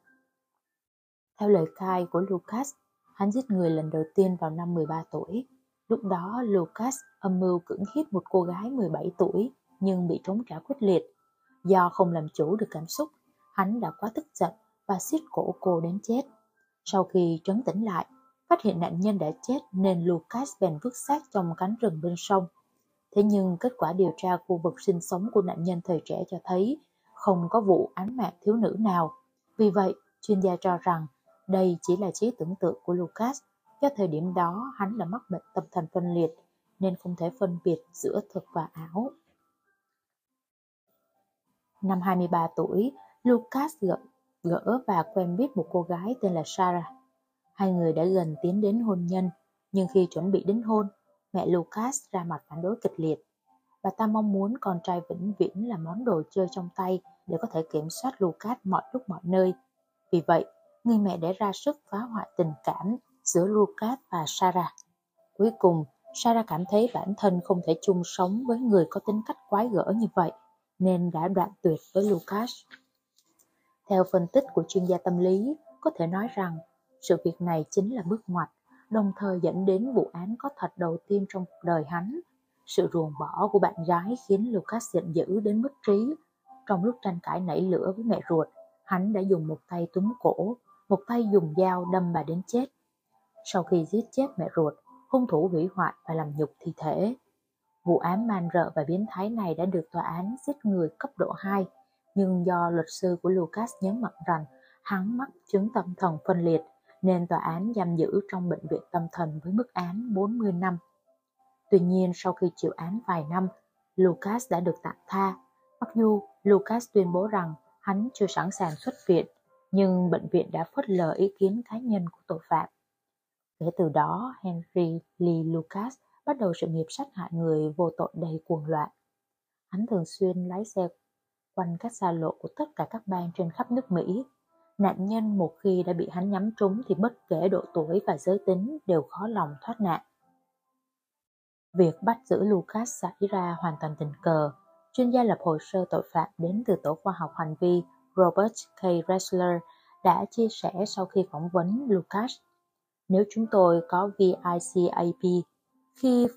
Theo lời khai của Lucas, hắn giết người lần đầu tiên vào năm 13 tuổi. Lúc đó Lucas âm mưu cưỡng hiếp một cô gái 17 tuổi nhưng bị trống trả quyết liệt. Do không làm chủ được cảm xúc, hắn đã quá tức giận và siết cổ cô đến chết. Sau khi trấn tĩnh lại, phát hiện nạn nhân đã chết nên Lucas bèn vứt xác trong cánh rừng bên sông. Thế nhưng kết quả điều tra khu vực sinh sống của nạn nhân thời trẻ cho thấy không có vụ án mạng thiếu nữ nào. Vì vậy, chuyên gia cho rằng đây chỉ là trí tưởng tượng của Lucas, do thời điểm đó hắn là mắc bệnh tâm thần phân liệt nên không thể phân biệt giữa thực và ảo. Năm 23 tuổi, Lucas gặp gỡ và quen biết một cô gái tên là Sarah. Hai người đã gần tiến đến hôn nhân, nhưng khi chuẩn bị đến hôn, mẹ Lucas ra mặt phản đối kịch liệt. Bà ta mong muốn con trai vĩnh viễn là món đồ chơi trong tay để có thể kiểm soát Lucas mọi lúc mọi nơi. Vì vậy, người mẹ đã ra sức phá hoại tình cảm giữa Lucas và Sarah. Cuối cùng, Sarah cảm thấy bản thân không thể chung sống với người có tính cách quái gở như vậy, nên đã đoạn tuyệt với Lucas. Theo phân tích của chuyên gia tâm lý, có thể nói rằng sự việc này chính là bước ngoặt, đồng thời dẫn đến vụ án có thật đầu tiên trong cuộc đời hắn. Sự ruồng bỏ của bạn gái khiến Lucas giận dữ đến mất trí. Trong lúc tranh cãi nảy lửa với mẹ ruột, hắn đã dùng một tay túm cổ, một tay dùng dao đâm bà đến chết. Sau khi giết chết mẹ ruột, hung thủ hủy hoại và làm nhục thi thể. Vụ án man rợ và biến thái này đã được tòa án giết người cấp độ 2, nhưng do luật sư của Lucas nhấn mạnh rằng hắn mắc chứng tâm thần phân liệt, nên tòa án giam giữ trong bệnh viện tâm thần với mức án 40 năm. Tuy nhiên, sau khi chịu án vài năm, Lucas đã được tạm tha. Mặc dù Lucas tuyên bố rằng hắn chưa sẵn sàng xuất viện, nhưng bệnh viện đã phớt lờ ý kiến cá nhân của tội phạm. Kể từ đó, Henry Lee Lucas bắt đầu sự nghiệp sát hại người vô tội đầy cuồng loạn. Hắn thường xuyên lái xe quanh các xa lộ của tất cả các bang trên khắp nước Mỹ. Nạn nhân một khi đã bị hắn nhắm trúng thì bất kể độ tuổi và giới tính đều khó lòng thoát nạn. Việc bắt giữ Lucas xảy ra hoàn toàn tình cờ. Chuyên gia lập hồ sơ tội phạm đến từ tổ khoa học hành vi Robert K. Ressler đã chia sẻ sau khi phỏng vấn Lucas. Nếu chúng tôi có VICAP khi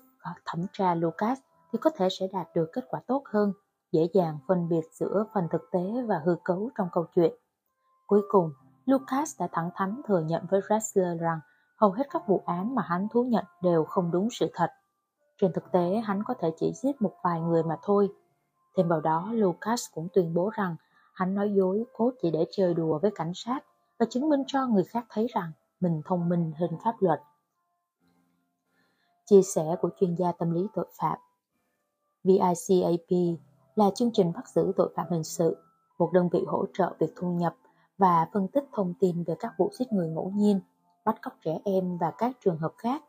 thẩm tra Lucas thì có thể sẽ đạt được kết quả tốt hơn, dễ dàng phân biệt giữa phần thực tế và hư cấu trong câu chuyện. Cuối cùng, Lucas đã thẳng thắn thừa nhận với Ressler rằng hầu hết các vụ án mà hắn thú nhận đều không đúng sự thật. Trên thực tế, hắn có thể chỉ giết một vài người mà thôi. Thêm vào đó, Lucas cũng tuyên bố rằng hắn nói dối cốt chỉ để chơi đùa với cảnh sát và chứng minh cho người khác thấy rằng mình thông minh hơn pháp luật. Chia sẻ của chuyên gia tâm lý tội phạm VICAP là chương trình bắt giữ tội phạm hình sự, một đơn vị hỗ trợ việc thu nhập và phân tích thông tin về các vụ giết người ngẫu nhiên, bắt cóc trẻ em và các trường hợp khác.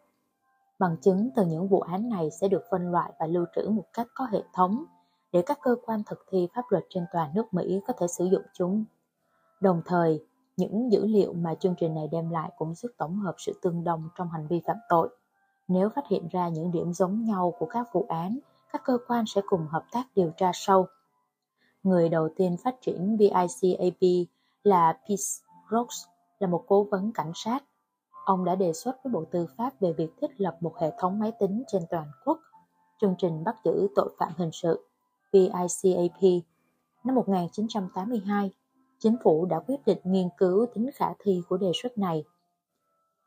Bằng chứng từ những vụ án này sẽ được phân loại và lưu trữ một cách có hệ thống để các cơ quan thực thi pháp luật trên toàn nước Mỹ có thể sử dụng chúng. Đồng thời, những dữ liệu mà chương trình này đem lại cũng giúp tổng hợp sự tương đồng trong hành vi phạm tội. Nếu phát hiện ra những điểm giống nhau của các vụ án, các cơ quan sẽ cùng hợp tác điều tra sâu. Người đầu tiên phát triển VICAP là Pete Rocks, là một cố vấn cảnh sát. Ông đã đề xuất với Bộ Tư pháp về việc thiết lập một hệ thống máy tính trên toàn quốc, chương trình bắt giữ tội phạm hình sự VICAP. Năm 1982, chính phủ đã quyết định nghiên cứu tính khả thi của đề xuất này.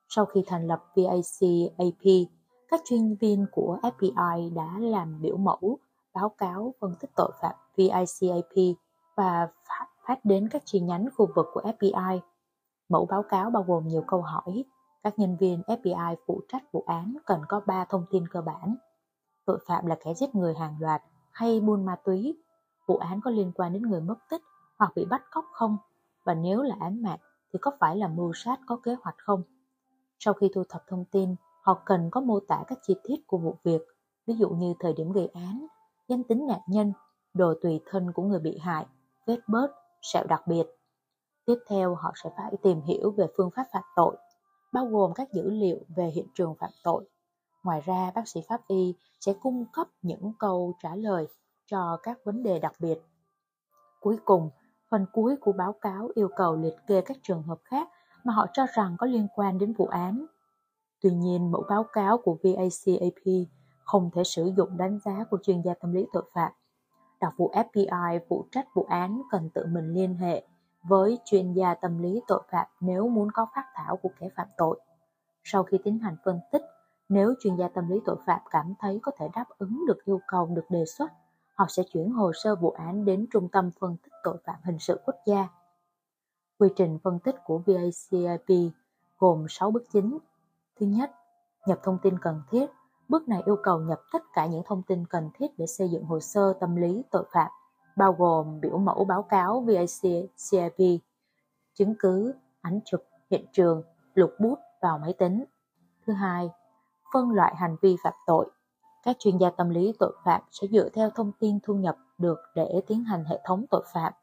Sau khi thành lập VICAP, các chuyên viên của FBI đã làm biểu mẫu, báo cáo phân tích tội phạm VICAP và phát đến các chi nhánh khu vực của FBI. Mẫu báo cáo bao gồm nhiều câu hỏi. Các nhân viên FBI phụ trách vụ án cần có 3 thông tin cơ bản. Tội phạm là kẻ giết người hàng loạt hay buôn ma túy. Vụ án có liên quan đến người mất tích hoặc bị bắt cóc không? Và nếu là án mạng thì có phải là mưu sát có kế hoạch không? Sau khi thu thập thông tin, họ cần có mô tả các chi tiết của vụ việc, ví dụ như thời điểm gây án, danh tính nạn nhân, đồ tùy thân của người bị hại, vết bớt, sẹo đặc biệt. Tiếp theo họ sẽ phải tìm hiểu về phương pháp phạm tội, bao gồm các dữ liệu về hiện trường phạm tội. Ngoài ra, bác sĩ pháp y sẽ cung cấp những câu trả lời cho các vấn đề đặc biệt. Cuối cùng, phần cuối của báo cáo yêu cầu liệt kê các trường hợp khác mà họ cho rằng có liên quan đến vụ án. Tuy nhiên, mẫu báo cáo của VACAP không thể sử dụng đánh giá của chuyên gia tâm lý tội phạm. Đặc vụ FBI phụ trách vụ án cần tự mình liên hệ với chuyên gia tâm lý tội phạm nếu muốn có phát thảo của kẻ phạm tội. Sau khi tiến hành phân tích, nếu chuyên gia tâm lý tội phạm cảm thấy có thể đáp ứng được yêu cầu được đề xuất, họ sẽ chuyển hồ sơ vụ án đến Trung tâm Phân tích Tội phạm Hình sự Quốc gia. Quy trình phân tích của VACIP gồm 6 bước chính. Thứ nhất, nhập thông tin cần thiết. Bước này yêu cầu nhập tất cả những thông tin cần thiết để xây dựng hồ sơ tâm lý tội phạm, bao gồm biểu mẫu báo cáo VACIP, chứng cứ, ảnh chụp, hiện trường, lục bút vào máy tính. Thứ hai, phân loại hành vi phạm tội. các chuyên gia tâm lý tội phạm sẽ dựa theo thông tin thu nhập được để tiến hành hệ thống tội phạm,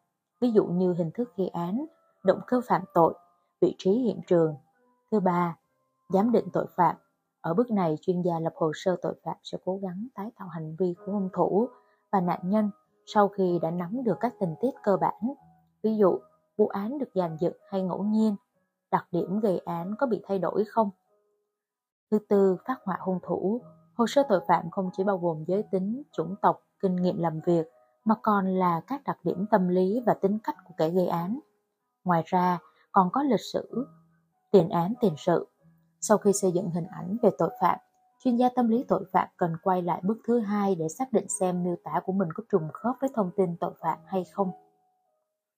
ví dụ như hình thức gây án, động cơ phạm tội, vị trí hiện trường. Thứ ba, giám định tội phạm. Ở bước này, chuyên gia lập hồ sơ tội phạm sẽ cố gắng tái tạo hành vi của hung thủ và nạn nhân sau khi đã nắm được các tình tiết cơ bản. Ví dụ, vụ án được dàn dựng hay ngẫu nhiên, đặc điểm gây án có bị thay đổi không? Thứ tư, phát họa hung thủ. Hồ sơ tội phạm không chỉ bao gồm giới tính, chủng tộc, kinh nghiệm làm việc, mà còn là các đặc điểm tâm lý và tính cách của kẻ gây án. Ngoài ra, còn có lịch sử, tiền án tiền sự. Sau khi xây dựng hình ảnh về tội phạm, chuyên gia tâm lý tội phạm cần quay lại bước thứ hai để xác định xem miêu tả của mình có trùng khớp với thông tin tội phạm hay không.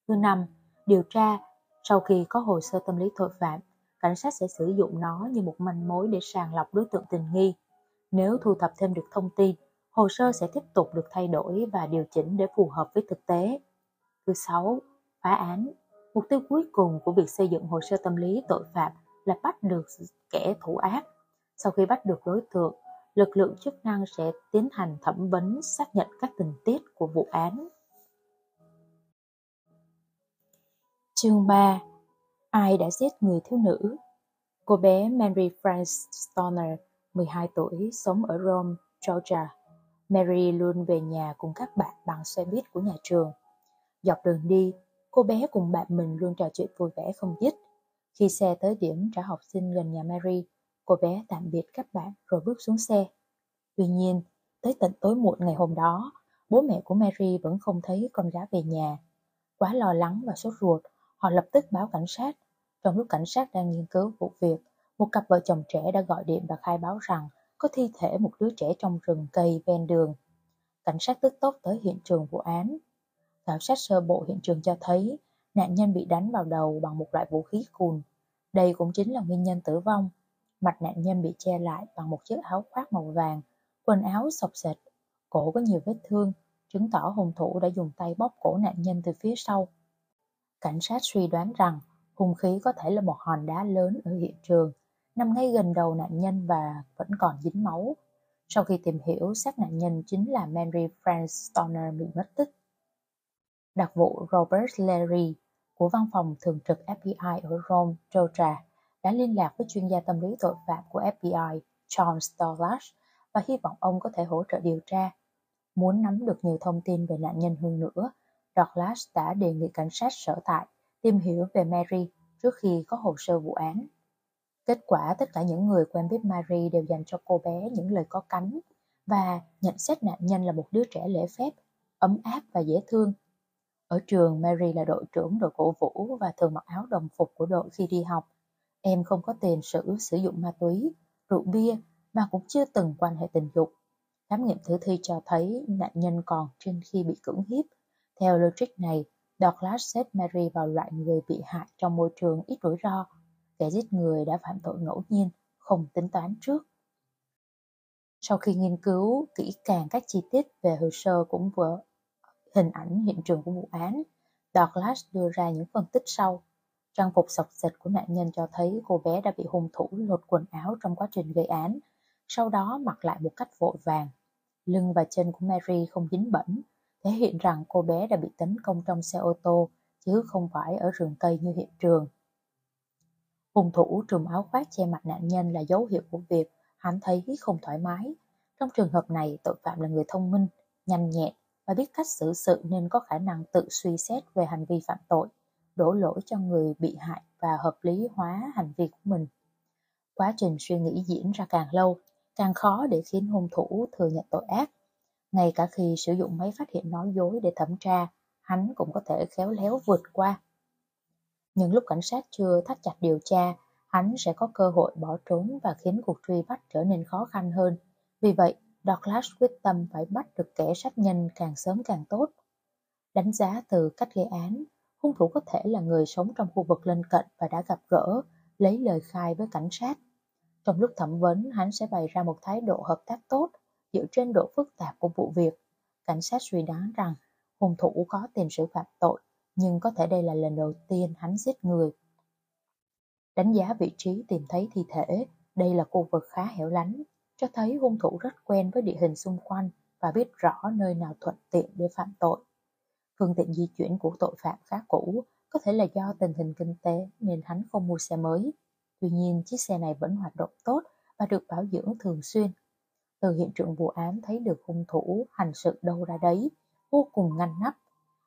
Thứ năm, điều tra. Sau khi có hồ sơ tâm lý tội phạm, cảnh sát sẽ sử dụng nó như một manh mối để sàng lọc đối tượng tình nghi. Nếu thu thập thêm được thông tin, hồ sơ sẽ tiếp tục được thay đổi và điều chỉnh để phù hợp với thực tế. Thứ sáu, phá án. Mục tiêu cuối cùng của việc xây dựng hồ sơ tâm lý tội phạm là bắt được kẻ thủ ác. Sau khi bắt được đối tượng, lực lượng chức năng sẽ tiến hành thẩm vấn xác nhận các tình tiết của vụ án. Chương 3 Ai đã giết người thiếu nữ? Cô bé Mary France Stoner, 12 tuổi, sống ở Rome, Georgia. Mary luôn về nhà cùng các bạn bằng xe buýt của nhà trường. Dọc đường đi, cô bé cùng bạn mình luôn trò chuyện vui vẻ không dứt. Khi xe tới điểm trả học sinh gần nhà Mary, cô bé tạm biệt các bạn rồi bước xuống xe. Tuy nhiên, tới tận tối muộn ngày hôm đó, bố mẹ của Mary vẫn không thấy con gái về nhà. Quá lo lắng và sốt ruột, họ lập tức báo cảnh sát. Trong lúc cảnh sát đang nghiên cứu vụ việc, một cặp vợ chồng trẻ đã gọi điện và khai báo rằng có thi thể một đứa trẻ trong rừng cây ven đường. Cảnh sát tức tốc tới hiện trường vụ án. Khảo sát sơ bộ hiện trường cho thấy nạn nhân bị đánh vào đầu bằng một loại vũ khí cùn. Đây cũng chính là nguyên nhân tử vong. Mặt nạn nhân bị che lại bằng một chiếc áo khoác màu vàng, quần áo sọc sệt, cổ có nhiều vết thương, chứng tỏ hung thủ đã dùng tay bóp cổ nạn nhân từ phía sau. Cảnh sát suy đoán rằng hung khí có thể là một hòn đá lớn ở hiện trường nằm ngay gần đầu nạn nhân và vẫn còn dính máu. Sau khi tìm hiểu, xác nạn nhân chính là Mary France Stoner bị mất tích. Đặc vụ Robert Leary của văn phòng thường trực FBI ở Rome, Georgia đã liên lạc với chuyên gia tâm lý tội phạm của FBI John Storlash và hy vọng ông có thể hỗ trợ điều tra. Muốn nắm được nhiều thông tin về nạn nhân hơn nữa, Douglas đã đề nghị cảnh sát sở tại tìm hiểu về Mary trước khi có hồ sơ vụ án. Kết quả tất cả những người quen biết Mary đều dành cho cô bé những lời có cánh và nhận xét nạn nhân là một đứa trẻ lễ phép, ấm áp và dễ thương. Ở trường, Mary là đội trưởng đội cổ vũ và thường mặc áo đồng phục của đội khi đi học. Em không có tiền sử sử dụng ma túy, rượu bia mà cũng chưa từng quan hệ tình dục. Khám nghiệm tử thi cho thấy nạn nhân còn trên khi bị cưỡng hiếp. Theo logic này, Douglas xếp Mary vào loại người bị hại trong môi trường ít rủi ro kẻ giết người đã phạm tội ngẫu nhiên, không tính toán trước. Sau khi nghiên cứu kỹ càng các chi tiết về hồ sơ cũng vừa hình ảnh hiện trường của vụ án, Douglas đưa ra những phân tích sau. Trang phục sọc sệt của nạn nhân cho thấy cô bé đã bị hung thủ lột quần áo trong quá trình gây án, sau đó mặc lại một cách vội vàng. Lưng và chân của Mary không dính bẩn, thể hiện rằng cô bé đã bị tấn công trong xe ô tô, chứ không phải ở rừng cây như hiện trường. Hung thủ trùm áo khoác che mặt nạn nhân là dấu hiệu của việc hắn thấy không thoải mái. Trong trường hợp này, tội phạm là người thông minh, nhanh nhẹn và biết cách xử sự nên có khả năng tự suy xét về hành vi phạm tội, đổ lỗi cho người bị hại và hợp lý hóa hành vi của mình. Quá trình suy nghĩ diễn ra càng lâu, càng khó để khiến hung thủ thừa nhận tội ác. Ngay cả khi sử dụng máy phát hiện nói dối để thẩm tra, hắn cũng có thể khéo léo vượt qua những lúc cảnh sát chưa thắt chặt điều tra, hắn sẽ có cơ hội bỏ trốn và khiến cuộc truy bắt trở nên khó khăn hơn. Vì vậy, Douglas quyết tâm phải bắt được kẻ sát nhân càng sớm càng tốt. Đánh giá từ cách gây án, hung thủ có thể là người sống trong khu vực lân cận và đã gặp gỡ, lấy lời khai với cảnh sát. Trong lúc thẩm vấn, hắn sẽ bày ra một thái độ hợp tác tốt dựa trên độ phức tạp của vụ việc. Cảnh sát suy đoán rằng hung thủ có tiền sử phạm tội nhưng có thể đây là lần đầu tiên hắn giết người. Đánh giá vị trí tìm thấy thi thể, đây là khu vực khá hẻo lánh cho thấy hung thủ rất quen với địa hình xung quanh và biết rõ nơi nào thuận tiện để phạm tội. Phương tiện di chuyển của tội phạm khá cũ, có thể là do tình hình kinh tế nên hắn không mua xe mới. Tuy nhiên, chiếc xe này vẫn hoạt động tốt và được bảo dưỡng thường xuyên. Từ hiện trường vụ án thấy được hung thủ hành sự đâu ra đấy, vô cùng ngăn nắp.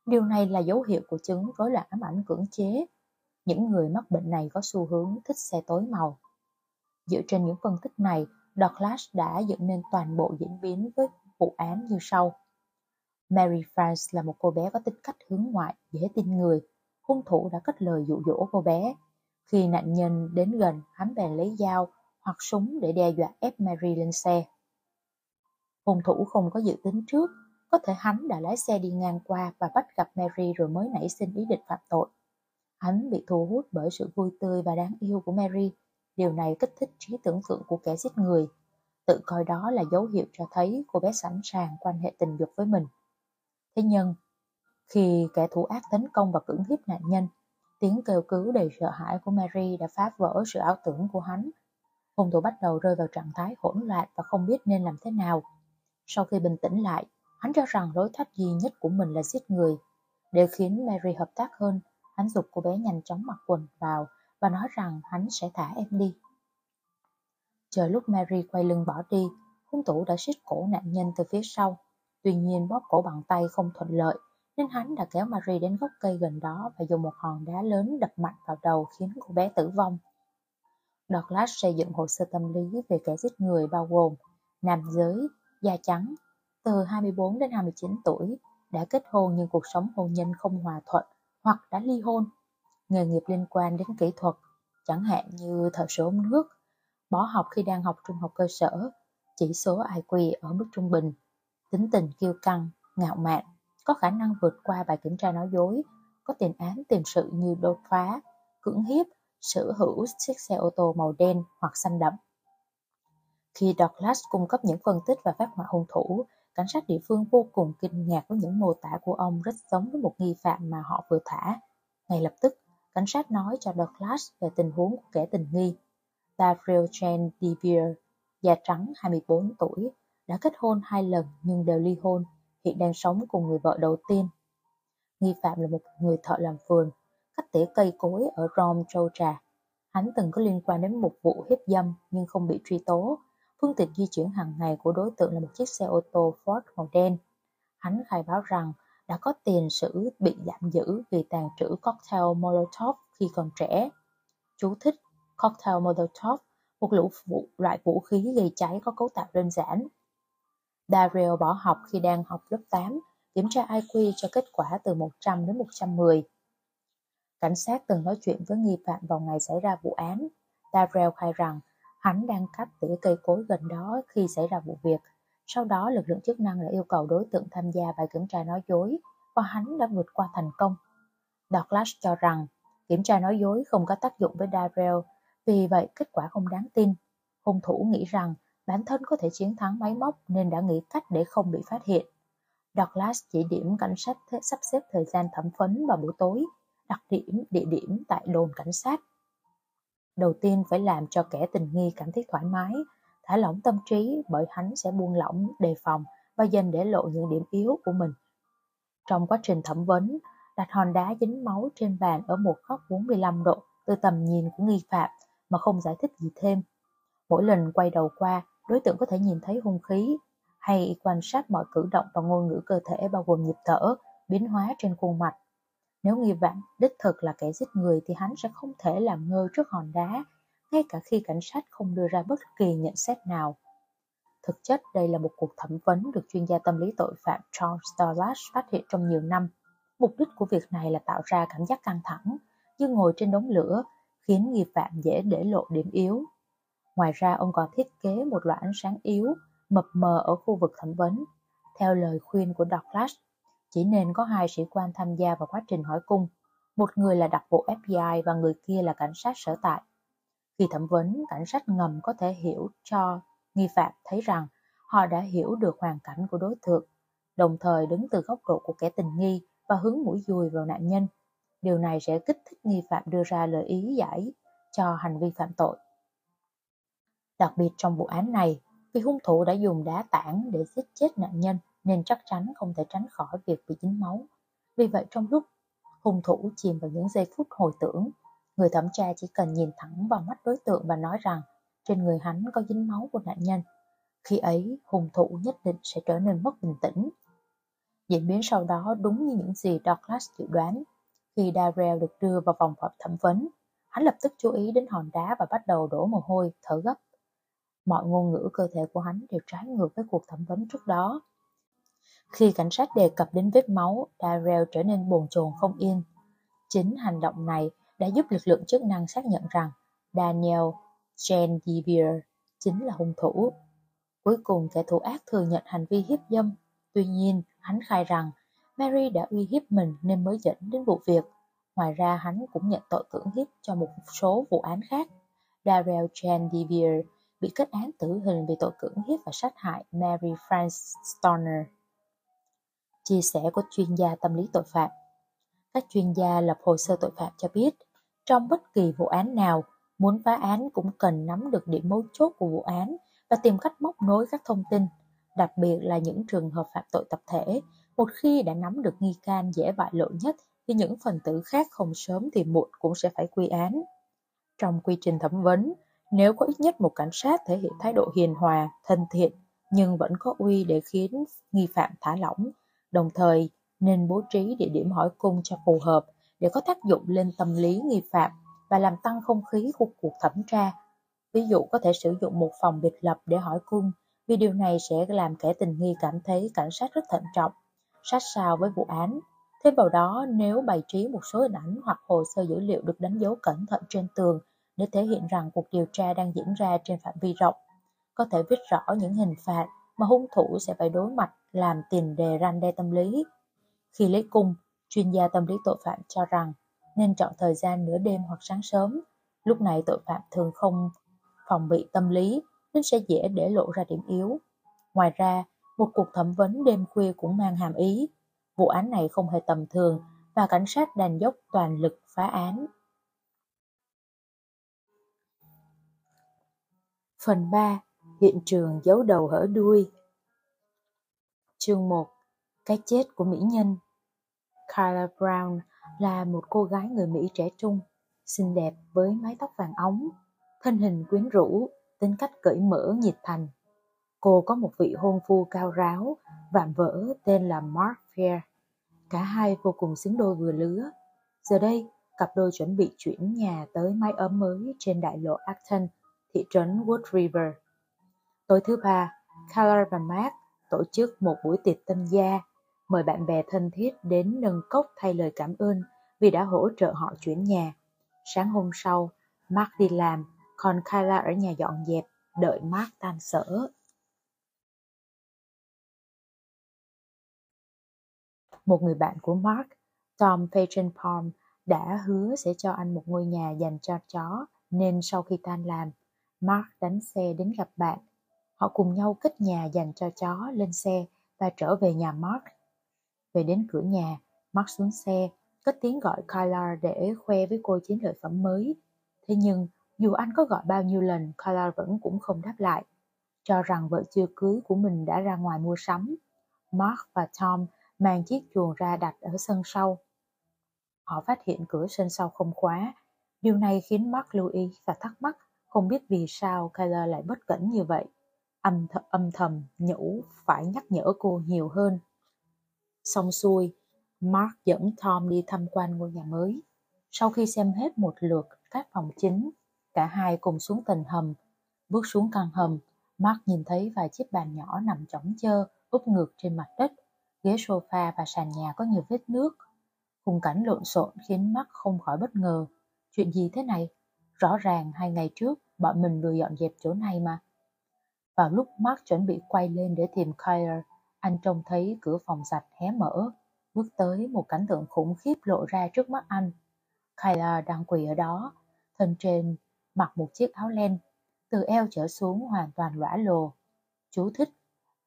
Điều này là dấu hiệu của chứng rối loạn ám ảnh cưỡng chế. Những người mắc bệnh này có xu hướng thích xe tối màu. Dựa trên những phân tích này, Douglas đã dựng nên toàn bộ diễn biến với vụ án như sau. Mary France là một cô bé có tính cách hướng ngoại, dễ tin người. Hung thủ đã cất lời dụ dỗ cô bé. Khi nạn nhân đến gần, hắn bèn lấy dao hoặc súng để đe dọa ép Mary lên xe. Hung thủ không có dự tính trước, có thể hắn đã lái xe đi ngang qua và bắt gặp Mary rồi mới nảy sinh ý định phạm tội. Hắn bị thu hút bởi sự vui tươi và đáng yêu của Mary. Điều này kích thích trí tưởng tượng của kẻ giết người. Tự coi đó là dấu hiệu cho thấy cô bé sẵn sàng quan hệ tình dục với mình. Thế nhưng, khi kẻ thủ ác tấn công và cưỡng hiếp nạn nhân, tiếng kêu cứu đầy sợ hãi của Mary đã phá vỡ sự ảo tưởng của hắn. Hung thủ bắt đầu rơi vào trạng thái hỗn loạn và không biết nên làm thế nào. Sau khi bình tĩnh lại, hắn cho rằng lối thoát duy nhất của mình là giết người. Để khiến Mary hợp tác hơn, hắn dục cô bé nhanh chóng mặc quần vào và nói rằng hắn sẽ thả em đi. Chờ lúc Mary quay lưng bỏ đi, hung thủ đã siết cổ nạn nhân từ phía sau. Tuy nhiên bóp cổ bằng tay không thuận lợi, nên hắn đã kéo Mary đến gốc cây gần đó và dùng một hòn đá lớn đập mạnh vào đầu khiến cô bé tử vong. Douglas xây dựng hồ sơ tâm lý về kẻ giết người bao gồm nam giới, da trắng, từ 24 đến 29 tuổi, đã kết hôn nhưng cuộc sống hôn nhân không hòa thuận hoặc đã ly hôn. Nghề nghiệp liên quan đến kỹ thuật, chẳng hạn như thợ sửa ống nước, bỏ học khi đang học trung học cơ sở, chỉ số IQ ở mức trung bình, tính tình kiêu căng, ngạo mạn, có khả năng vượt qua bài kiểm tra nói dối, có tiền án tiền sự như đột phá, cưỡng hiếp, sở hữu chiếc xe ô tô màu đen hoặc xanh đậm. Khi Douglas cung cấp những phân tích và phát họa hung thủ, cảnh sát địa phương vô cùng kinh ngạc với những mô tả của ông rất giống với một nghi phạm mà họ vừa thả. Ngay lập tức, cảnh sát nói cho Douglas về tình huống của kẻ tình nghi. Gabriel Jane DeVere, da trắng 24 tuổi, đã kết hôn hai lần nhưng đều ly hôn, hiện đang sống cùng người vợ đầu tiên. Nghi phạm là một người thợ làm vườn, cắt tỉa cây cối ở Rome, Georgia. Hắn từng có liên quan đến một vụ hiếp dâm nhưng không bị truy tố. Phương tiện di chuyển hàng ngày của đối tượng là một chiếc xe ô tô Ford màu đen. Hắn khai báo rằng đã có tiền sử bị giảm giữ vì tàn trữ cocktail Molotov khi còn trẻ. Chú thích Cocktail Molotov, một lũ vũ, loại vũ khí gây cháy có cấu tạo đơn giản. Dario bỏ học khi đang học lớp 8, kiểm tra IQ cho kết quả từ 100 đến 110. Cảnh sát từng nói chuyện với nghi phạm vào ngày xảy ra vụ án. Darrell khai rằng hắn đang cắt tỉa cây cối gần đó khi xảy ra vụ việc. Sau đó lực lượng chức năng đã yêu cầu đối tượng tham gia bài kiểm tra nói dối và hắn đã vượt qua thành công. Douglas cho rằng kiểm tra nói dối không có tác dụng với Darrell, vì vậy kết quả không đáng tin. Hung thủ nghĩ rằng bản thân có thể chiến thắng máy móc nên đã nghĩ cách để không bị phát hiện. Douglas chỉ điểm cảnh sát sắp xếp thời gian thẩm vấn vào buổi tối đặc điểm, địa điểm tại đồn cảnh sát. Đầu tiên phải làm cho kẻ tình nghi cảm thấy thoải mái, thả lỏng tâm trí bởi hắn sẽ buông lỏng, đề phòng và dần để lộ những điểm yếu của mình. Trong quá trình thẩm vấn, đặt hòn đá dính máu trên bàn ở một góc 45 độ từ tầm nhìn của nghi phạm mà không giải thích gì thêm. Mỗi lần quay đầu qua, đối tượng có thể nhìn thấy hung khí hay quan sát mọi cử động và ngôn ngữ cơ thể bao gồm nhịp thở, biến hóa trên khuôn mặt nếu nghi phạm đích thực là kẻ giết người thì hắn sẽ không thể làm ngơ trước hòn đá, ngay cả khi cảnh sát không đưa ra bất kỳ nhận xét nào. Thực chất đây là một cuộc thẩm vấn được chuyên gia tâm lý tội phạm Charles Dallas phát hiện trong nhiều năm. Mục đích của việc này là tạo ra cảm giác căng thẳng, như ngồi trên đống lửa, khiến nghi phạm dễ để lộ điểm yếu. Ngoài ra ông còn thiết kế một loại ánh sáng yếu, mập mờ ở khu vực thẩm vấn. Theo lời khuyên của Douglas, chỉ nên có hai sĩ quan tham gia vào quá trình hỏi cung, một người là đặc vụ FBI và người kia là cảnh sát sở tại. Khi thẩm vấn, cảnh sát ngầm có thể hiểu cho nghi phạm thấy rằng họ đã hiểu được hoàn cảnh của đối tượng, đồng thời đứng từ góc độ của kẻ tình nghi và hướng mũi dùi vào nạn nhân. Điều này sẽ kích thích nghi phạm đưa ra lời ý giải cho hành vi phạm tội. Đặc biệt trong vụ án này, Vì hung thủ đã dùng đá tảng để giết chết nạn nhân nên chắc chắn không thể tránh khỏi việc bị dính máu. Vì vậy trong lúc hung thủ chìm vào những giây phút hồi tưởng, người thẩm tra chỉ cần nhìn thẳng vào mắt đối tượng và nói rằng trên người hắn có dính máu của nạn nhân. Khi ấy, hung thủ nhất định sẽ trở nên mất bình tĩnh. Diễn biến sau đó đúng như những gì Douglas dự đoán. Khi Darrell được đưa vào vòng phòng thẩm vấn, hắn lập tức chú ý đến hòn đá và bắt đầu đổ mồ hôi, thở gấp. Mọi ngôn ngữ cơ thể của hắn đều trái ngược với cuộc thẩm vấn trước đó. Khi cảnh sát đề cập đến vết máu, Darrell trở nên bồn chồn không yên. Chính hành động này đã giúp lực lượng chức năng xác nhận rằng Daniel Genevieve chính là hung thủ. Cuối cùng kẻ thủ ác thừa nhận hành vi hiếp dâm. Tuy nhiên, hắn khai rằng Mary đã uy hiếp mình nên mới dẫn đến vụ việc. Ngoài ra, hắn cũng nhận tội cưỡng hiếp cho một số vụ án khác. Darrell Genevieve bị kết án tử hình vì tội cưỡng hiếp và sát hại Mary France Stoner. Chia sẻ của chuyên gia tâm lý tội phạm Các chuyên gia lập hồ sơ tội phạm cho biết, trong bất kỳ vụ án nào, muốn phá án cũng cần nắm được điểm mấu chốt của vụ án và tìm cách móc nối các thông tin, đặc biệt là những trường hợp phạm tội tập thể. Một khi đã nắm được nghi can dễ bại lộ nhất thì những phần tử khác không sớm thì muộn cũng sẽ phải quy án. Trong quy trình thẩm vấn, nếu có ít nhất một cảnh sát thể hiện thái độ hiền hòa, thân thiện, nhưng vẫn có uy để khiến nghi phạm thả lỏng, đồng thời nên bố trí địa điểm hỏi cung cho phù hợp để có tác dụng lên tâm lý nghi phạm và làm tăng không khí của cuộc thẩm tra. Ví dụ có thể sử dụng một phòng biệt lập để hỏi cung, vì điều này sẽ làm kẻ tình nghi cảm thấy cảnh sát rất thận trọng, sát sao với vụ án. Thêm vào đó, nếu bày trí một số hình ảnh hoặc hồ sơ dữ liệu được đánh dấu cẩn thận trên tường để thể hiện rằng cuộc điều tra đang diễn ra trên phạm vi rộng. Có thể viết rõ những hình phạt mà hung thủ sẽ phải đối mặt làm tiền đề ranh đe tâm lý. Khi lấy cung, chuyên gia tâm lý tội phạm cho rằng nên chọn thời gian nửa đêm hoặc sáng sớm. Lúc này tội phạm thường không phòng bị tâm lý nên sẽ dễ để lộ ra điểm yếu. Ngoài ra, một cuộc thẩm vấn đêm khuya cũng mang hàm ý. Vụ án này không hề tầm thường và cảnh sát đành dốc toàn lực phá án. Phần 3. Hiện trường giấu đầu hở đuôi Chương 1. Cái chết của mỹ nhân Kyla Brown là một cô gái người Mỹ trẻ trung, xinh đẹp với mái tóc vàng óng, thân hình quyến rũ, tính cách cởi mở nhiệt thành. Cô có một vị hôn phu cao ráo, vạm vỡ tên là Mark Fair. Cả hai vô cùng xứng đôi vừa lứa. Giờ đây, cặp đôi chuẩn bị chuyển nhà tới mái ấm mới trên đại lộ Acton, thị trấn Wood River. Tối thứ ba, Keller và Mark tổ chức một buổi tiệc tân gia, mời bạn bè thân thiết đến nâng cốc thay lời cảm ơn vì đã hỗ trợ họ chuyển nhà. Sáng hôm sau, Mark đi làm, còn Kyla ở nhà dọn dẹp, đợi Mark tan sở. Một người bạn của Mark, Tom Palm, đã hứa sẽ cho anh một ngôi nhà dành cho chó, nên sau khi tan làm, Mark đánh xe đến gặp bạn. Họ cùng nhau kích nhà dành cho chó lên xe và trở về nhà Mark. Về đến cửa nhà, Mark xuống xe, cất tiếng gọi Kyla để khoe với cô chiến lợi phẩm mới. Thế nhưng, dù anh có gọi bao nhiêu lần, Kyla vẫn cũng không đáp lại, cho rằng vợ chưa cưới của mình đã ra ngoài mua sắm. Mark và Tom mang chiếc chuồng ra đặt ở sân sau. Họ phát hiện cửa sân sau không khóa. Điều này khiến Mark lưu ý và thắc mắc không biết vì sao Kyla lại bất cẩn như vậy. Âm, th âm thầm nhủ phải nhắc nhở cô nhiều hơn. Xong xuôi, Mark dẫn Tom đi tham quan ngôi nhà mới. Sau khi xem hết một lượt các phòng chính, cả hai cùng xuống tầng hầm. Bước xuống căn hầm, Mark nhìn thấy vài chiếc bàn nhỏ nằm chỏng chơ, úp ngược trên mặt đất. Ghế sofa và sàn nhà có nhiều vết nước. Khung cảnh lộn xộn khiến Mark không khỏi bất ngờ. Chuyện gì thế này? Rõ ràng hai ngày trước, bọn mình vừa dọn dẹp chỗ này mà. Vào lúc Mark chuẩn bị quay lên để tìm Kyle, anh trông thấy cửa phòng sạch hé mở. Bước tới một cảnh tượng khủng khiếp lộ ra trước mắt anh. Kyla đang quỳ ở đó, thân trên mặc một chiếc áo len, từ eo trở xuống hoàn toàn lõa lồ. Chú thích,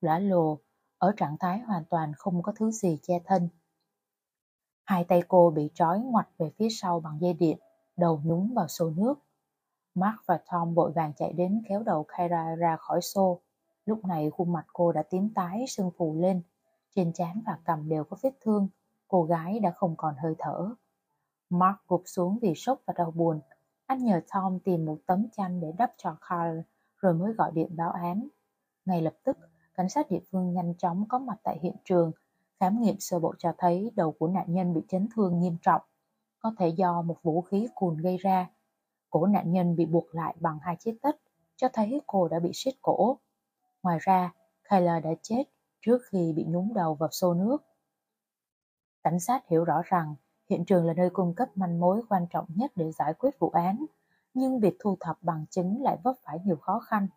lõa lồ, ở trạng thái hoàn toàn không có thứ gì che thân. Hai tay cô bị trói ngoặt về phía sau bằng dây điện, đầu nhúng vào xô nước. Mark và Tom vội vàng chạy đến kéo đầu Kyra ra khỏi xô. Lúc này khuôn mặt cô đã tím tái, sưng phù lên. Trên trán và cằm đều có vết thương. Cô gái đã không còn hơi thở. Mark gục xuống vì sốc và đau buồn. Anh nhờ Tom tìm một tấm chăn để đắp cho Carl, rồi mới gọi điện báo án. Ngay lập tức, cảnh sát địa phương nhanh chóng có mặt tại hiện trường. Khám nghiệm sơ bộ cho thấy đầu của nạn nhân bị chấn thương nghiêm trọng, có thể do một vũ khí cùn gây ra. Cổ nạn nhân bị buộc lại bằng hai chiếc tất, cho thấy cô đã bị siết cổ. Ngoài ra, Kyler đã chết trước khi bị nhúng đầu vào xô nước. Cảnh sát hiểu rõ rằng hiện trường là nơi cung cấp manh mối quan trọng nhất để giải quyết vụ án, nhưng việc thu thập bằng chứng lại vấp phải nhiều khó khăn.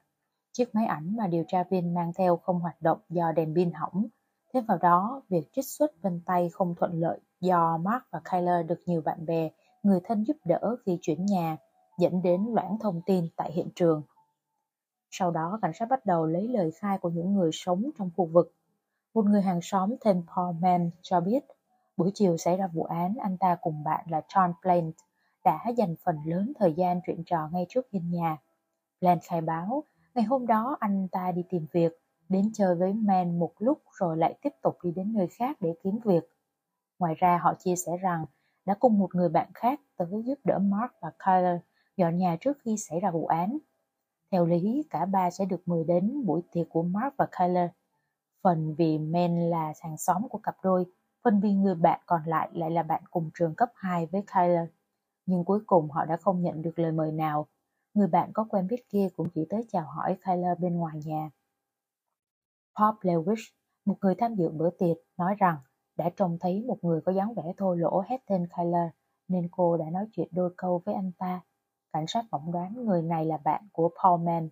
Chiếc máy ảnh mà điều tra viên mang theo không hoạt động do đèn pin hỏng. Thêm vào đó, việc trích xuất vân tay không thuận lợi do Mark và Kyler được nhiều bạn bè, người thân giúp đỡ khi chuyển nhà, dẫn đến loãng thông tin tại hiện trường. Sau đó, cảnh sát bắt đầu lấy lời khai của những người sống trong khu vực. Một người hàng xóm tên Paul Mann cho biết, buổi chiều xảy ra vụ án, anh ta cùng bạn là John Plant đã dành phần lớn thời gian chuyện trò ngay trước hiên nhà. Plant khai báo, ngày hôm đó anh ta đi tìm việc, đến chơi với Mann một lúc rồi lại tiếp tục đi đến nơi khác để kiếm việc. Ngoài ra họ chia sẻ rằng đã cùng một người bạn khác tới giúp đỡ Mark và Kyler dọn nhà trước khi xảy ra vụ án. Theo lý, cả ba sẽ được mời đến buổi tiệc của Mark và Kyler. Phần vì Men là hàng xóm của cặp đôi, phần vì người bạn còn lại lại là bạn cùng trường cấp 2 với Kyler. Nhưng cuối cùng họ đã không nhận được lời mời nào. Người bạn có quen biết kia cũng chỉ tới chào hỏi Kyler bên ngoài nhà. Pop Lewis, một người tham dự bữa tiệc, nói rằng đã trông thấy một người có dáng vẻ thô lỗ hét tên Kyler, nên cô đã nói chuyện đôi câu với anh ta. Cảnh sát phỏng đoán người này là bạn của Paul Mann.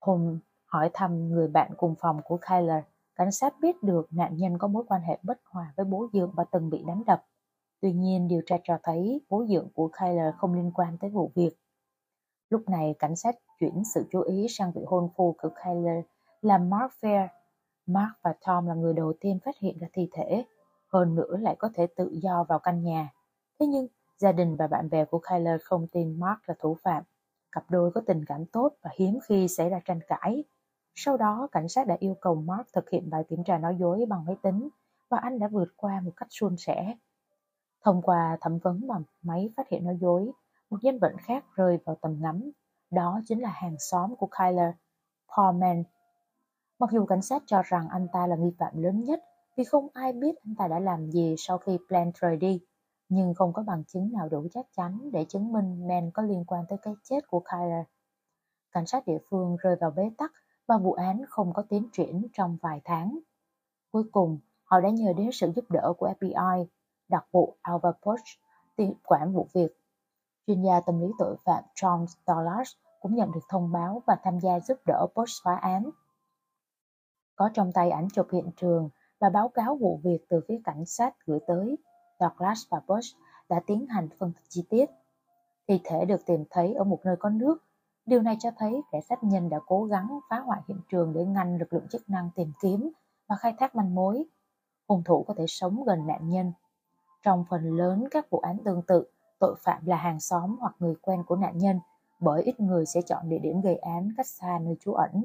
Hùng hỏi thăm người bạn cùng phòng của Kyler, cảnh sát biết được nạn nhân có mối quan hệ bất hòa với bố dưỡng và từng bị đánh đập. Tuy nhiên, điều tra cho thấy bố dưỡng của Kyler không liên quan tới vụ việc. Lúc này, cảnh sát chuyển sự chú ý sang vị hôn phu của Kyler là Mark Fair. Mark và Tom là người đầu tiên phát hiện ra thi thể, hơn nữa lại có thể tự do vào căn nhà. Thế nhưng, Gia đình và bạn bè của Kyler không tin Mark là thủ phạm. Cặp đôi có tình cảm tốt và hiếm khi xảy ra tranh cãi. Sau đó, cảnh sát đã yêu cầu Mark thực hiện bài kiểm tra nói dối bằng máy tính và anh đã vượt qua một cách suôn sẻ. Thông qua thẩm vấn bằng máy phát hiện nói dối, một nhân vật khác rơi vào tầm ngắm. Đó chính là hàng xóm của Kyler, Paul Mann. Mặc dù cảnh sát cho rằng anh ta là nghi phạm lớn nhất vì không ai biết anh ta đã làm gì sau khi Plant rời đi nhưng không có bằng chứng nào đủ chắc chắn để chứng minh Men có liên quan tới cái chết của Kyler. Cảnh sát địa phương rơi vào bế tắc và vụ án không có tiến triển trong vài tháng. Cuối cùng, họ đã nhờ đến sự giúp đỡ của FBI, đặc vụ Albert Poch, tiếp quản vụ việc. Chuyên gia tâm lý tội phạm John Stolarz cũng nhận được thông báo và tham gia giúp đỡ Poch phá án. Có trong tay ảnh chụp hiện trường và báo cáo vụ việc từ phía cảnh sát gửi tới Douglas và Bush đã tiến hành phân tích chi tiết. Thi thể được tìm thấy ở một nơi có nước. Điều này cho thấy kẻ sát nhân đã cố gắng phá hoại hiện trường để ngăn lực lượng chức năng tìm kiếm và khai thác manh mối. Hung thủ có thể sống gần nạn nhân. Trong phần lớn các vụ án tương tự, tội phạm là hàng xóm hoặc người quen của nạn nhân, bởi ít người sẽ chọn địa điểm gây án cách xa nơi trú ẩn.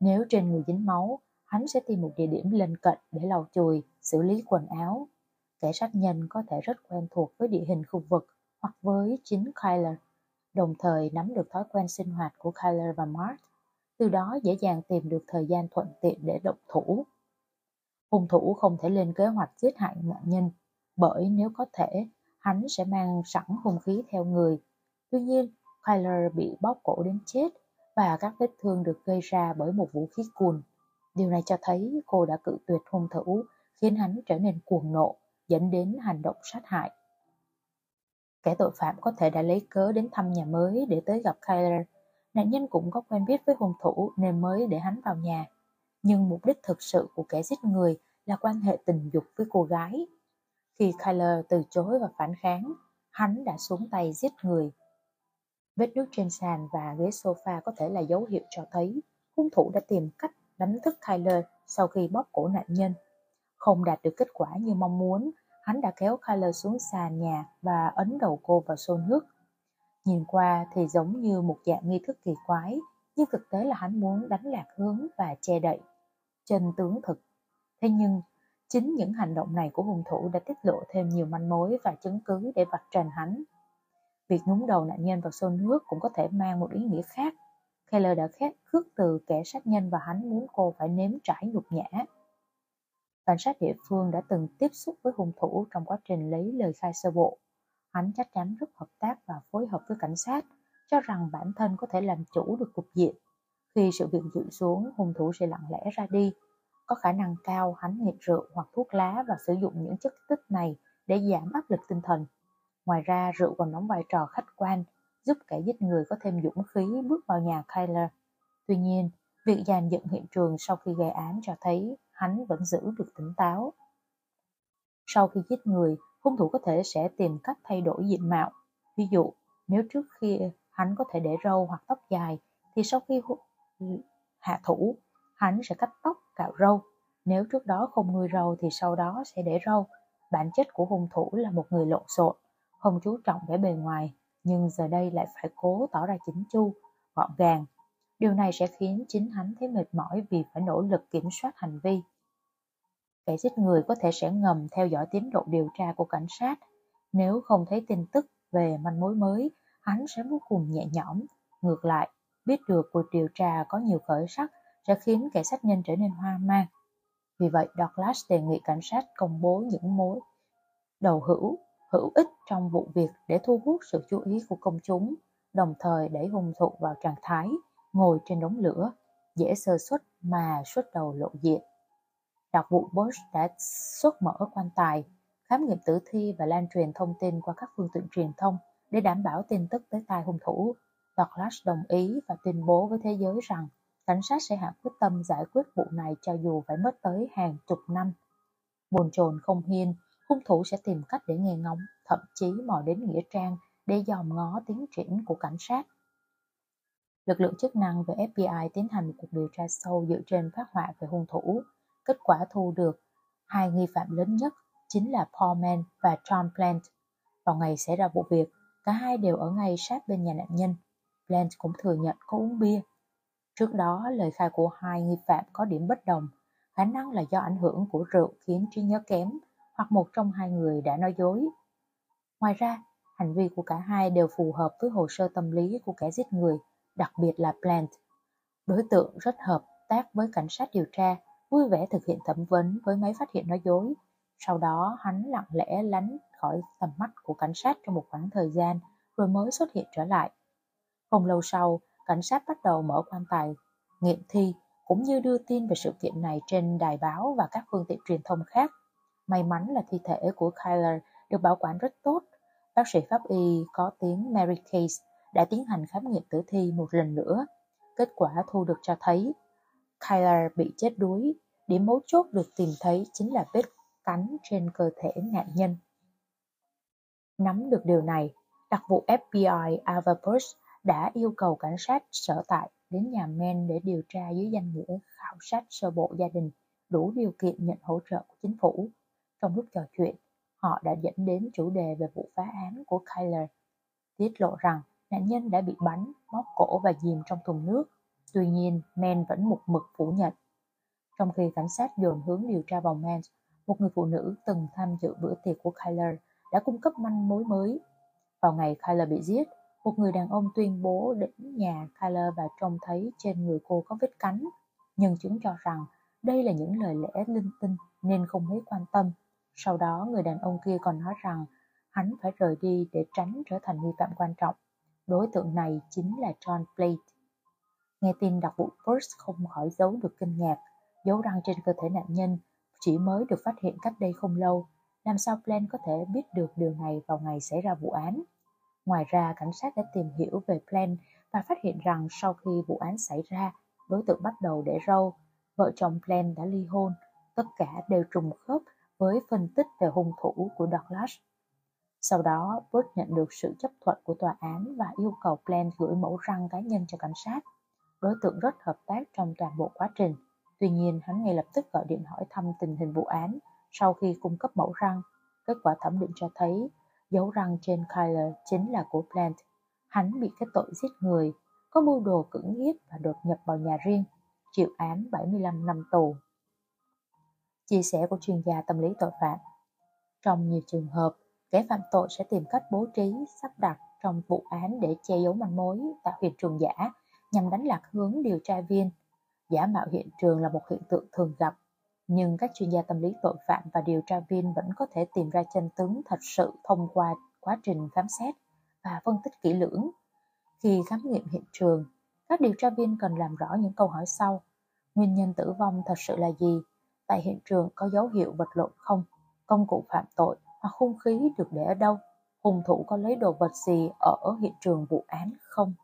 Nếu trên người dính máu, hắn sẽ tìm một địa điểm lân cận để lau chùi, xử lý quần áo, Kẻ sát nhân có thể rất quen thuộc với địa hình khu vực hoặc với chính Kyler, đồng thời nắm được thói quen sinh hoạt của Kyler và Mark, từ đó dễ dàng tìm được thời gian thuận tiện để động thủ. Hung thủ không thể lên kế hoạch giết hại nạn nhân, bởi nếu có thể, hắn sẽ mang sẵn hung khí theo người. Tuy nhiên, Kyler bị bóp cổ đến chết và các vết thương được gây ra bởi một vũ khí cùn. Điều này cho thấy cô đã cự tuyệt hung thủ, khiến hắn trở nên cuồng nộ dẫn đến hành động sát hại. Kẻ tội phạm có thể đã lấy cớ đến thăm nhà mới để tới gặp Kyler. Nạn nhân cũng có quen biết với hung thủ nên mới để hắn vào nhà. Nhưng mục đích thực sự của kẻ giết người là quan hệ tình dục với cô gái. Khi Kyler từ chối và phản kháng, hắn đã xuống tay giết người. Vết nước trên sàn và ghế sofa có thể là dấu hiệu cho thấy hung thủ đã tìm cách đánh thức Kyler sau khi bóp cổ nạn nhân. Không đạt được kết quả như mong muốn, hắn đã kéo Kyler xuống sàn nhà và ấn đầu cô vào xô nước. Nhìn qua thì giống như một dạng nghi thức kỳ quái, nhưng thực tế là hắn muốn đánh lạc hướng và che đậy chân tướng thực. Thế nhưng, chính những hành động này của hung thủ đã tiết lộ thêm nhiều manh mối và chứng cứ để vạch trần hắn. Việc nhúng đầu nạn nhân vào xô nước cũng có thể mang một ý nghĩa khác. Keller đã khét khước từ kẻ sát nhân và hắn muốn cô phải nếm trải nhục nhã. Cảnh sát địa phương đã từng tiếp xúc với hung thủ trong quá trình lấy lời khai sơ bộ. Hắn chắc chắn rất hợp tác và phối hợp với cảnh sát, cho rằng bản thân có thể làm chủ được cục diện. Khi sự việc dịu xuống, hung thủ sẽ lặng lẽ ra đi. Có khả năng cao hắn nghiện rượu hoặc thuốc lá và sử dụng những chất kích thích này để giảm áp lực tinh thần. Ngoài ra, rượu còn đóng vai trò khách quan, giúp kẻ giết người có thêm dũng khí bước vào nhà Kyler. Tuy nhiên, việc dàn dựng hiện trường sau khi gây án cho thấy hắn vẫn giữ được tỉnh táo. Sau khi giết người, hung thủ có thể sẽ tìm cách thay đổi diện mạo. Ví dụ, nếu trước khi hắn có thể để râu hoặc tóc dài, thì sau khi hạ thủ, hắn sẽ cắt tóc, cạo râu. Nếu trước đó không nuôi râu thì sau đó sẽ để râu. Bản chất của hung thủ là một người lộn xộn, không chú trọng vẻ bề ngoài, nhưng giờ đây lại phải cố tỏ ra chỉnh chu, gọn gàng. Điều này sẽ khiến chính hắn thấy mệt mỏi vì phải nỗ lực kiểm soát hành vi. Kẻ giết người có thể sẽ ngầm theo dõi tiến độ điều tra của cảnh sát. Nếu không thấy tin tức về manh mối mới, hắn sẽ vô cùng nhẹ nhõm. Ngược lại, biết được cuộc điều tra có nhiều khởi sắc sẽ khiến kẻ sát nhân trở nên hoang mang. Vì vậy, Douglas đề nghị cảnh sát công bố những mối đầu hữu, hữu ích trong vụ việc để thu hút sự chú ý của công chúng, đồng thời đẩy hung thủ vào trạng thái ngồi trên đống lửa, dễ sơ xuất mà xuất đầu lộ diện. Đặc vụ Bush đã xuất mở quan tài, khám nghiệm tử thi và lan truyền thông tin qua các phương tiện truyền thông để đảm bảo tin tức tới tai hung thủ. Douglas đồng ý và tuyên bố với thế giới rằng cảnh sát sẽ hạ quyết tâm giải quyết vụ này cho dù phải mất tới hàng chục năm. Bồn chồn không hiên, hung thủ sẽ tìm cách để nghe ngóng, thậm chí mò đến Nghĩa Trang để dòm ngó tiến triển của cảnh sát. Lực lượng chức năng về FBI tiến hành một cuộc điều tra sâu dựa trên phát họa về hung thủ. Kết quả thu được hai nghi phạm lớn nhất chính là Paul Mann và John Plant. Vào ngày xảy ra vụ việc, cả hai đều ở ngay sát bên nhà nạn nhân. Plant cũng thừa nhận có uống bia. Trước đó, lời khai của hai nghi phạm có điểm bất đồng. Khả năng là do ảnh hưởng của rượu khiến trí nhớ kém, hoặc một trong hai người đã nói dối. Ngoài ra, hành vi của cả hai đều phù hợp với hồ sơ tâm lý của kẻ giết người, đặc biệt là Plant. Đối tượng rất hợp tác với cảnh sát điều tra, vui vẻ thực hiện thẩm vấn với máy phát hiện nói dối. Sau đó, hắn lặng lẽ lánh khỏi tầm mắt của cảnh sát trong một khoảng thời gian, rồi mới xuất hiện trở lại. Không lâu sau, cảnh sát bắt đầu mở quan tài nghiệm thi cũng như đưa tin về sự kiện này trên đài báo và các phương tiện truyền thông khác. May mắn là thi thể của Kyler được bảo quản rất tốt. Bác sĩ pháp y có tiếng Mary Case đã tiến hành khám nghiệm tử thi một lần nữa. Kết quả thu được cho thấy Kyler bị chết đuối. Điểm mấu chốt được tìm thấy chính là vết cắn trên cơ thể nạn nhân. Nắm được điều này, đặc vụ FBI Ava đã yêu cầu cảnh sát sở tại đến nhà Men để điều tra dưới danh nghĩa khảo sát sơ bộ gia đình đủ điều kiện nhận hỗ trợ của chính phủ. Trong lúc trò chuyện, họ đã dẫn đến chủ đề về vụ phá án của Kyler, tiết lộ rằng nạn nhân đã bị bắn, móc cổ và dìm trong thùng nước. Tuy nhiên, Men vẫn một mực phủ nhận. Trong khi cảnh sát dồn hướng điều tra vào Men, một người phụ nữ từng tham dự bữa tiệc của Kyler đã cung cấp manh mối mới. Vào ngày Kyler bị giết, một người đàn ông tuyên bố đến nhà Kyler và trông thấy trên người cô có vết cắn. Nhân chứng cho rằng đây là những lời lẽ linh tinh nên không mấy quan tâm. Sau đó người đàn ông kia còn nói rằng hắn phải rời đi để tránh trở thành nghi phạm quan trọng. Đối tượng này chính là John Blade. Nghe tin đặc vụ First không khỏi giấu được kinh ngạc, dấu răng trên cơ thể nạn nhân chỉ mới được phát hiện cách đây không lâu. Làm sao Plan có thể biết được điều này vào ngày xảy ra vụ án? Ngoài ra, cảnh sát đã tìm hiểu về Plan và phát hiện rằng sau khi vụ án xảy ra, đối tượng bắt đầu để râu. Vợ chồng Plan đã ly hôn. Tất cả đều trùng khớp với phân tích về hung thủ của Douglas. Sau đó, Bush nhận được sự chấp thuận của tòa án và yêu cầu Plant gửi mẫu răng cá nhân cho cảnh sát. Đối tượng rất hợp tác trong toàn bộ quá trình. Tuy nhiên, hắn ngay lập tức gọi điện hỏi thăm tình hình vụ án sau khi cung cấp mẫu răng. Kết quả thẩm định cho thấy dấu răng trên Kyler chính là của Plant. Hắn bị kết tội giết người. có mưu đồ cưỡng hiếp và đột nhập vào nhà riêng, chịu án 75 năm tù. Chia sẻ của chuyên gia tâm lý tội phạm Trong nhiều trường hợp, kẻ phạm tội sẽ tìm cách bố trí, sắp đặt trong vụ án để che giấu manh mối, tạo hiện trường giả nhằm đánh lạc hướng điều tra viên. Giả mạo hiện trường là một hiện tượng thường gặp, nhưng các chuyên gia tâm lý tội phạm và điều tra viên vẫn có thể tìm ra chân tướng thật sự thông qua quá trình khám xét và phân tích kỹ lưỡng. Khi khám nghiệm hiện trường, các điều tra viên cần làm rõ những câu hỏi sau. Nguyên nhân tử vong thật sự là gì? Tại hiện trường có dấu hiệu vật lộn không? Công cụ phạm tội hoặc hung khí được để ở đâu? Hung thủ có lấy đồ vật gì ở hiện trường vụ án không?